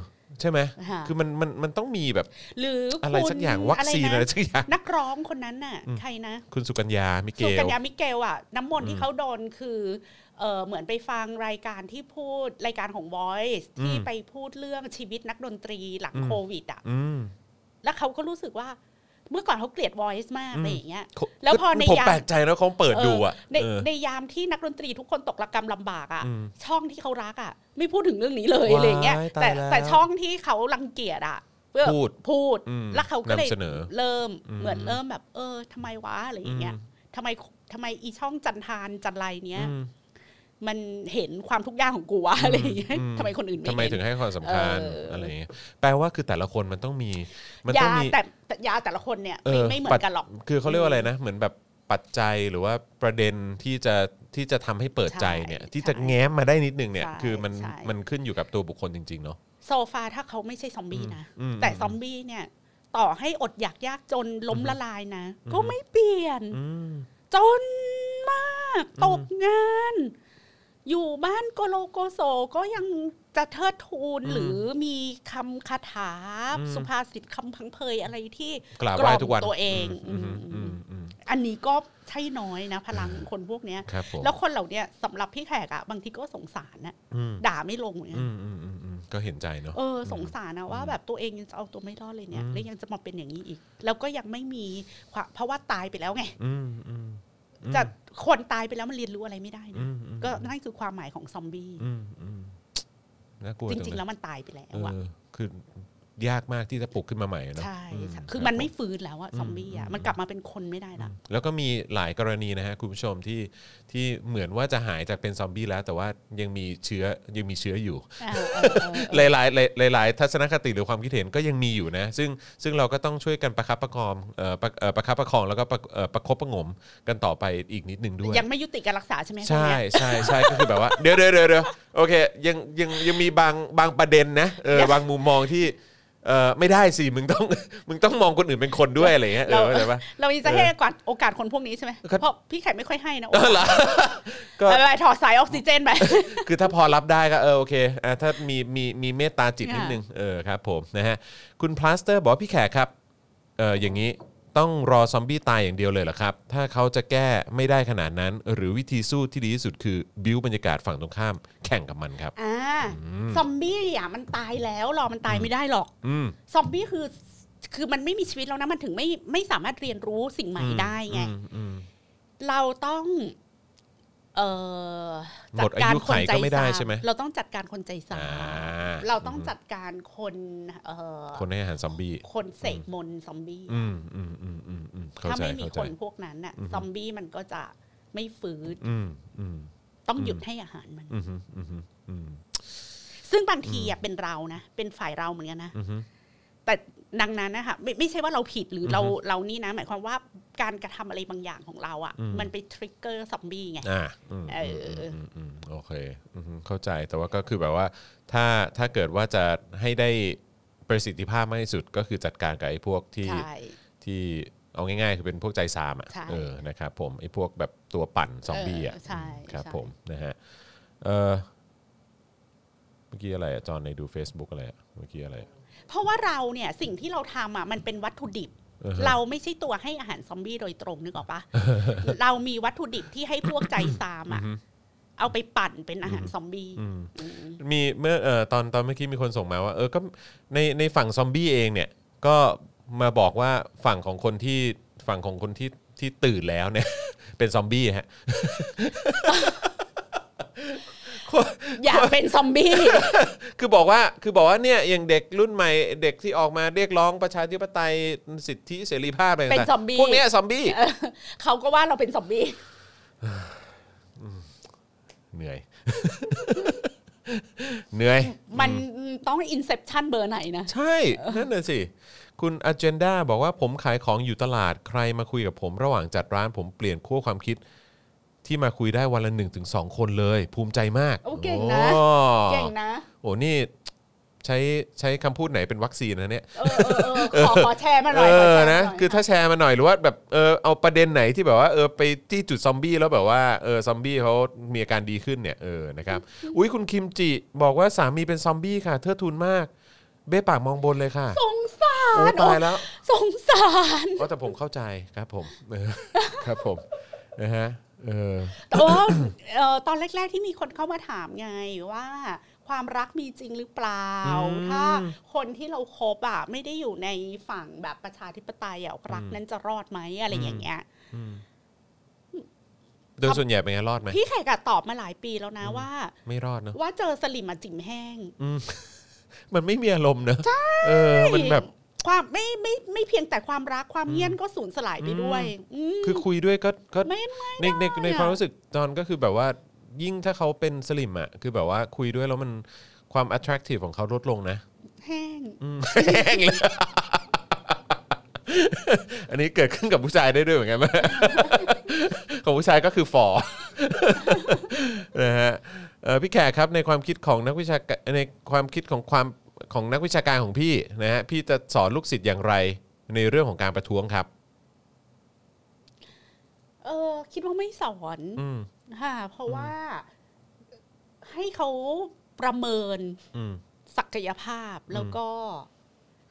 S2: ใช่ไหม
S3: ค่ะ
S2: คือมันมันมันต้องมีแบบ
S3: หรือ
S2: อะไร
S3: คุณ
S2: สักอย่างวัคซีนอะไร
S3: นะ
S2: สักอย่าง
S3: นักร้องคนนั้นน่ะ ใครนะ
S2: คุณสุกัญญามิเก
S3: สุกัญ
S2: ล
S3: ญามิเกลอะ น้ำมนต์ที่เขาโดนคือเออเหมือนไปฟังรายการที่พูดรายการของ Voice ที่
S2: อืม
S3: ไปพูดเรื่องชีวิตนักดนตรีหลัง
S2: อืม
S3: โควิดอะ
S2: อืม
S3: แล้วเขาก็รู้สึกว่า เมื่อก่อนเขาเกลียด Voice มาก
S2: อืม
S3: อะไรอย่างเงี้ยแล้วพอใน
S2: ผม
S3: ยาม
S2: แปลกใจแล้วเขาเปิดดูอะ
S3: เใน
S2: เออ
S3: ในยามที่นักดนตรีทุกคนตกระกรรมลำบากอะ
S2: อืม
S3: ช่องที่เขารักอะไม่พูดถึงเรื่องนี้เลย
S2: ว้าย
S3: อะไรอย่างเงี้ย
S2: ตาย
S3: แต่
S2: แล้ว
S3: แต่ช่องที่เขารังเกียจอะเพื่อ
S2: พูด
S3: พูด
S2: อืม
S3: แล้วเขาก็เลย
S2: นำเสนอ
S3: เริ่ม
S2: อืม
S3: เหมือนเริ่มแบบ เออทำไมวะอะไรอย่างเงี้ย
S2: อืม
S3: ทำไมทำไมอีช่องจันทานจันไรเนี้ย
S2: อื ม
S3: มันเห็นความทุกข์ยากของกูวะอะไรอย่างเงี้ย
S2: อืม
S3: ทำไมคนอื่นไม่
S2: ทำไม
S3: เห็น
S2: ถึงให้ความสำคัญ
S3: เอออ
S2: อะไรอย่างเงี้ยแปลว่าคือแต่ละคนมันต้องมีมัน
S3: ยา
S2: ต้องมี
S3: แต่แต่ยาแต่ละคนเนี่ยไม่ไม่เหมือนกันหรอก
S2: คือเขาเรียกว่าอะไรนะ เหมือนแบบปัจจัยหรือว่าประเด็นที่จะที่จะทำให้เปิดใจเนี่ย
S3: ใช่
S2: ที่จะ
S3: ใช่
S2: แง้มมาได้นิดนึงเนี่ย
S3: ใช่
S2: คือมัน
S3: ใช่
S2: มันขึ้นอยู่กับตัวบุคคลจริง ๆ เนาะ
S3: โซฟาถ้าเขาไม่ใช่ซอมบี้นะ
S2: อืม
S3: แต่ซอมบี้เนี่ย ต่อให้อดอยากยากจนล้มละลายนะ ก็ไม่เปลี่ยน
S2: อืม
S3: จนมาก ตกงาน อยู่บ้านโกโลโกโซก็ยังจะเทิดทูน
S2: อืม
S3: หรือมีคำคาถา
S2: อืม
S3: สุภาษิตคำพังเพยอะไรที่
S2: กราบไหว้ทุกวัน
S3: ตัวเอง
S2: อืมอืม
S3: อื
S2: อื
S3: ม
S2: มอืม
S3: อันนี้ก็ใช่น้อยนะ พลังคนพวกเนี้ย
S2: ครับผม
S3: แล้วคนเหล่าเนี้ยสำหรับพี่แขกอะบางทีก็สงสารนะ
S2: อืม
S3: ด่าไม่ลงเนี่ย
S2: อืมอืมอืมอืมก็เห็นใจเนาะ
S3: เออสงสารนะว่าแบบตัวเองยังจะเอาตัวไม่รอดเลยเนี่ย
S2: อืม
S3: แล้วยังจะมาเป็นอย่างนี้อีก แล้วก็ยังไม่มีความเพราะว่าตายไปแล้วไง
S2: อืมอืม
S3: จะคนตายไปแล้วมันเรียนรู้อะไรไม่ได้
S2: อื
S3: นะ
S2: มอืม
S3: ก็นั่นคือความหมายของซอมบี้
S2: อืมอืมน่ากลัว
S3: จ
S2: จั
S3: ริงๆ
S2: เย
S3: แล้วมันตายไปแล้ว
S2: เอ
S3: อะ
S2: อคือ ยากมากที่จะปลุกขึ้นมาใหม่เนอะ
S3: ใช่
S2: อื
S3: ใช่คือมันไม่
S2: รับผ
S3: ฟื้นแล้วอะซอมบี้อะมันกลับมาเป็นคนไม่ได้ละ
S2: แล้วก็มีหลายกรณีนะฮะคุณผู้ชมที่ที่เหมือนว่าจะหายจากเป็นซอมบี้แล้ว แต่ว่ายังมีเชื้อยังมีเชื้ออยู่
S3: เออเออเออ
S2: หลายหลายหลายหลายๆทัศนคติหรือความคิดเห็นก็ยังมีอยู่นะ ซึ่งซึ่งเราก็ต้องช่วยกันประคับประคองเอ่อประเอ่อประคับประคองแล้วก็ประเอ่อประคบประหงมกันต่อไปอีกนิดนึงด้วย
S3: ยังไม่ยุติการรักษาใช่ไหม
S2: ใช่
S3: พวกเนี้ย
S2: ใช่ใช่ก็คือแบบว่าเดี๋ยวเดี๋ยวเดี๋ยวเดี๋ยวโอเคยังยังยังมีบางบางประเด็นนะเออบางมุมมองที่ เออไม่ได้สิมึงต้องมึงต้องมองคนอื่นเป็นคนด้วยอะไรเงี้ยเออเข้าใจปะ
S3: เรายังจะให้โอกาสโอกาสคนพวกนี้ใช่ไหม
S2: ครับ
S3: เพราะพี่แขกไม่ค่อยให้นะ
S2: เออเหรอก็
S3: ไปไปถอดสายออกซิเจนไป
S2: คือถ้าพอรับได้ก็เออโอเคอะถ้ามีมีมีเมตตาจิต
S3: ค่ะ
S2: นิดนึงเออครับผมนะฮะคุณพลาสเตอร์บอกว่าพี่แขกครับเอออย่างนี้ ต้องรอซอมบี้ตายอย่างเดียวเลยเหรอครับ ถ้าเขาจะแก้ไม่ได้ขนาดนั้น หรือวิธีสู้ที่ดีที่สุดคือบิวบรรยากาศฝั่งตรงข้ามแข่งกับมันครับ
S3: อ่าซอมบี้อะมันตายแล้วรอมันตายไม่ได้หรอก
S2: อืม
S3: ซอมบี้คือคือมันไม่มีชีวิตแล้วนะมันถึงไม่ไม่สามารถเรียนรู้สิ่งใหม่ได้ไง
S2: อืมอืม
S3: เราต้องเอ่อ
S2: หมดอายุไขก็ไม่ได้ใช่ไหม
S3: เราต้องจัดการคนใจสา
S2: อ่า
S3: เราต้องจัดการคนเอ่อ
S2: คนให้อาหารซอมบี้
S3: คนเสกมนต์ซอมบี้
S2: อืมอืมอืมอืมอืมเข้า
S3: ถ้า
S2: ใจ
S3: ไม่มี
S2: เข้า
S3: ค
S2: ใจ
S3: นพวกนั้นน่ะซอมบี้มันก็จะไม่ฟื้น
S2: อืมอืม
S3: ต้องหยุดให้อาหารมัน
S2: อืมอืมอืมอืม
S3: ซึ่งบางทีอะเป็นเรานะเป็นฝ่ายเราเหมือนกันนะ
S2: อืม
S3: แต่ดังนั้นนะคะไม่ไม่ใช่ว่าเราผิดหรือเราเรานี่นะ หมายความว่าการกระทำอะไรบางอย่างของเราอะ
S2: อืม
S3: มันไปทริกเกอร์ซอมบี้ไง
S2: อ่าอืม
S3: เอออื
S2: มอืมโอเคอืมเข้าใจแต่ว่าก็คือแบบว่าถ้าถ้าเกิดว่าจะให้ได้ประสิทธิภาพมากที่สุดก็คือจัดการกับไอ้พวกที่
S3: ใช่
S2: ที่เอาง่ายๆ คือเป็นพวกใจซามอะ
S3: ใช่
S2: เออนะครับผมไอ้พวกแบบตัวปั่นซอมบี้อะ
S3: เออใช่
S2: ครับ
S3: ใช่
S2: ผมนะฮะเออเมื่อกี้อะไรอะจอนในดู Facebook อะไรอะเมื่อกี้อะไรอะ
S3: เพราะว่าเราเนี่ยสิ่งที่เราทำอะมันเป็นวัตถุดิบ
S2: อือฮะ
S3: เราไม่ใช่ตัวให้อาหารซอมบี้โดยตรงนึกออกปะเรามีวัตถุดิบที่ให้พวกใจซามอะเอาไปปั่นเป็นอาหารซอมบี้
S2: อืม
S3: อืม
S2: มีเมื่อเอ่อตอนตอนเมื่อกี้มีคนส่งมาว่า เออก็ในในฝั่งซอมบี้เองเนี่ยก็มาบอกว่าฝั่งของคนที่ฝั่งของคนที่ที่ตื่นแล้วเนี่ย เป็นซอมบี้ฮะ
S3: อยากเป็นซอมบี้
S2: คือบอกว่าคือบอกว่าเนี่ยอย่างเด็กรุ่นใหม่เด็กที่ออกมาเรียกร้องประชาธิปไตยสิทธิเสรีภาพอะไร
S3: เป็น
S2: ต่างๆ
S3: ซอมบี้
S2: พวกเนี้ยซอมบี้
S3: เขาก็ว่าเราเป็นซอมบี้
S2: เหนื่อยเหนื่อย
S3: มันต้องอินเซ t ชันเบอร์ไหนนะ
S2: ใช่ นั่นน่ะสิ คุณ Agenda บอกว่าผมขายของอยู่ตลาดใครมาคุยกับผมระหว่างจัดร้านผมเปลี่ยนขั้วความคิด ที่มาคุยได้วันละ1นถึงสคนเลย ภูมิใจมาก
S3: โอ้เก่งนะ
S2: โอ้
S3: เก่งนะ
S2: โอ้นี่ใช้ใช้คำพูดไหนเป็นวัคซีนนะเนี่ย
S3: เออเออเออขอขอแชร์มาห
S2: เอ
S3: น่อยขอ
S2: อ
S3: แชร์มาห
S2: นะ
S3: น่อย
S2: คือถ้าแชร์มาหน่อยหรือว่าแบบเออเอาประเด็นไหนที่แบบว่าเออไปที่จุดซอมบี้แล้วแบบว่าเออซอมบี้เขามีอาการดีขึ้นเนี่ยเออนะครับอุ้ยคุณคิมจิบอกว่าสามีเป็นซอมบี้ค่ะเทิดทูนมาก เบ้ปากมองบนเลยค่ะ
S3: สงสา
S2: โอ้
S3: ร
S2: ตายแล้ว
S3: สงสาร
S2: ก็แต่ผมเข้าใจครับผมเออครับผมนะฮะเออ
S3: แต่ว่าเอ่อตอนแรก ๆ ที่มีคนเข้ามาถามไงว่าความรักมีจริงหรือเปล่า ถ้าคนที่เราคบอะไม่ได้อยู่ในฝั่งแบบประชาธิปไตยอะรักนั้นจะรอดไหมอะไรอย่างเงี้ย
S2: โดยส่วนใหญ่เป็นไงรอดไหม
S3: พี่แขกอะตอบมาหลายปีแล้วนะว่า
S2: ไม่รอดเนอะ
S3: ว่าเจอสลิมมาจิ๋มแห้ง
S2: มันไม่มีอารมณ์เนอะเออมันแบบ
S3: ความไม่ไม่ไม่เพียงแต่ความรักความเงียนก็สูญสลายไปด้วยม
S2: คือคุยด้วยก็ก็
S3: ไม่ไม่
S2: ในในใน
S3: ได้อะ
S2: ความรู้สึกตอนก็คือแบบว่ายิ่งถ้าเขาเป็นสลิมอะคือแบบว่าคุยด้วยแล้วมันความ attractive ของเขาลดลงนะ
S3: แห้ง
S2: แห้งเลยอันนี้เกิดขึ้นกับผู้ชายได้ด้วยเหมือนกันไหมของผู้ชายก็คือฝ่อนะฮะเอ่อพี่แขกครับในความคิดของนักวิชาการในความคิดของความ ของนักวิชาการของพี่นะฮะพี่จะสอนลูกศิษย์อย่างไรในเรื่องของการประท้วงครับ
S3: เออคิดว่าไม่สอน
S2: อืม
S3: ค่ะเพราะว่าให้เขาประเมิน
S2: อืม
S3: ศักยภาพแล้วก็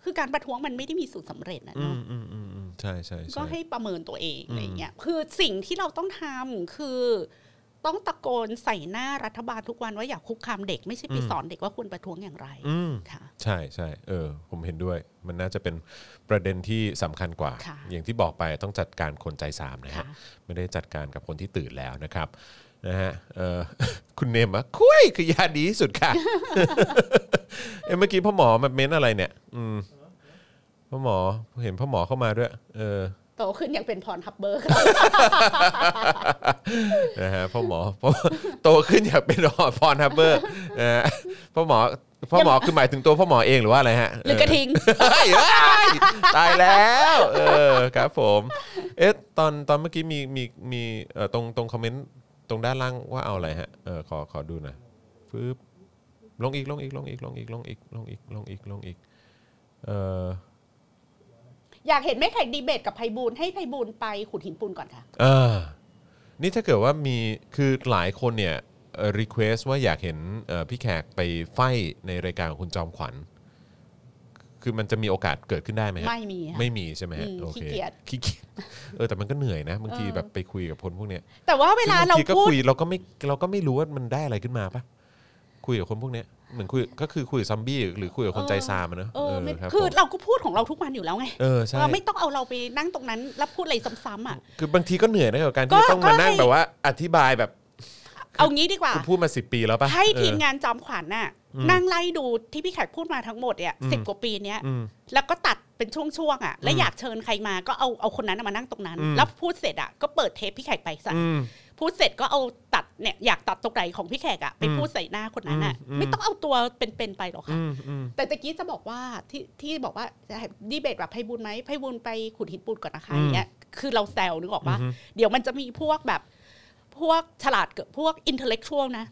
S3: คือการประท้วงมันไม่ได้มีสูตรสำเร็จนะ
S2: อื
S3: เนาะ
S2: มอืมอืมอืมใช่ใช่ใช่
S3: ก็ให้ประเมินตัวเอง
S2: อืม
S3: อะไรเงี้ย คือสิ่งที่เราต้องทำคือ ต้องตะโกนใส่หน้ารัฐบาลทุกวันว่าอย่าคุกคามเด็กไม่ใช่ไปสอนเด็กว่าควรประท้วงอย่างไร
S2: อืม
S3: ค่ะ
S2: ใช่ใช่เออ ผมเห็นด้วย มันน่าจะเป็นประเด็นที่สำคัญกว่า
S3: ค่ะ
S2: อย่างที่บอกไปต้องจัดการคนใจสามนะฮะ
S3: ค่ะ
S2: ไม่ได้จัดการกับคนที่ตื่นแล้วนะครับนะฮะเออคุณเนมอะคุยคือยาดีที่สุดค่ะเอ้ยเมื่อกี้พ่อหมอมาเม้นอะไรเนี่ย อืมพ่อหมอเห็นพ่อหมอเข้ามาด้วย เออ
S3: โตขึ้นยังเป็นพรฮับเบอร์
S2: นะฮะพ่อหมอพ่อโตขึ้นอยากเป็นพรฮับเบอร์นะฮะพ่อหมอพ่อหมอคือหมายถึงตัวพ่อหมอเองหรือว่าอะไรฮะ
S3: หรือกระทิง
S2: เฮ้ยเฮ้ยตายแล้ว เออครับผม เอ๊ะตอนตอนเมื่อกี้มีมีมีเอ่อตรงตรงคอมเมนต์ตรงด้านล่างว่าเอาอะไรฮะเออขอขอดูหน่อยฟึบลงอีกลงอีกลงอีกลงอีกลงอีกลงอีกลงอีกลงอีกเออ
S3: อยากเห็นแม่แขกดีเบตกับไพบูลย์ให้ไพบูลย์ไปขุดหินปูนก่อนค่ะ
S2: เออ นี่ถ้าเกิดว่ามีคือหลายคนเนี่ยรีเควสว่าอยากเห็นเอ่อพี่แขกไปไฟในรายการของคุณจอมขวัญ คือมันจะมีโอกาสเกิดขึ้นได้ไหมฮะ
S3: ไม่มีค่ะ
S2: ไม่มีใช่ไหมฮะ
S3: อืม
S2: โอเค
S3: ขี้เกียจ
S2: ขี้เกียจเออแต่มันก็เหนื่อยนะบางที
S3: เออ
S2: แบบไปคุยกับคนพวกเนี้ย
S3: แต่ว่าเวลาเรา
S2: ซึ่งบงทีก็
S3: พูด
S2: คุยเราก็ไม่เราก็ไม่รู้ว่ามันได้อะไรขึ้นมาปะคุยกับคนพวกเนี้ย เหมือนคุยก็คือคุยกับซอมบี้หรือคุยกับคนใจซามอะเนอะ
S3: เออไม่
S2: ครับ
S3: คือ
S2: ผม
S3: เราก็พูดของเราทุกวันอยู่แล้วไง
S2: เออใช่
S3: เราไม่ต้องเอาเราไปนั่งตรงนั้นแล้วพูดอะไรซ้ำๆอะ
S2: คือบางทีก็เหนื่อยนะกับการ
S3: ก็
S2: ที่ต้องมา
S3: ก็
S2: นั่ง
S3: ให้
S2: แบบว่าอธิบายแบบ
S3: เอางี้ดีกว่า
S2: คุณพูดมาสิปีแล้วปะ
S3: ให้
S2: เออ
S3: ทีมงานจอมขวัญน่ะนั่งไล่ดูที่พี่แขกพูดมาทั้งหมดเนี่ย
S2: อืม
S3: สิบกว่าปีเนี้ย
S2: อืม
S3: แล้วก็ตัดเป็นช่วงๆอะ แล้ว
S2: อืม
S3: อยากเชิญใครมาก็เอาเอาคนนั้นน่ะมานั่งตรงนั้น
S2: อืม
S3: แล้วพูดเสร็จอะก็เปิดเทปพี่แขกไปใส่
S2: อืม
S3: พูดเสร็จก็เอาตัดเนี่ยอยากตัดตรงไหนของพี่แขกอะไป
S2: อืม
S3: พูดใส่หน้าคนนั้นอะ
S2: อืม
S3: ไม่ต้องเอาตัวเป็นๆไปหรอกค่ะ
S2: อืมอืม
S3: แต่ตะกี้จะบอกว่าที่ที่บอกว่าจะให้ดีเบตแบบไพบุญไหมไพบุญไปขุดหินปูนก่อนนะคะ
S2: อืม
S3: อย่างเงี้ยคือเราแซวนึกออกว่า
S2: อือฮึ
S3: เดี๋ยวมันจะมีพวกแบบพวกฉลาดเกิดพวกอินเทลเล็กชวลนะ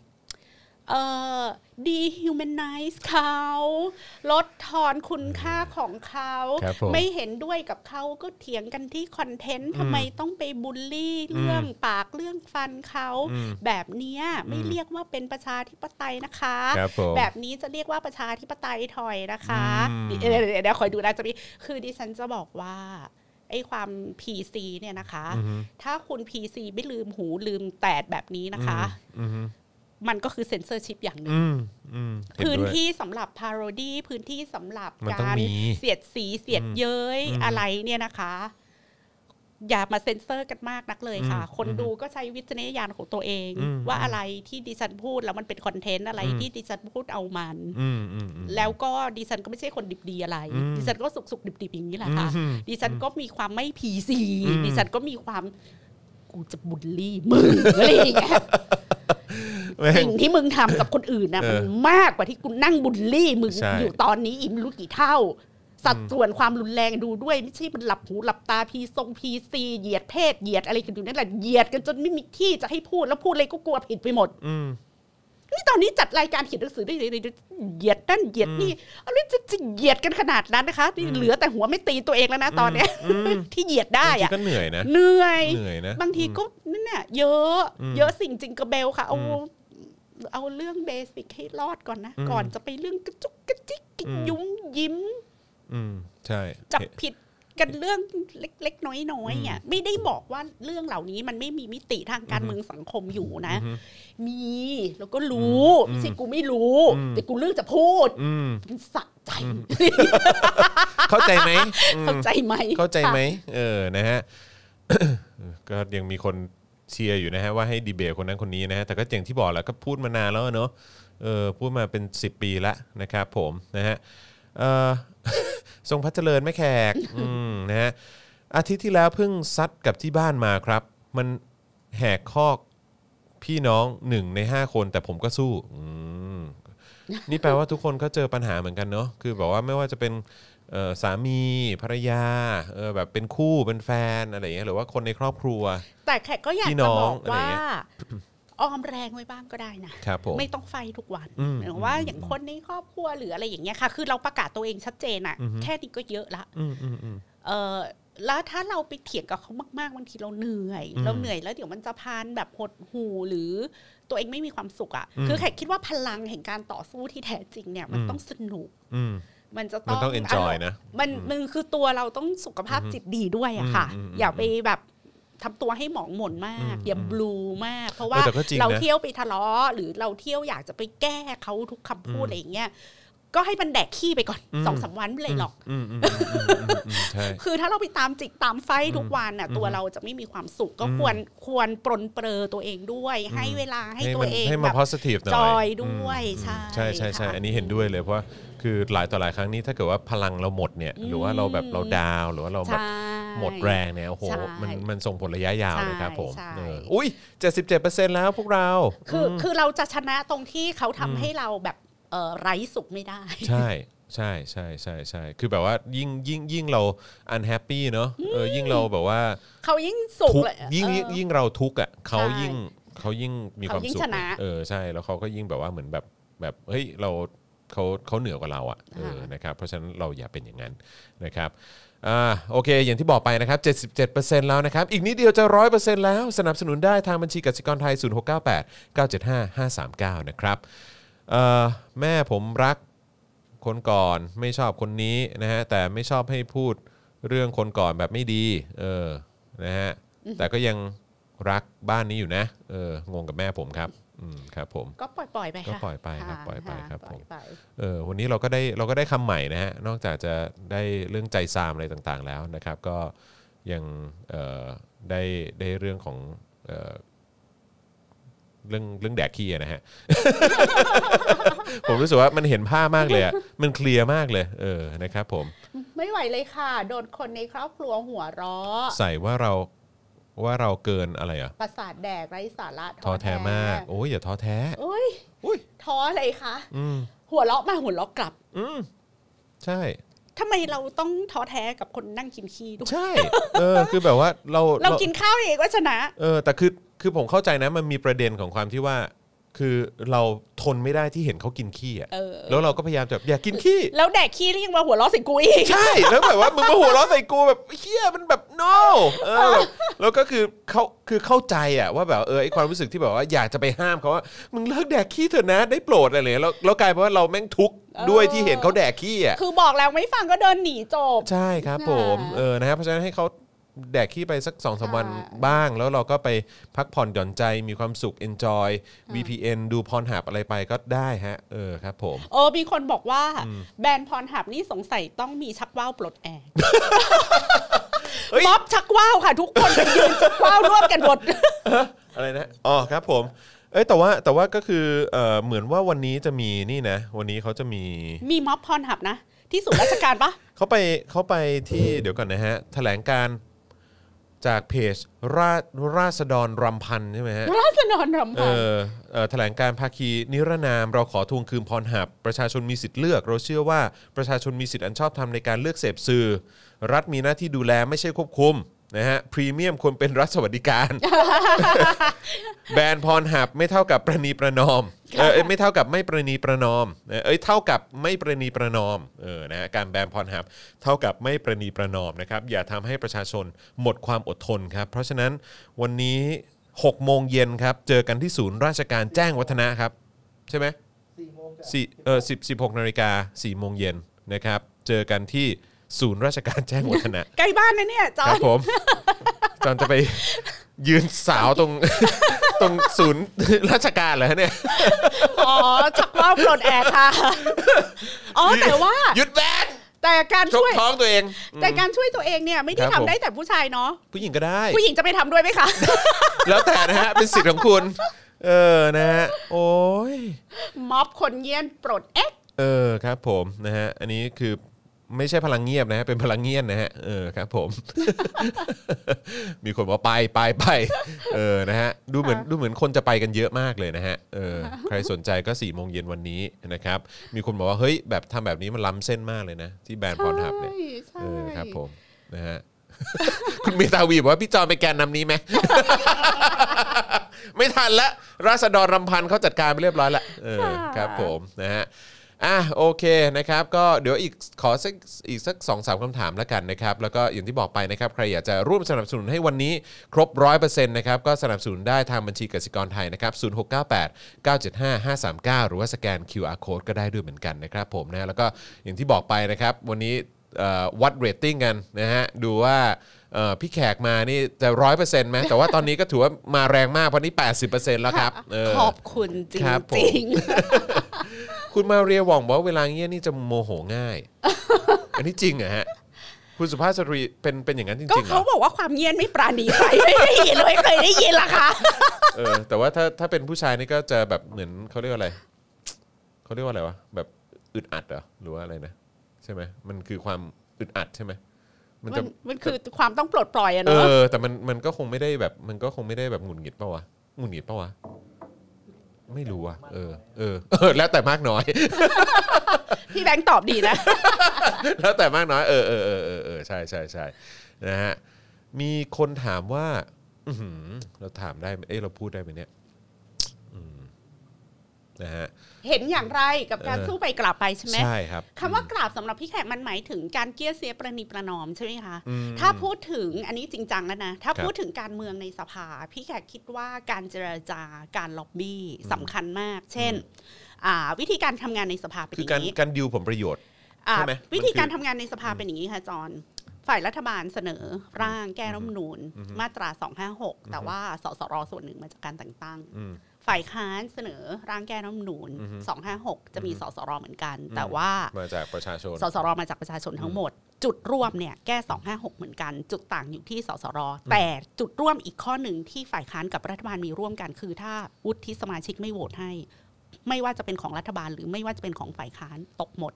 S3: เอ่อ dehumanize เขา ลดทอนคุณค่าของเขา
S2: ครับผม
S3: ไม่เห็นด้วยกับเขาก็เถียงกันที่คอนเทนต์ทำไมต้องไปบูลลี่เรื่องปากเรื่องฟันเขา
S2: อืม
S3: แบบเนี้ยไม่
S2: อืม
S3: เรียกว่าเป็นประชาธิปไตยนะคะ
S2: ครับผม
S3: แบบนี้จะเรียกว่าประชาธิปไตยถอยนะคะ
S2: อืม
S3: เดี๋ยวเดี๋ยวเดี๋ยวคอยดูนะจะมีคือดิฉันจะบอกว่าไอ้ความ PC เนี่ยนะคะ
S2: อือฮึ
S3: ถ้าคุณ PC ไม่ลืมหูลืมแตดแบบนี้นะคะ
S2: อื มอืม
S3: มันก็คือเซนเซอร์ชิพอย่างหนึ่ง
S2: อืมอืมเห็นด้วยพื้น
S3: ที่สำหรับ parody พื้นที่สำหรับ
S2: มันต้อง
S3: การ
S2: มี
S3: เสียดสีเสียดเย้ย
S2: อืม
S3: อะไรเนี่ยนะคะ อย่ามาเซ็นเซอร์กันมากนักเลยค่ะ
S2: อืม
S3: คนดูก็ใช้วิจารณญาณของตัวเอง
S2: อืม
S3: ว่าอะไรที่ดิฉันพูดแล้วมันเป็น content อะไร
S2: อืม
S3: ที่ดิฉันพูดเอามัน
S2: อืมอืมอืม
S3: แล้วก็ดิฉันก็ไม่ใช่คนดิบดีอะไร
S2: อืม
S3: ดิฉันก็สุกสุกดิบดิบๆอย่างนี้แหละค่ะ
S2: อืม
S3: ดิฉันก็มีความไม่พีซี
S2: อืม
S3: ดิฉันก็มีความกูจะบุลลี่มึงอะไรอย่างเงี้ย
S2: แม่ง
S3: สิ่งที่มึงทำกับคนอื่นนะ
S2: เออ
S3: มันมากกว่าที่กูนั่งบุลลี่มึง
S2: ใช่
S3: อยู่ตอนนี้อีกไม่รู้กี่เท่า สัดส่วนความรุนแรงดูด้วยไม่ใช่มันหลับหูหลับตาพีทรงพีซีเหยียดเพศเหยียดอะไรกันอยู่นั่นแหละเหยียดกันจนไม่มีที่จะให้พูดแล้วพูดอะไรก็กลัวผิดไปหมด
S2: อืม
S3: นี่ตอนนี้จัดรายการเขียนหนังสือได้เหยียดนั่นเหยียดนี่อะไรจะจะเหยียดกันขนาดนั้นนะคะนี่เหลือแต่หัวไม่ตีตัวเองแล้วนะตอนเนี้ย
S2: อืม
S3: ที่เหยียดได้
S2: บางที
S3: อะ
S2: ก็เหนื่อยนะ
S3: เหนื่อย
S2: เหนื่อยนะ
S3: บางทีก็นั่นน่ะเยอะ
S2: อืม
S3: เยอะสิ่ง jingle bell ค่ะเอา
S2: อืม
S3: เอาเรื่อง basic ให้รอดก่อนนะ
S2: อืม
S3: ก่อนจะไปเรื่องกระจุกกระจิกกิน
S2: อืม
S3: ยุ้มยิ้ม
S2: อืมใช่
S3: จับผิด กันเรื่องเล็ก ๆ น้อยๆอะไม่ได้บอกว่าเรื่องเหล่านี้มันไม่มีมิติทางการเมืองสังคมอยู่นะ
S2: อืม
S3: มีแล้วก็รู้
S2: อืม
S3: ไม่ใช่กูไม่รู้
S2: อืม
S3: แต่กูเลือกจะพูด
S2: อืม
S3: มันสะใจ
S2: เข้าใจไหมอืม
S3: เข้าใจไหม
S2: เข้าใจไหม
S3: ค่ะ
S2: เออนะฮะก็ยังมีคนเชียร์อยู่นะฮะว่าให้ดีเบตคนนั้นคนนี้นะฮะแต่ก็อย่างที่บอกแล้วก็พูดมานานแล้วอะเนอะเออพูดมาเป็น 10 ปีแล้วนะครับผมนะฮะเออ ทรงพัฒเจริญแม่แขกอืมนะฮะอาทิตย์ที่แล้วเพิ่งซัดกับที่บ้านมาครับ มันแหกคอกพี่น้องหนึ่งในห้าคนแต่ผมก็สู้อืมนี่แปลว่าทุกคนก็เจอปัญหาเหมือนกันเนาะคือแบบว่าไม่ว่าจะเป็นเอ่อสามีภรรยาเออแบบเป็นคู่เป็นแฟนอะไรอย่างเงี้ยหรือว่าคนในครอบครัว
S3: แต่แขกก็อยาก
S2: พี่
S3: จะ
S2: น้อบง
S3: อก
S2: อะไร
S3: ว่า
S2: เงี้ย
S3: ออมแรงไว้บ้างก็ได้นะ
S2: ครับผม
S3: ไม่ต้องไฟทุกวัน
S2: อืม
S3: หรือว่าอย่างคนในครอบครัวหรืออะไรอย่างเงี้ยค่ะ คือเราประกาศตัวเองชัดเจนอะ
S2: อือฮึ
S3: แค่นี้ก็เยอะละ
S2: อืมอืมอืม
S3: เออแล้วถ้าเราไปเถียงกับเขามากๆบางทีเราเหนื่อย
S2: อืม
S3: เราเหนื่อยแล้วเดี๋ยวมันจะพานแบบหดหูหรือตัวเองไม่มีความสุขอะ่ะ
S2: อืม
S3: คือแขกคิดว่าพลังแห่งการต่อสู้ที่แท้จริงเนี่ยมัน
S2: อืม
S3: ต้องสนุก
S2: อืม
S3: มันจะ
S2: มัน
S3: ต้อง
S2: ต้อง enjoy นะ
S3: มัน
S2: อืม
S3: มันคือตัวเราต้องสุขภาพ
S2: อือฮึ
S3: จิตดีด้วยอะค่ะ
S2: อืมอืม
S3: อย่าไปแบบ ทำตัวให้หมองหม่นมาก
S2: อืม
S3: อย่า
S2: อืม
S3: บลูมาก เพราะว่า
S2: เออแต่ก็จริงนะ
S3: เราเที่ยวไปทะเลาะหรือเราเที่ยวอยากจะไปแก้เขาทุกคำพูด
S2: อืม
S3: อะไรอย่างเงี้ยก็ให้มันแดกขี้ไปก่อน
S2: อืม
S3: สองสามวันไม่เลยหรอก
S2: อืมอืมอืมอืมอืมอืมใช่
S3: คือถ้าเราไปตามจิกตามไฟทุกวันน่ะ
S2: อืม
S3: ตัวเราจะไม่มีความสุข ก็
S2: อืม
S3: ควรควรปรนเปรอตัวเองด้วย ให้เวลาให้ตัว
S2: มัน
S3: เอง
S2: ให้
S3: แบ
S2: มัน
S3: บ
S2: positive หน่อย
S3: จอยด้
S2: อืม
S3: วย
S2: อืม
S3: ใช่
S2: ใช่ใช่ใช่
S3: ค่ะ
S2: อันนี้เห็นด้วยเลยเพราะว่าคือหลายต่อหลายครั้งนี้ถ้าเกิดว่าพลังเราหมดเนี่ย หรือว่าเราแบบเราดาวน์หรือว่าเราแบบ
S3: ใช่
S2: หมดแรงเนี่ยโอ้โห
S3: ใช่
S2: มันมันส่งผลระยะยาวเลยครับผม
S3: ใช่
S2: เออ
S3: ใช่
S2: อุ้ย77%แล้วพวกเรา
S3: คืออ
S2: ม
S3: คือเราจะชนะตรงที่เขาทำ
S2: อืม
S3: ให้เราแบบเออไร้สุขไม่ได้
S2: ใช่ใช่ใช่ใช่ใช่คือแบบว่ายิ่งยิ่งยิ่งเรา unhappy เนอะเออยิ่งเราแบบว่า
S3: เขายิ่งสุข
S2: ทุกข์
S3: เลย
S2: ยิ่ง
S3: เออ
S2: ยิ่งยิ่งเราทุกข์อะเขา
S3: ใช่
S2: ยิ่งเขายิ่งมีความ
S3: เขายิ่ง
S2: สุข
S3: ชนะ
S2: เออใช่แล้วเขาก็ยิ่งแบบว่าเหมือนแบบแบบเฮ้ยเราเขาเขาเหนือกว่าเราอะเออ
S3: ค่ะ
S2: นะครับเพราะฉะนั้นเราอย่าเป็นอย่างนั้นนะครับ อ่าโอเค อย่างที่บอกไปนะครับ 77%แล้วนะครับ อีกนิดเดียวจะ 100%แล้ว สนับสนุนได้ทางบัญชีกสิกรไทย 0698 975 539 นะครับเอ่อแม่ผมรักคนก่อนไม่ชอบคนนี้นะฮะแต่ไม่ชอบให้พูดเรื่องคนก่อนแบบไม่ดีเออนะฮะแต่ก็ยังรักบ้านนี้อยู่นะเอองงกับแม่ผมครับ อืมครับผม
S3: ก็ปล่อยปล่อยๆไป
S2: ก็
S3: ค่ะ
S2: ปล่อยไปครับะปล่อยไปะครับ
S3: ปล่อย
S2: ผม
S3: ไป
S2: เออวันนี้เราก็ได้เราก็ได้คำใหม่นะฮะนอกจากจะได้เรื่องใจซามอะไรต่างๆแล้วนะครับ ก็ยังเอ่อได้ได้เรื่องของเอ่อเรื่องเรื่องแดกขี้อะนะฮะ ผมรู้สึกว่ามันเห็นภาพมากเลยอะมันเคลียร์มากเลย เออนะครับ ผม
S3: ไม่ไหวเลยค่ะ โดนคนในครอบครัวหัวเราะ
S2: ใส่ว่าเรา ว่าเราเกินอะไรอะ
S3: ประสาทแดกไร้สาระ
S2: ท้อแท้มาก โอ้ยอย่าท้อแท้
S3: โอ้ย
S2: อุ้ย
S3: ท้ออะไรคะ
S2: อืม
S3: หัวเราะมาหัวเราะกลับ
S2: อืมใช่
S3: ทำไมเราต้องท้อแท้กับคนนั่งกินขี้ด้วย
S2: ใช่ เออ คือแบบว่าเรา
S3: เรากินข้าวเองก็ชนะ
S2: เออ แต่คือคือผมเข้าใจนะมันมีประเด็นของความที่ว่า คือเราทนไม่ได้ที่เห็นเขากินขี้อะ
S3: เออ
S2: แล้วเราก็พยายามจะแบบอยากกินขี้
S3: แล้วแดกขี้แล้วยังมาหัวเราะใส่กูอีก
S2: ใช่ แล้วแบบว่ามึงมาหัวเราะใส่กูแบบเฮียมันแบบ no เออแบบแล้วก็คือเขาคือเข้าใจอะว่าแบบเออไอความรู้สึกที่แบบว่าอยากจะไปห้ามเขาว่ามึงเลิกแดกขี้เถอะนะได้โปรดอะไรอย่างเงี้ยแล้วแล้วกลายเป็นว่าเราแม่งทุกข์ด้วยที่เห็นเขาแดกขี้อะ
S3: คือบอกแล้วไม่ฟังก็เดินหนีจบ
S2: ใช่ครับผม
S3: ค่ะ
S2: เออนะครับเพราะฉะนั้นให้เขา แดกขี้ไปสักสองสามวัน
S3: ค่ะ
S2: บ้าง แล้วเราก็ไปพักผ่อนหย่อนใจมีความสุข enjoy VPN ดูพรหับอะไรไปก็ได้ฮะ เออครับผม
S3: เออมีคนบอกว่า แบรนด์พรหับนี่สงสัยต้องมีชักว่าวปลดแอร์
S2: เฮ้ย
S3: ม็อบชักว่าวค่ะ ทุกคนไปยืนชักว่าวร่วมกันหมด
S2: อะไรนะอ๋อครับผมเอ้ยแต่ว่าแต่ว่าก็คือเออเหมือนว่าวันนี้จะมีนี่นะ วันนี้เขาจะมี
S3: มีม็อบพรหับนะ ที่ศูนย์ราชการปะ
S2: เขาไปเขาไปที่เดี๋ยวก่อนนะฮะแถลงการ จากเพจราราษฎรรำพันธ์ใช่ไหมฮะ
S3: ราษฎรรำ
S2: เอ
S3: พัน
S2: อเอ่อแถลงการภาคีนิรนาม เราขอทวงคืนพรหับ ประชาชนมีสิทธิ์เลือก เราเชื่อว่าประชาชนมีสิทธิ์อันชอบธรรมในการเลือกเสพสื่อ รัฐมีหน้าที่ดูแลไม่ใช่ควบคุม นะฮะพรีเมียมควรเป็นรัฐสวัสดิการ แบนพรหับไม่เท่ากับประนีประนอมเออเอ้ยไม่เท่ากับไม่ประนีประนอมเออเอ้ยเท่ากับไม่ประนีประนอมเออนะฮะการแบนพรหับเท่ากับไม่ประนีประนอมนะครับอย่าทำให้ประชาชนหมดความอดทนครับ เพราะฉะนั้นวันนี้6โมงเย็นครับเจอกันที่ศูนย์ราชการแจ้งวัฒนะครับ ใช่ไหมสี่เออสิบสิบหกนาฬิกาสี่โมงเย็นนะครับ เจอกันที่ ศูนย์ราชการแจ้งวัฒนะ
S3: ใกล้บ้านนะเนี่ยจอ
S2: ครั
S3: น
S2: บผมจอนจะไปยืนสาวตรง ตรงศูนย์ราชการเหรอฮะเนี่ย
S3: อ๋อชักว่าวปลดแอร์ค่ะ อ๋อแต่ว่า
S2: หยุดแบน
S3: แต่การ
S2: ชก
S3: ช่วย
S2: ท้องตัวเอง
S3: แต่การช่วยตัวเองเนี่ยไม่ได้
S2: ครับผม
S3: ทำได้แต่ผู้ชายเนาะ
S2: ผู้หญิงก็ได้
S3: ผู้หญิงจะไปทำด้วยไหมคะ
S2: แล้วแต่นะฮะ เป็นสิทธิ์ของคุณ เออนะฮะโอ้ย
S3: ม็อบคนเยียนปลดเอ็ก
S2: เออครับผมนะฮะอันนี้คือ ไม่ใช่พลังเงียบนะฮะเป็นพลังเงียบนะฮะเออครับผม มีคนบอกว่าไปไปไปเออนะฮะดูเหมือนดูเหมือนคนจะไปกันเยอะมากเลยนะฮะเออใครสนใจก็4ี่โมงเย็นวันนี้นะครับ มีคนบอกว่าเฮ้ยแบบทำแบบนี้มันล้ำเส้นมากเลยนะ ที่แบรนด์พรทับเนี่ย
S3: ใช่
S2: เออครับผมนะฮะคุณเมตาวีบอกว่าพี่จอมไปแกนนำนี้ไหมไม่ทันละราษฎรรำพันธ์เขาจัดการไปเรียบร้อยละเออครับผมนะฮะ อะโอเคนะครับก็เดี๋ยวอีกขอสักอีกสักสองสามคำถามแล้วกันนะครับแล้วก็อย่างที่บอกไปนะครับใครอยากจะร่วมสนับสนุนให้วันนี้ครบ100%นะครับก็สนับสนุนได้ทางบัญชีกสิกรไทยนะครับ0698 975 539หรือว่าสแกน QR code ก็ได้ด้วยเหมือนกันนะครับผมนะแล้วก็อย่างที่บอกไปนะครับวันนี้เอ่อวัดเรตติ้งกันนะฮะดูว่าเอ่อพี่แขกมานี่จะร้อยเปอร์เซ็นต์ไหมแต่ว่าตอนนี้ก็ถือว่ามาแรงมากเพราะนี่80%แล้วครับเออ
S3: ขอบคุณจริ
S2: ครับผม
S3: ง
S2: คุณมาเรียหว่องบอกว่าเวลาเงี้ยนี่จะโมโหง่าย อันนี้จริงเหรอฮะ คุณสุภาพสตรีเป็นเป็นอย่างนั้นจ
S3: ๆก็
S2: ริงๆเหร
S3: เขา
S2: อ
S3: บอกว่าความเงียนไม่ปราณีใครไม่ได้ยินเลยเคยได้ยินละคะ
S2: เออแต่ว่าถ้าถ้าเป็นผู้ชายนี่ก็จะแบบเหมือนเขาเรียกว่าอะไรเขาเรียกว่าอะไรวะแบบอึดอัดเหรอหรือว่าอะไรนะใช่ไหมมันคือความอึดอัดใช่ไหมมัน
S3: มั
S2: จะ
S3: นมันคือความต้องปลดปล่อยอะ
S2: เอ
S3: เนาะ
S2: อแต่มันมันก็คงไม่ได้แบบมันก็คงไม่ได้แบบหงุดหงิดปะวะหงุดหงิดปะวะ ไม่รู้อะเออเออเออ แล้วแต่มากน้อย
S3: พี่แบงค์ตอบดีนะ
S2: แล้วแต่มากน้อย เออเออเออเออเออใช่ใช่ใช่นะฮะมีคนถามว่า อื้อหือเราถามได้ไหมเอ้ยเราพูดได้ไหมเนี่ยอืมนะฮะ
S3: เห็นอย่างไรกับการ
S2: เออ
S3: สู้ไปกลับไปใช่ไหม
S2: ใช่ครับ
S3: คำว่ากราบสำหรับพี่แขกมันหมายถึงการเกลี้ยเสียประนีประนอมใช่ไหมคะ
S2: อืม
S3: ถ้าพูดถึงอันนี้จริงจังแล้วนะถ้า
S2: ครับ
S3: พูดถึงการเมืองในสภา พี่แขกคิดว่าการเจรจาการล็อบบี้สำคัญมาก เช่นอ่าวิธีการทำงานในสภาเป็นอ
S2: คือย่างการ
S3: นี้
S2: การดิวผลประโยชน์
S3: อ่า
S2: ใช่ไหม
S3: วิธีการ
S2: มันคือ
S3: ทำงานในสภาเป็นอย่างนี้ค่ะจอนฝ่ายรัฐบาลเสนอร่างแก้รัฐธรรมนูญมาตรา 256 แต่ว่าสสรส่วนหนึ่งมาจากการแต่งตั้ง
S2: อืม
S3: ฝ่ายค้านเสนอร่างแก้รัฐธรรมนูญ256 จะมีสสรเหมือนกัน แต่ว่า
S2: มาจากประชาชน
S3: สสรมาจากประชาชนทั้งหมด จุดร่วมเนี่ยแก้ 256 เหมือนกัน จุดต่างอยู่ที่สสรแต่จุดร่วมอีกข้อหนึ่งที่ฝ่ายค้านกับรัฐบาลมีร่วมกัน คือถ้าวุฒิสมาชิกไม่โหวตให้ ไม่ว่าจะเป็นของรัฐบาลหรือไม่ว่าจะเป็นของฝ่ายค้านตกหมด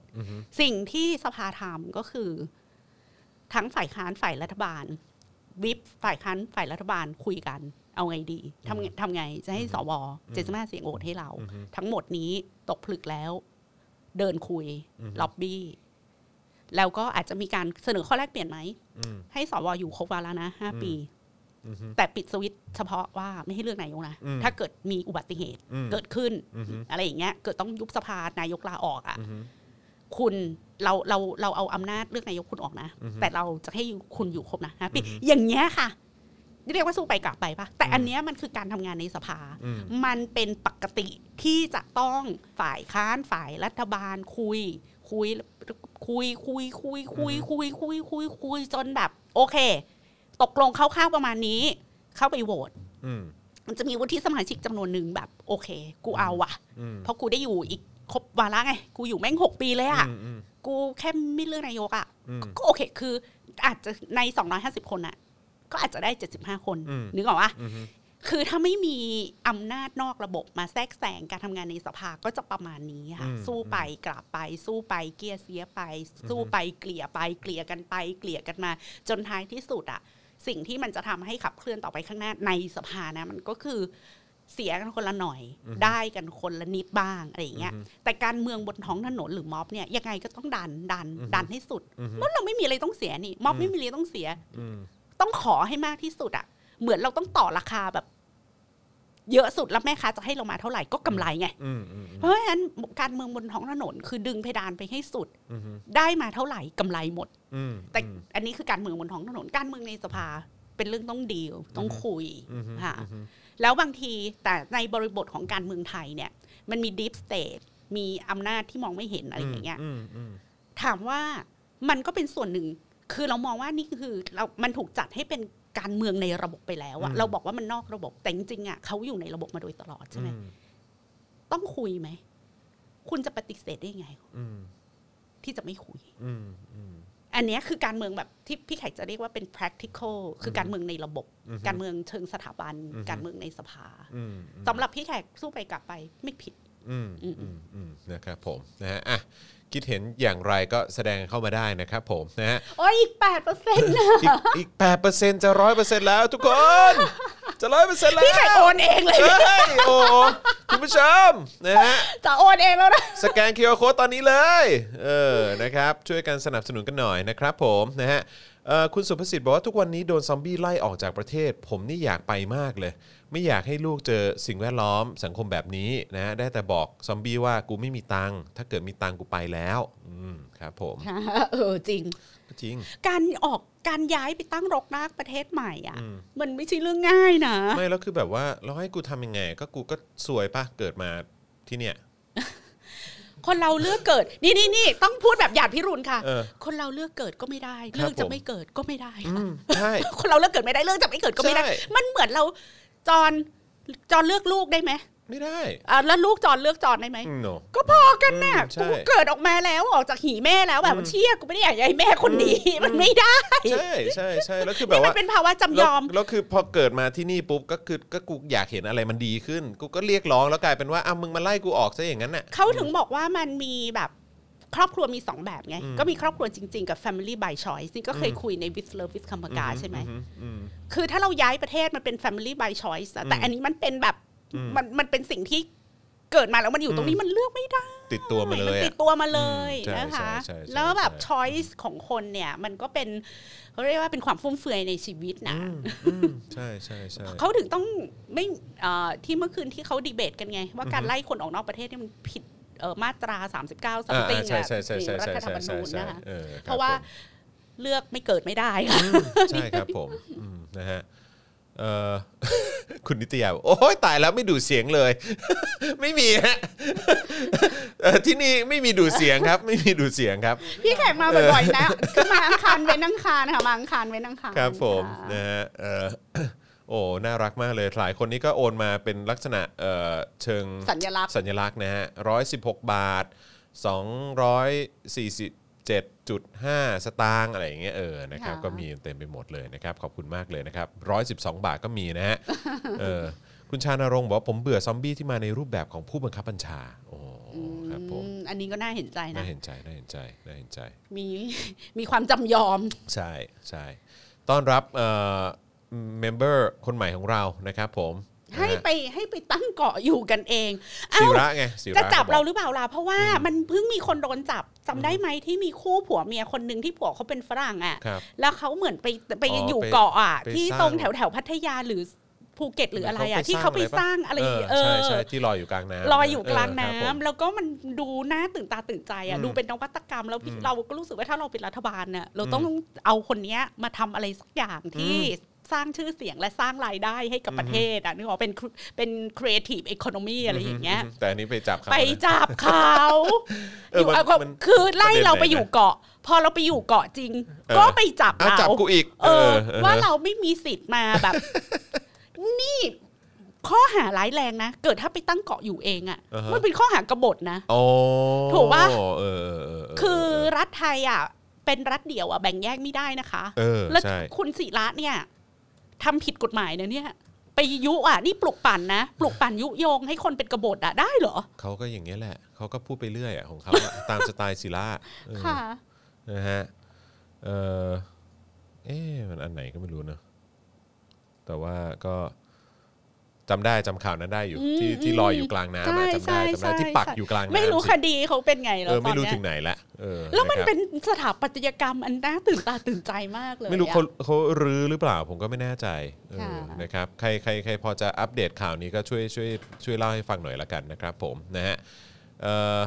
S3: สิ่งที่สภาทำก็คือ ทั้งฝ่ายค้านฝ่ายรัฐบาลวิปฝ่ายค้านฝ่ายรัฐบาลคุยกัน เอาไงดีทำไงทำไงจะให้สวเจ็ดสิบห้าเสียงโหวตให้เรา ทั้งหมดนี้ตกผลึกแล้ว เดินคุยล็อบบี้ แล้วก็อาจจะมีการเสนอข้อแรกเปลี่ยนไหม
S2: อืม
S3: ให้สวอยู่ครบวาระนะห้าปี
S2: อือฮึ
S3: แต่ปิดสวิตช์เฉพาะว่าไม่ให้เลือกนายกนะ
S2: อืม
S3: ถ้าเกิดมีอุบัติเหตุ
S2: อืม
S3: เกิดขึ้น
S2: อือฮึ
S3: อะไรอย่างเงี้ย เกิดต้องยุบสภานายกลาออกอะ
S2: อือฮึ
S3: คุณเราเราเราเอาอำนาจเลือกนายกคุณออกนะ
S2: อือฮึ
S3: แต่เราจะให้คุณอยู่ครบนะฮะปีอย่างเงี้ยค่ะ เรียกว่าสู้ไปกลับไปปะแต่อันเนี้ยมันคือการทำงานในสภา
S2: อืม
S3: มันเป็นปกติที่จะต้องฝ่ายค้านฝ่ายรัฐบาลคุย คุยคุยคุยคุยคุยคุยคุยคุยคุยจนแบบ โอเค ตกลงคร่าวๆประมาณนี้ เข้าไปโหวต
S2: อืม
S3: มันจะมีวุฒิสมาชิกจำนวนหนึ่งแบบ โอเค กูเอาว่ะ
S2: อืม
S3: เพราะกูได้อยู่อีกครบวาระไง กูอยู่แม่งหกปีเลยอะ
S2: อืมอืม
S3: กูแค่ไม่เลือกนายกอะ
S2: อืม
S3: ก็โอเค คืออาจจะใน250คนอะ ก็อาจจะได้ 75 คน
S2: อืม
S3: นึกออกปะ
S2: อืม
S3: คือถ้าไม่มีอำนาจนอกระบบมาแทรกแซงการทำงานในสภาก็จะประมาณนี้ค่ะ
S2: อืม
S3: สู้ไปกลับไป สู้ไปเกลียเสียไป สู้ไปเกลี่ยไปเกลี่ยกันไป เกลี่ยกันมา จนท้ายที่สุดอะสิ่งที่มันจะทำให้ขับเคลื่อนต่อไปข้างหน้าในสภานะ มันก็คือเสียกันคนละหน่อย ได้กันคนละนิดบ้างอะไรอย่างเงี้ยแต่การเมืองบนท้องถนนหรือม็อบเนี่ยยังไงก็ต้องดันดันดันให้สุดเพราะเราไม่มีอะไรต้องเสียนี่ม็อบไม่มีอะไรต้องเสีย
S2: อืม
S3: ต้องขอให้มากที่สุดอะเหมือนเราต้องต่อราคาแบบ เยอะสุดแล้วแม่ค้าจะให้เรามาเท่าไหร่ก็กำไรไง
S2: อืมอืม
S3: เพราะฉะนั้นการเมืองบนท้องถนนคือดึงเพดานไปให้สุด
S2: อืม
S3: ได้มาเท่าไหร่กำไรหมด
S2: อืม
S3: แต่อันนี้คือการเมืองบนท้องถนนการเมืองในสภาเป็นเรื่องต้องดีลต้องคุย
S2: อืม
S3: ค่ะ
S2: อืม
S3: แล้วบางทีแต่ในบริบทของการเมืองไทยเนี่ย มันมี deep state มีอำนาจที่มองไม่เห็นอะไรอย่างเงี้ย
S2: อืมอืม
S3: ถามว่ามันก็เป็นส่วนหนึ่ง คือเรามองว่านี่คือเรา มันถูกจัดให้เป็นการเมืองในระบบไปแล้วอะเราบอกว่ามันนอกระบบแต่จริงๆอะเขาอยู่ในระบบมาโดยตลอดใช่ไหมต้องคุยไหม คุณจะปฏิเสธได้ยังไง
S2: อืม
S3: ที่จะไม่คุย
S2: อืมอืม
S3: อันเนี้ยคือการเมืองแบบที่พี่แขกจะเรียกว่าเป็น practical คือการเมืองในระบบ การเมืองเชิงสถาบัน การเมืองในสภา
S2: อืม
S3: สำหรับพี่แขกสู้ไปกลับไปไม่ผิด
S2: อืม
S3: อื
S2: อื
S3: ม
S2: มอืมนะครับผมนะฮะอะคิดเห็นอย่างไรก็แสดงเข้ามาได้นะครับผมนะฮะ
S3: โอ้ยอีกแปดเปอร์เซ็นต์นะ
S2: อีกอีกแปดเปอร์เซ็นต์จะร้อยเปอร์เซ็นต์แล้วทุกคน จะร้อยเปอร์เซ็นต์แล้ว
S3: พี่แขกโอนเองเลย
S2: เฮ้ยโอ้โหคุณผู้ชมนะฮะ
S3: จะโอนเองแล้วนะ
S2: สแกน QR Code ตอนนี้เลย เออนะครับ ช่วยกันสนับสนุนกันหน่อยนะครับผมนะฮะเอ่อคุณสุภสิทธิ์บอกว่าทุกวันนี้โดนซอมบี้ไล่ออกจากประเทศ ผมนี่อยากไปมากเลย ไม่อยากให้ลูกเจอสิ่งแวดล้อมสังคมแบบนี้นะฮะได้แต่บอกซอมบี้ว่ากูไม่มีตังค์ถ้าเกิดมีตังค์กูไปแล้วอืมครับผม
S3: เออจริง
S2: จริง
S3: การออกการย้ายไปตั้งรกรากประเทศใหม่อะมันไม่ใช่เรื่องง่ายนะ
S2: ไม่แล้วคือแบบว่าเราให้กูทำยังไง ก็กูก็สวยปะเกิดมาที่เนี่ย
S3: คนเราเลือกเกิด นี่นี่นี่ต้องพูดแบบหยาดพิรุณค่ะ
S2: เออ
S3: คนเราเลือกเกิดก็ไม่ได้
S2: ครับ
S3: เลือกจะ
S2: ผม
S3: ไม่เกิดก็ไม่ได้
S2: อื
S3: ค่ะ
S2: มใช่
S3: คนเราเลือกเกิดไม่ได้เลือกจะไม่เกิดก็ไม่ได้
S2: ใช่
S3: มันเหมือนเรา จอนจอนเลือกลูกได้ไหม
S2: ไม่ได้
S3: อะแล้วลูกจอนเลือกจอนได้ไหม
S2: โน
S3: ก็พอกันน่ะ
S2: อืมใช่
S3: กูเกิดออกมาแล้วออกจากหีแม่แล้วแบบเชี่ยกูไม่ได้อยากให้แม่คนนี้ มันไม่ได้
S2: ใช่ใช่ใช่แล้วคือแบ
S3: นี่
S2: บ
S3: มัน
S2: ว่า
S3: เป็นภาวะจำย
S2: แล้ว
S3: อม
S2: แล้วคือพอเกิดมาที่นี่ปุ๊บก็คือก็กูอยากเห็นอะไรมันดีขึ้น กูก็เรียกร้องแล้วกลายเป็นว่าอ้าวมึงมาไล่กูออกซะอย่างนั้นน่ะ
S3: เขาถึงบอกว่ามันมีแบบ ครอบครัวมีสองแบบไง ก็มีครอบครัวจริง ๆ กับ Family by Choice นี่ก็เคยคุยใน With Love with คำปากาใช่ไหม
S2: อือืม
S3: คือถ้าเราย้ายประเทศมันเป็น Family by Choice อะแต่อันนี้มันเป็นแบบมันมันเป็นสิ่งที่เกิดมาแล้วมันอยู่ตรงนี้มันเลือกไม่ได้
S2: ติดตัวมาเลย
S3: มันติ
S2: อะ
S3: ดตัวมาเลย
S2: อืมใช่
S3: นะคะ
S2: ใช่ใช่ใช่
S3: แล้วแบบ
S2: ใช่
S3: choice ของคนเนี่ยมันก็เป็นเขาเรียกว่าเป็นความฟุ่มเฟือยในชีวิตนะ
S2: อืมใช่ใช่ใช่
S3: เขาถึงต้องไม่เอ่อที่เมื่อคืนที่เขาดีเบตกันไง ว่าการไล่คนออกนอกประเทศเนี่ยมันผิดเอ่อ มาตรา 39
S2: อ่า
S3: something
S2: ใช่
S3: อะ
S2: ใช่ใช่
S3: ใน
S2: ใช่
S3: รั
S2: ใช่
S3: ฐธรรม
S2: ใช่
S3: นูญ
S2: ใช่
S3: นะคะ
S2: ออคบ
S3: เพราะว่า
S2: ผม
S3: เลือกไม่เกิดไม่ได้ค่ะ
S2: ใช่ครับผมอืมนะฮะเอ่อคุณนิตยาบอกโอ้ยตายแล้วไม่ดูดเสียงเลย ไม่มีฮะเอ่อที่นี่ไม่มีดูดเสียงครับ ไม่มีดูดเสียงครับ
S3: พี่แขกมาบ่อยๆนะคือมาอังคารเว้นอังคารค่ะมาอังคารเว้นอังคาร
S2: ครับผม
S3: ค่ะ
S2: นะฮะเอ่อ โอ้น่ารักมากเลย หลายคนนี้ก็โอนมาเป็นลักษณะเอ่อเชิง
S3: สัญลักษณ์
S2: สัญลักษณ์นะฮะร้อยสิบหกบาทสองร้อยสี่สิบเจ็ดจุดห้าสตางค์อะไรอย่างเงี้ยเออนะครับ
S3: ค่ะ
S2: ก็มีเต็มไปหมดเลยนะครับ ขอบคุณมากเลยนะครับร้อยสิบสองบาทก็มีนะฮะเออคุณชานรงค์บอกว่าผมเบื่อซอมบี้ที่มาในรูปแบบของผู้บังคับบัญชาโอ้ครับผม
S3: อืมอันนี้ก็น่าเห็นใจ
S2: น่า
S3: นะ
S2: เห็นใจน่าเห็นใจน่าเห็นใจ
S3: มี มีความจำยอม
S2: ใช่ใช่ต้อนรับเอ่อ เมมเบอร์คนใหม่ของเรานะครับผม
S3: ให้
S2: นะฮะ
S3: ไปให้ไปตั้งเกาะอยู่กันเอง
S2: ศิ
S3: เอ้า
S2: ระไงศิระ
S3: จะจับ
S2: ขอก
S3: เราหรือเปล่าล่ะเพราะว่ามันเพิ่งมีคนโดนจับจำได้ไหมที่มีคู่ผัวเมียคนหนึ่งที่ผัวเขาเป็นฝรั่งอะ
S2: ครับ
S3: แล้วเขาเหมือนไปไป
S2: อ๋อ
S3: อยู่
S2: ไป
S3: เกาะอะ
S2: ไป
S3: ที่
S2: สร้าง
S3: ตรงแถวแถวพัทยาหรือภูเก็ตหรืออะไรอะที่เขาไปสร้างอะไร
S2: เออ
S3: เอ
S2: ใช่
S3: อ
S2: ใช่ที่ลอยอยู่กลางน้ำ
S3: ลอยอยู่กลางน้ำ
S2: เออครับผม
S3: แล้วก็มันดูน่าตื่นตาตื่นใจอะ
S2: อืม
S3: ดูเป็นนวัตกรรมแล้วพี่
S2: อืม
S3: เราก็รู้สึกว่าถ้าเราเป็นรัฐบาลเนี่ยเราต้องเอาคนเนี้ยมาทำอะไรสักอย่างที่ สร้างชื่อเสียงและสร้างรายได้ให้กับประเทศอะนึกออกเป็นเป็น creative economy อะไรอย่างเงี้ย
S2: แต่อันนี้ไปจับเขา
S3: ไป
S2: นะ
S3: จับเขา
S2: เออ
S3: อยู่
S2: มัน
S3: เอาก็
S2: มัน
S3: คือไล่
S2: ประเด็น
S3: เราไป
S2: ไหน
S3: อยู่เกาะ พอเราไปอยู่เกาะจริง
S2: เออ
S3: ก็ไปจับ
S2: เอา
S3: เรา
S2: จับกูอีก
S3: เออ
S2: เออ
S3: ว่าเราไม่มีสิทธิ์มาแบบ นี่ข้อหาร้ายแรงนะ เกิดถ้าไปตั้งเกาะอยู่เองอะ่ะ
S2: อ่าฮะ
S3: มันเป็นข้อหากบฏนะ
S2: โอ้
S3: ถูกปะ
S2: เออเออเออเคื
S3: อรัฐไทยอะ เป็นรัฐเดี่ยวอะแบ่งแยกไม่ได้นะคะ
S2: เออ
S3: แล้ว
S2: ใช่
S3: คุณศิระเนี่ย ทำผิดกฎหมายนะเนี่ยไปยุอะนี่ปลุกปั่นนะปลุกปั่นยุโยงให้คนเป็นกบฏอะได้เหรอ
S2: เขาก็อย่างเงี้ยแหละเขาก็พูดไปเรื่อยอะของเขาอะตามสไตล์ศิลาเออ
S3: ค่ะ
S2: นะฮะเออเอ๊ะมันอันไหนก็ไม่รู้เนอะแต่ว่าก็ จำได้จำข่าวนั้นได้อยู่
S3: อืม
S2: ที่ที่
S3: อืม
S2: ลอยอยู่กลางน้ำอะ
S3: ใช่
S2: จำได้
S3: ใช่
S2: จำได้
S3: ใช่
S2: ที่ปัก
S3: ใช่
S2: อยู่กลางน้ำ
S3: ไม่รู้
S2: สิ
S3: คดีเขาเป็นไงแล้ว
S2: เออ
S3: ตอ
S2: ไม่
S3: น
S2: รู้
S3: เนี้ย
S2: ถึงไหนละเออ
S3: แล้วมันะ
S2: ครับ
S3: เป็นสถาปัตยกรรมอันน่าตื่นตาตื่นใจมากเลย
S2: ไม่รู้
S3: อะ
S2: เขาเขารื้อหรือเปล่าผมก็ไม่แน่ใจเออ
S3: ค่ะ
S2: นะครับใครใครใครพอจะอัปเดตข่าวนี้ก็ช่วยช่วยช่วยเล่าให้ฟังหน่อยละกันนะครับ ผมนะฮะเอ่อ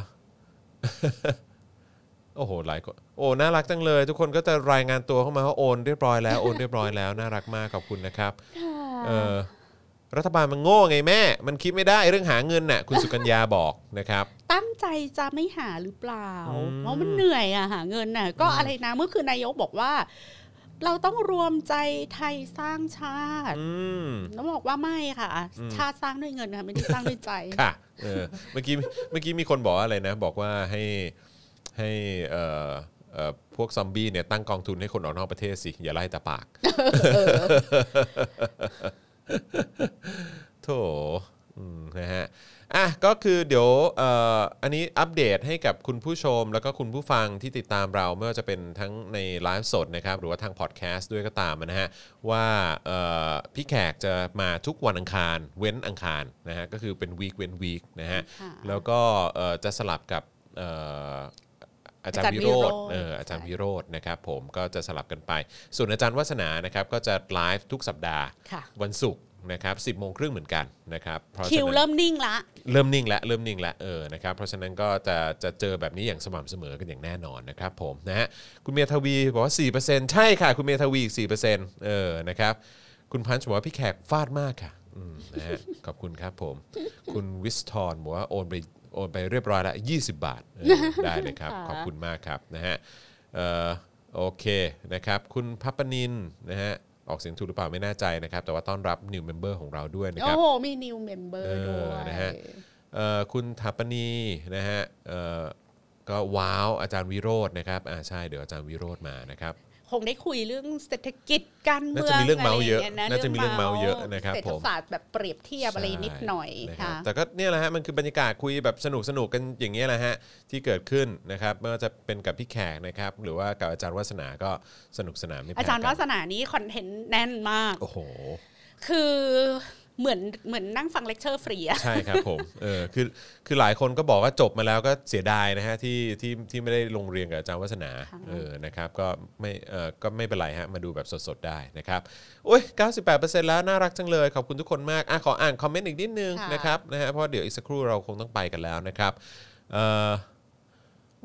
S2: โอ้โหหลายคนโอ้น่ารักจังเลย ทุกคนก็จะรายงานตัวเข้ามาว่าโอนเรียบร้อยแล้วโอนเรียบร้อยแล้วน่ารักมากขอบคุณนะครับเออ รัฐบาลมันโง่ไงแม่ มันคิดไม่ได้เรื่องหาเงินน่ะ คุณสุกัญญาบอกนะครับ
S3: ตั้งใจจะไม่หาหรือเปล่า
S2: อืม
S3: เพราะมันเหนื่อยอะหาเงินน่ะ ก็อะไรนะเมื่อคืนนายกบอกว่า เราต้องรวมใจไทยสร้างชาติ
S2: อืม
S3: แล้วบอกว่าไม่ค่ะ ชาติสร้างด้วยเงินค่ะไม่ได้สร้างด้วยใจ
S2: ค่ะเออเมื่อกี้เมื่อกี้มีคนบอกว่าอะไรนะ บอกว่าให้ให้เอ่อเอ่อพวกซอมบี้เนี่ยตั้งกองทุนให้คนออกนอกประเทศสิ อย่าไล่แต่ปาก โถอืมนะฮะอะก็คือเดี๋ยวเอ่ออันนี้อัปเดตให้กับคุณผู้ชม แล้วก็คุณผู้ฟังที่ติดตามเราไม่ว่าจะเป็นทั้งในไลฟ์สดนะครับหรือว่าทางพอดแคสต์ด้วยก็ตามนะฮะว่าเอ่อพี่แขกจะมาทุกวันอังคาร เว้นอังคารนะฮะก็คือเป็นวีคเว้นวีคนะฮะ
S3: ค่ะ
S2: แล้วก็เอ่อจะสลับกับเอ่ออาจารย์
S3: อาจารย์
S2: วิโร
S3: วิโร
S2: ธ
S3: จน์
S2: เอออาจารย์
S3: ใช่
S2: วิโรธนะครับผมก็จะสลับกันไป ส่วนอาจารย์วัฒนานะครับก็จะไลฟ์ทุกสัปดาห์
S3: ค่ะ
S2: วันศุกร์นะครับ10โมงครึ่งเหมือนกันนะครับเพราะฉะ
S3: คิว
S2: นั้น
S3: เริ่มนิ่งละ
S2: เริ่มนิ่งแล้วเริ่มนิ่งแล้วเออนะครับเพราะฉะนั้นก็จะจะเจอแบบนี้อย่างสม่ำเสมอกันอย่างแน่นอนนะครับผมนะฮะคุณเมียทวีบอกว่า4%ใช่ค่ะ คุณเมียทวีอีก4%เออนะครับคุณพันช์บอกว่าพี่แขกฟาดมากค่ะอืมนะฮะขอบคุณครับผม คุณวิสทอนบอกว่าโอนไป โอนไปเรียบร้อยแล้ว20 บาทเออได้เลยครับ
S3: ค่ะ
S2: ขอบคุณมากครับนะฮะเอ่อโอเคนะครับ คุณพัปปนินนะฮะออกเสียงถูกหรือเปล่าไม่แน่ใจนะครับ แต่ว่าต้อนรับ new member ของเราด้วยนะค
S3: โอ้
S2: รับ
S3: โห มี new member
S2: เออ
S3: ด้วย
S2: นะฮะ เอ่อคุณถาปนีนะฮะเอ่อก็ว้าวอาจารย์วิโรจน์นะครับอ่าใช่เดี๋ยวอาจารย์วิโรจน์มานะครับ
S3: คงได้คุยเรื่องเศรษฐกิจการเมือง
S2: น่าจะมีเรื่องเมาท์เยอะอะ
S3: ไรงี้
S2: น่าจะมีเรื่องเมาท์เยอะนะครับผม
S3: เศรษฐศาสตร์แบบเปรียบเทียบอะไรนิดหน่อย
S2: ใช่นะครับ
S3: ค่ะ
S2: แต่ก็เนี่ยแหละฮะมันคือบรรยากาศคุยแบบสนุกสนุกกันอย่างเงี้ยแหละฮะที่เกิดขึ้นนะครับไม่ว่าจะเป็นกับพี่แขกนะครับหรือว่ากับอาจารย์วัฒนาก็สนุกสนานไม่แพ้
S3: อาจารย์
S2: กัน
S3: วาสนานี้ content แน่นมาก
S2: โอ้โห
S3: คือ เหมือนเหมือนนั่งฟังเลคเชอร์ฟรีอะ
S2: ใช่ครับผมเออคือคือหลายคนก็บอกว่าจบมาแล้วก็เสียดายนะฮะที่ที่ที่ไม่ได้ลงเรียนกับอาจารย์วัฒนาเออนะครับก็ไม่เออก็ไม่เป็นไรฮะมาดูแบบสดๆได้นะครับโอ้ย98%แล้วน่ารักจังเลย ขอบคุณทุกคนมากอะขออ่านคอมเมนต์อีกนิดนึง
S3: ค่ะ
S2: นะครับนะฮะเพราะเดี๋ยวอีกสักครู่เราคงต้องไปกันแล้วนะครับเอ่อ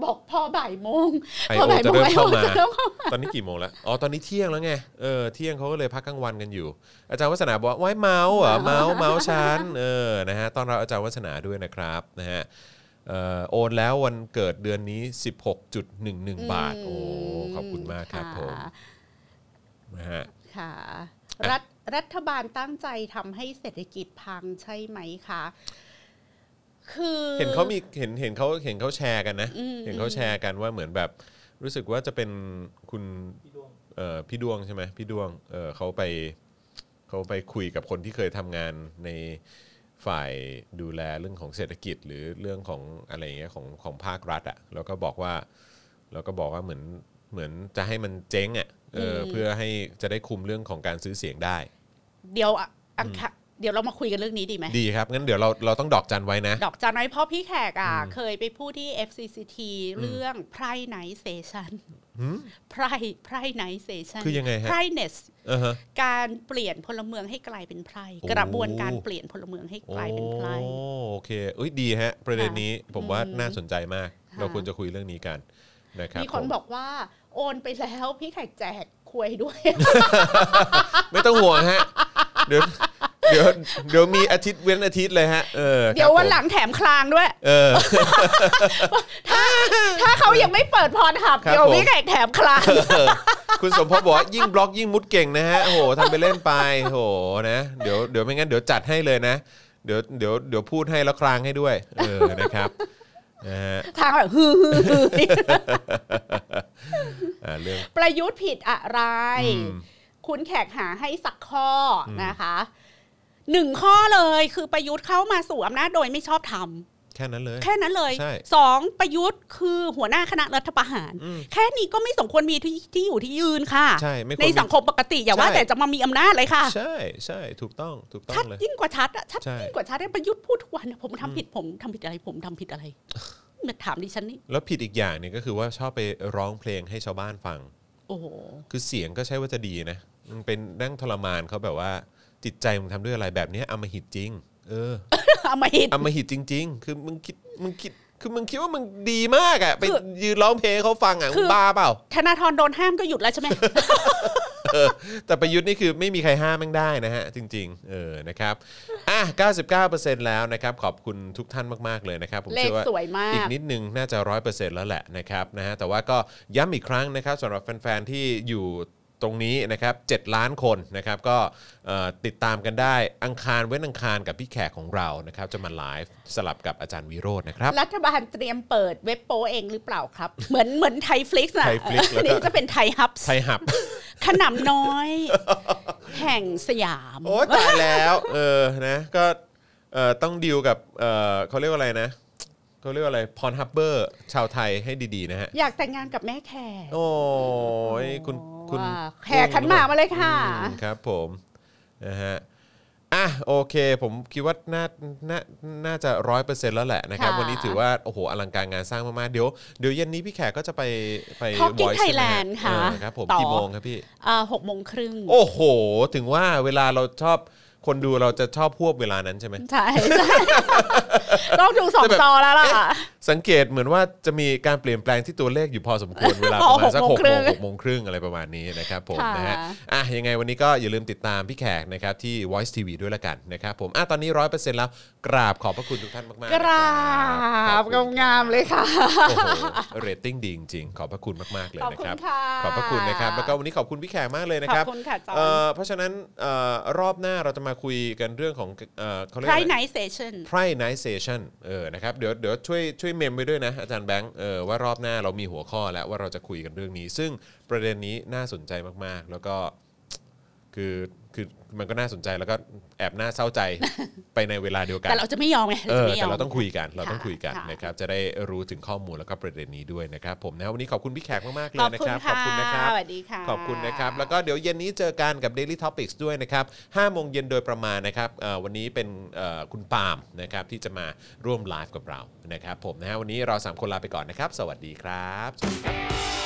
S3: บอกพอบ่ายโมง
S2: ไอ
S3: พอ
S2: โอ
S3: บ่าย
S2: จะ
S3: โมง
S2: เริ่ม
S3: ไอโอ
S2: เข้ามา
S3: จะเริ่มเข้ามา
S2: ตอนนี้กี่โมงแล้วอ๋อตอนนี้เที่ยงแล้วไงเออเที่ยงเขาก็เลยพักกลางวันกันอยู่ อาจารย์วัฒนาบอกว่าไว้เมาส์เหรอเมาส์เมาส์ชันเออนะฮะตอนเราอาจารย์วัฒนาด้วยนะครับนะฮะเอ่อโอนแล้ววันเกิดเดือนนี้ 16.11 บาท โอ้ขอบคุณมากครับผมะนะฮะ
S3: ค่ะรัฐรัฐบาลตั้งใจทำให้เศรษฐกิจพังใช่ไหมคะ คือ
S2: เห็นเขามีเห็นเห็นเขาเห็นเขาแชร์กันนะ
S3: อืม
S2: เห็นเขาแชร์กันว่าเหมือนแบบรู้สึกว่าจะเป็นคุณเอ่อพี่ดวงใช่ไหมพี่ดวงเออเขาไปเขาไปคุยกับคนที่เคยทำงานในฝ่ายดูแลเรื่องของเศรษฐกิจหรือเรื่องของอะไรอย่างเงี้ยของของภาครัฐอะ่ะแล้วก็บอกว่าแล้วก็บอกว่าเหมือนเหมือนจะให้มันเจ๊งอะ่ะเอออเพื่อให้จะได้คุมเรื่องของการซื้อเสียงได้
S3: เดี๋ยวอะอังคา เดี๋ยวเรามาคุยกันเรื่องนี้ดีไหม
S2: ดีครับงั้นเดี๋ยวเราเราต้องดอกจันไว้นะ
S3: ดอกจันไว้เพราะพี่แขกอะเคยไปพูดที่ FCCT เรื่อง Privatization Privatization
S2: คือยังไงฮะ
S3: Privateness
S2: เออฮะ
S3: การเปลี่ยนพลเมืองให้กลายเป็นไพร่
S2: โอ้
S3: กระบวนการเปลี่ยนพลเมืองให้กลายเป็นไพร่
S2: โอ้โอเคเอ้ยดีฮะ ประเด็นนี้ผมว่า
S3: อืม
S2: น่าสนใจมาก
S3: ค่ะ
S2: เราควรจะคุยเรื่องนี้กันนะครับ
S3: มีคน
S2: ผม
S3: บอกว่าโอนไปแล้วพี่แขกแจกควยด้วย
S2: ไม่ต้องห่วงฮะเดี๋ยว เดี๋ยวเดี๋ยวมีอาทิตย์เว้นอาทิตย์เลยฮะเออ
S3: เดี๋ยว
S2: ครับ
S3: วัน
S2: ผม
S3: หลังแถมคลางด้วย
S2: เออ
S3: ถ้าเขายังไม่เปิดพรหับ
S2: ครับ
S3: เดี๋ยว
S2: ผม
S3: พี่แขกแถมคลาง
S2: คุณสมพบบอกว่ายิ่งบล็อกยิ่งมุดเก่งนะฮะโอ้โหทำไปเล่นไปโอ้โหนะเดี๋ยวเดี๋ยวไม่งั้นเดี๋ยวจัดให้เลยนะ เดี๋ยวเดี๋ยวเดี๋ยวพูดให้แล้วคลางให้ด้วย เออนะครับนะฮะ
S3: ทางแบบฮือฮือฮือ
S2: อ่าเรื่อง
S3: ประยุทธ์ผิดอะไร
S2: อืม
S3: คุณแขกหาให้สักข้ออนะคะ หนึ่งข้อเลยคือประยุทธ์เข้ามาสู่อำนาจโดยไม่ชอบทำ
S2: แค่นั้นเลย
S3: แค่นั้นเลย
S2: ใช่
S3: สองประยุทธ์คือหัวหน้าคณะรัฐประหาร
S2: อืม
S3: แค่นี้ก็ไม่สมควรมีที่ที่อยู่ที่ยืนค่ะ
S2: ใช่ไม่ควร
S3: ใน
S2: มี
S3: สังคมปกติอย่าว่า
S2: ใช่
S3: แต่จะมามีอำนาจเลยค่ะ
S2: ใช่ใช่ถูกต้องถูกต้อ
S3: ชัด
S2: งเลย
S3: ยิ่งกว่าชัดอะชัด
S2: ใช่
S3: ยิ่งกว่าชัดอะประยุทธ์พูดทุกวันอะผมทำผิดผมทำผิดอะไรผมทำผิดอะไรมาถามดิฉันนี่
S2: แล้วผิดอีกอย่างเนี่ยก็คือว่าชอบไปร้องเพลงให้ชาวบ้านฟัง
S3: โอ้โห
S2: คือเสียงก็ใช่ว่าจะดีนะมึงเป็นนั่งทรมานเขาแบบว่า จิตใจมึงทำด้วยอะไรแบบเนี้ยอำมหิตจริง เออ
S3: เอามาหิน
S2: อำมหิตจริง ๆ คือมึงคิดมึงคิดคือมึงคิดว่ามึงดีมากอะไป
S3: คือ
S2: ยืนร้องเพลงให้เขาฟังอะ
S3: คื
S2: มึ
S3: อ
S2: งบ้าเปล่า
S3: ธนาธรโดนห้ามก็หยุดแล้วใช่ไหม
S2: แต่ประยุทธ์นี่คือไม่มีใครห้ามแม่งได้นะฮะ จริง ๆ เออนะครับอะ 99%แล้วนะครับ ขอบคุณทุกท่านมาก ๆ เลยนะครับ ผม
S3: เลข
S2: เชื่อว่า
S3: สวยมาก
S2: อีกนิดนึงน่าจะ 100%แล้วแหละนะครับนะฮะแต่ว่าก็ย้ำอีกครั้งนะครับสำหรับแฟน ๆ ที่อยู่ ตรงนี้นะครับ7ล้านคนนะครับก็เอ่อติดตามกันได้อังคารเว้นอังคารกับพี่แขกของเรานะครับจะมาไลฟ์สลับกับอาจารย์วิโรจน์นะครับ
S3: รัฐบาลเตรียมเปิดเว็บโปเองหรือเปล่าครับ เหมือนเหมือนไทยฟลิกซ์อะ
S2: ไทย Flix แล้วก็
S3: นี่จะเป็นไทยฮับ
S2: ไทยหับ
S3: ขนำน้อย แห่งสยาม
S2: โอ้ตายแล้ว เออนะก็เอ่อต้องดีลกับเอ่อเขาเรียกว่าอะไรนะ เขาเรียกว่าอะไรพรฮับเบอร์ชาวไทยให้ดีๆนะฮะ
S3: อยากแต่งงานกับแม่แขก
S2: โอ้ยคุณคุณ
S3: ว่าแขกขันหมากมาเลยค่ะ
S2: อืมครับผมนะฮะอะโอเค ผมคิดว่าน่าน่าน่าจะร้อยเปอร์เซ็นต์แล้วแหละนะครับ
S3: ค่ะ
S2: วันนี้ถือว่าโอ้โหอลังการงานสร้างมากๆ เดี๋ยวเดี๋ยวเย็นนี้พี่แขกก็จะไปไป
S3: Talking
S2: Voice ใช่ไหมฮ
S3: Thailand ค่ะ
S2: เออครับผม
S3: ต่อ
S2: กี่โมงครับพี่
S3: อ่าหกโมงครึ่ง
S2: โอ้โห ถึงว่าเวลาเราชอบ คนดูเราจะชอบพวบเวลานั้นใช่ไหม
S3: ใช่ใช่ต้องดูสอง
S2: แต่แบบ
S3: จอแล้วล่ะ
S2: เอ๊ะ สังเกตเหมือนว่าจะมีการเปลี่ยนแปลงที่ตัวเลขอยู่พอสมควร เวลาประมาณสัก
S3: ห
S2: ห
S3: ก
S2: ก
S3: โม
S2: โม
S3: ง
S2: ง
S3: ครึ่ง
S2: หกโมงครึ่งอะไรประมาณนี้นะครับผม
S3: ค่ะ
S2: นะฮะอะยังไงวันนี้ก็อย่าลืมติดตามพี่แขกนะครับที่ Voice TV ด้วยละกันนะครับผมอะตอนนี้ร้อยเปอร์เซ็นต์แล้วกราบขอบพระคุณทุกท่านมากๆ
S3: กรา
S2: นะ
S3: บ
S2: ขอคุณ
S3: งามๆเลยค่ะ
S2: โอ้โหเรตติ้งดีจริงๆขอบพระคุณมากๆเลย
S3: ขอบ
S2: นะ
S3: คุ
S2: ค
S3: ณ
S2: รับ
S3: ค่ะ
S2: ขอบพระคุณนะครับแล้วก็วันนี้ขอบคุณพี่แขกมากเลยนะ
S3: ข
S2: ค
S3: อ
S2: รั
S3: บบคุณค่ะจอ
S2: เอ่
S3: ห์น
S2: อเพราะฉะนั้นเอ่อรอบหน้าเราจะมาคุยกันเรื่องของเอ่อเขาเรียก
S3: ไพร
S2: อะไร
S3: ไนท์เซชัน
S2: ไพรไนท์เซชันเออนะครับเดี๋ยวเดี๋ยวช่วยช่วยเมมไว้ด้วยนะอาจารย์แบงค์เออว่ารอบหน้าเรามีหัวข้อแล้วว่าเราจะคุยกันเรื่องนี้ ซึ่งประเด็นนี้น่าสนใจมากๆ แล้วก็คือ คือมันก็น่าสนใจแล้วก็แอบน่าเศร้าใจไปในเวลาเดียวกัน
S3: แต่เราจะไม่ยอมไง
S2: เอ
S3: จะ
S2: อ
S3: ไม่ย
S2: แต่
S3: อม
S2: เราต้องคุยกันเราต้อง
S3: ค่ะ
S2: คุยกัน
S3: ค่ะ
S2: นะครับจะได้รู้ถึงข้อมูลแล้วก็ประเด็นนี้ด้วยนะครับผมนะวันนี้ขอบคุณพี่แขกมากๆเล
S3: ข
S2: ย
S3: อบ
S2: นะ
S3: คุ
S2: ค
S3: ณ
S2: รับ
S3: ค่ะ
S2: ขอบคุณนะครับ
S3: สวัสดีค่ะ
S2: ขอบคุณนะครับแล้วก็เดี๋ยวเย็นนี้เจอกันกับ Daily Topics ด้วยนะครับ5โมงเย็นโดยประมาณนะครับเอ่อวันนี้เป็นเอ่อคุณปาล์มนะครับที่จะมาร่วมไลฟ์กับเรานะครับผมนะฮะวันนี้เรา3คนลาไปก่อนนะครับ สวัสดีครับ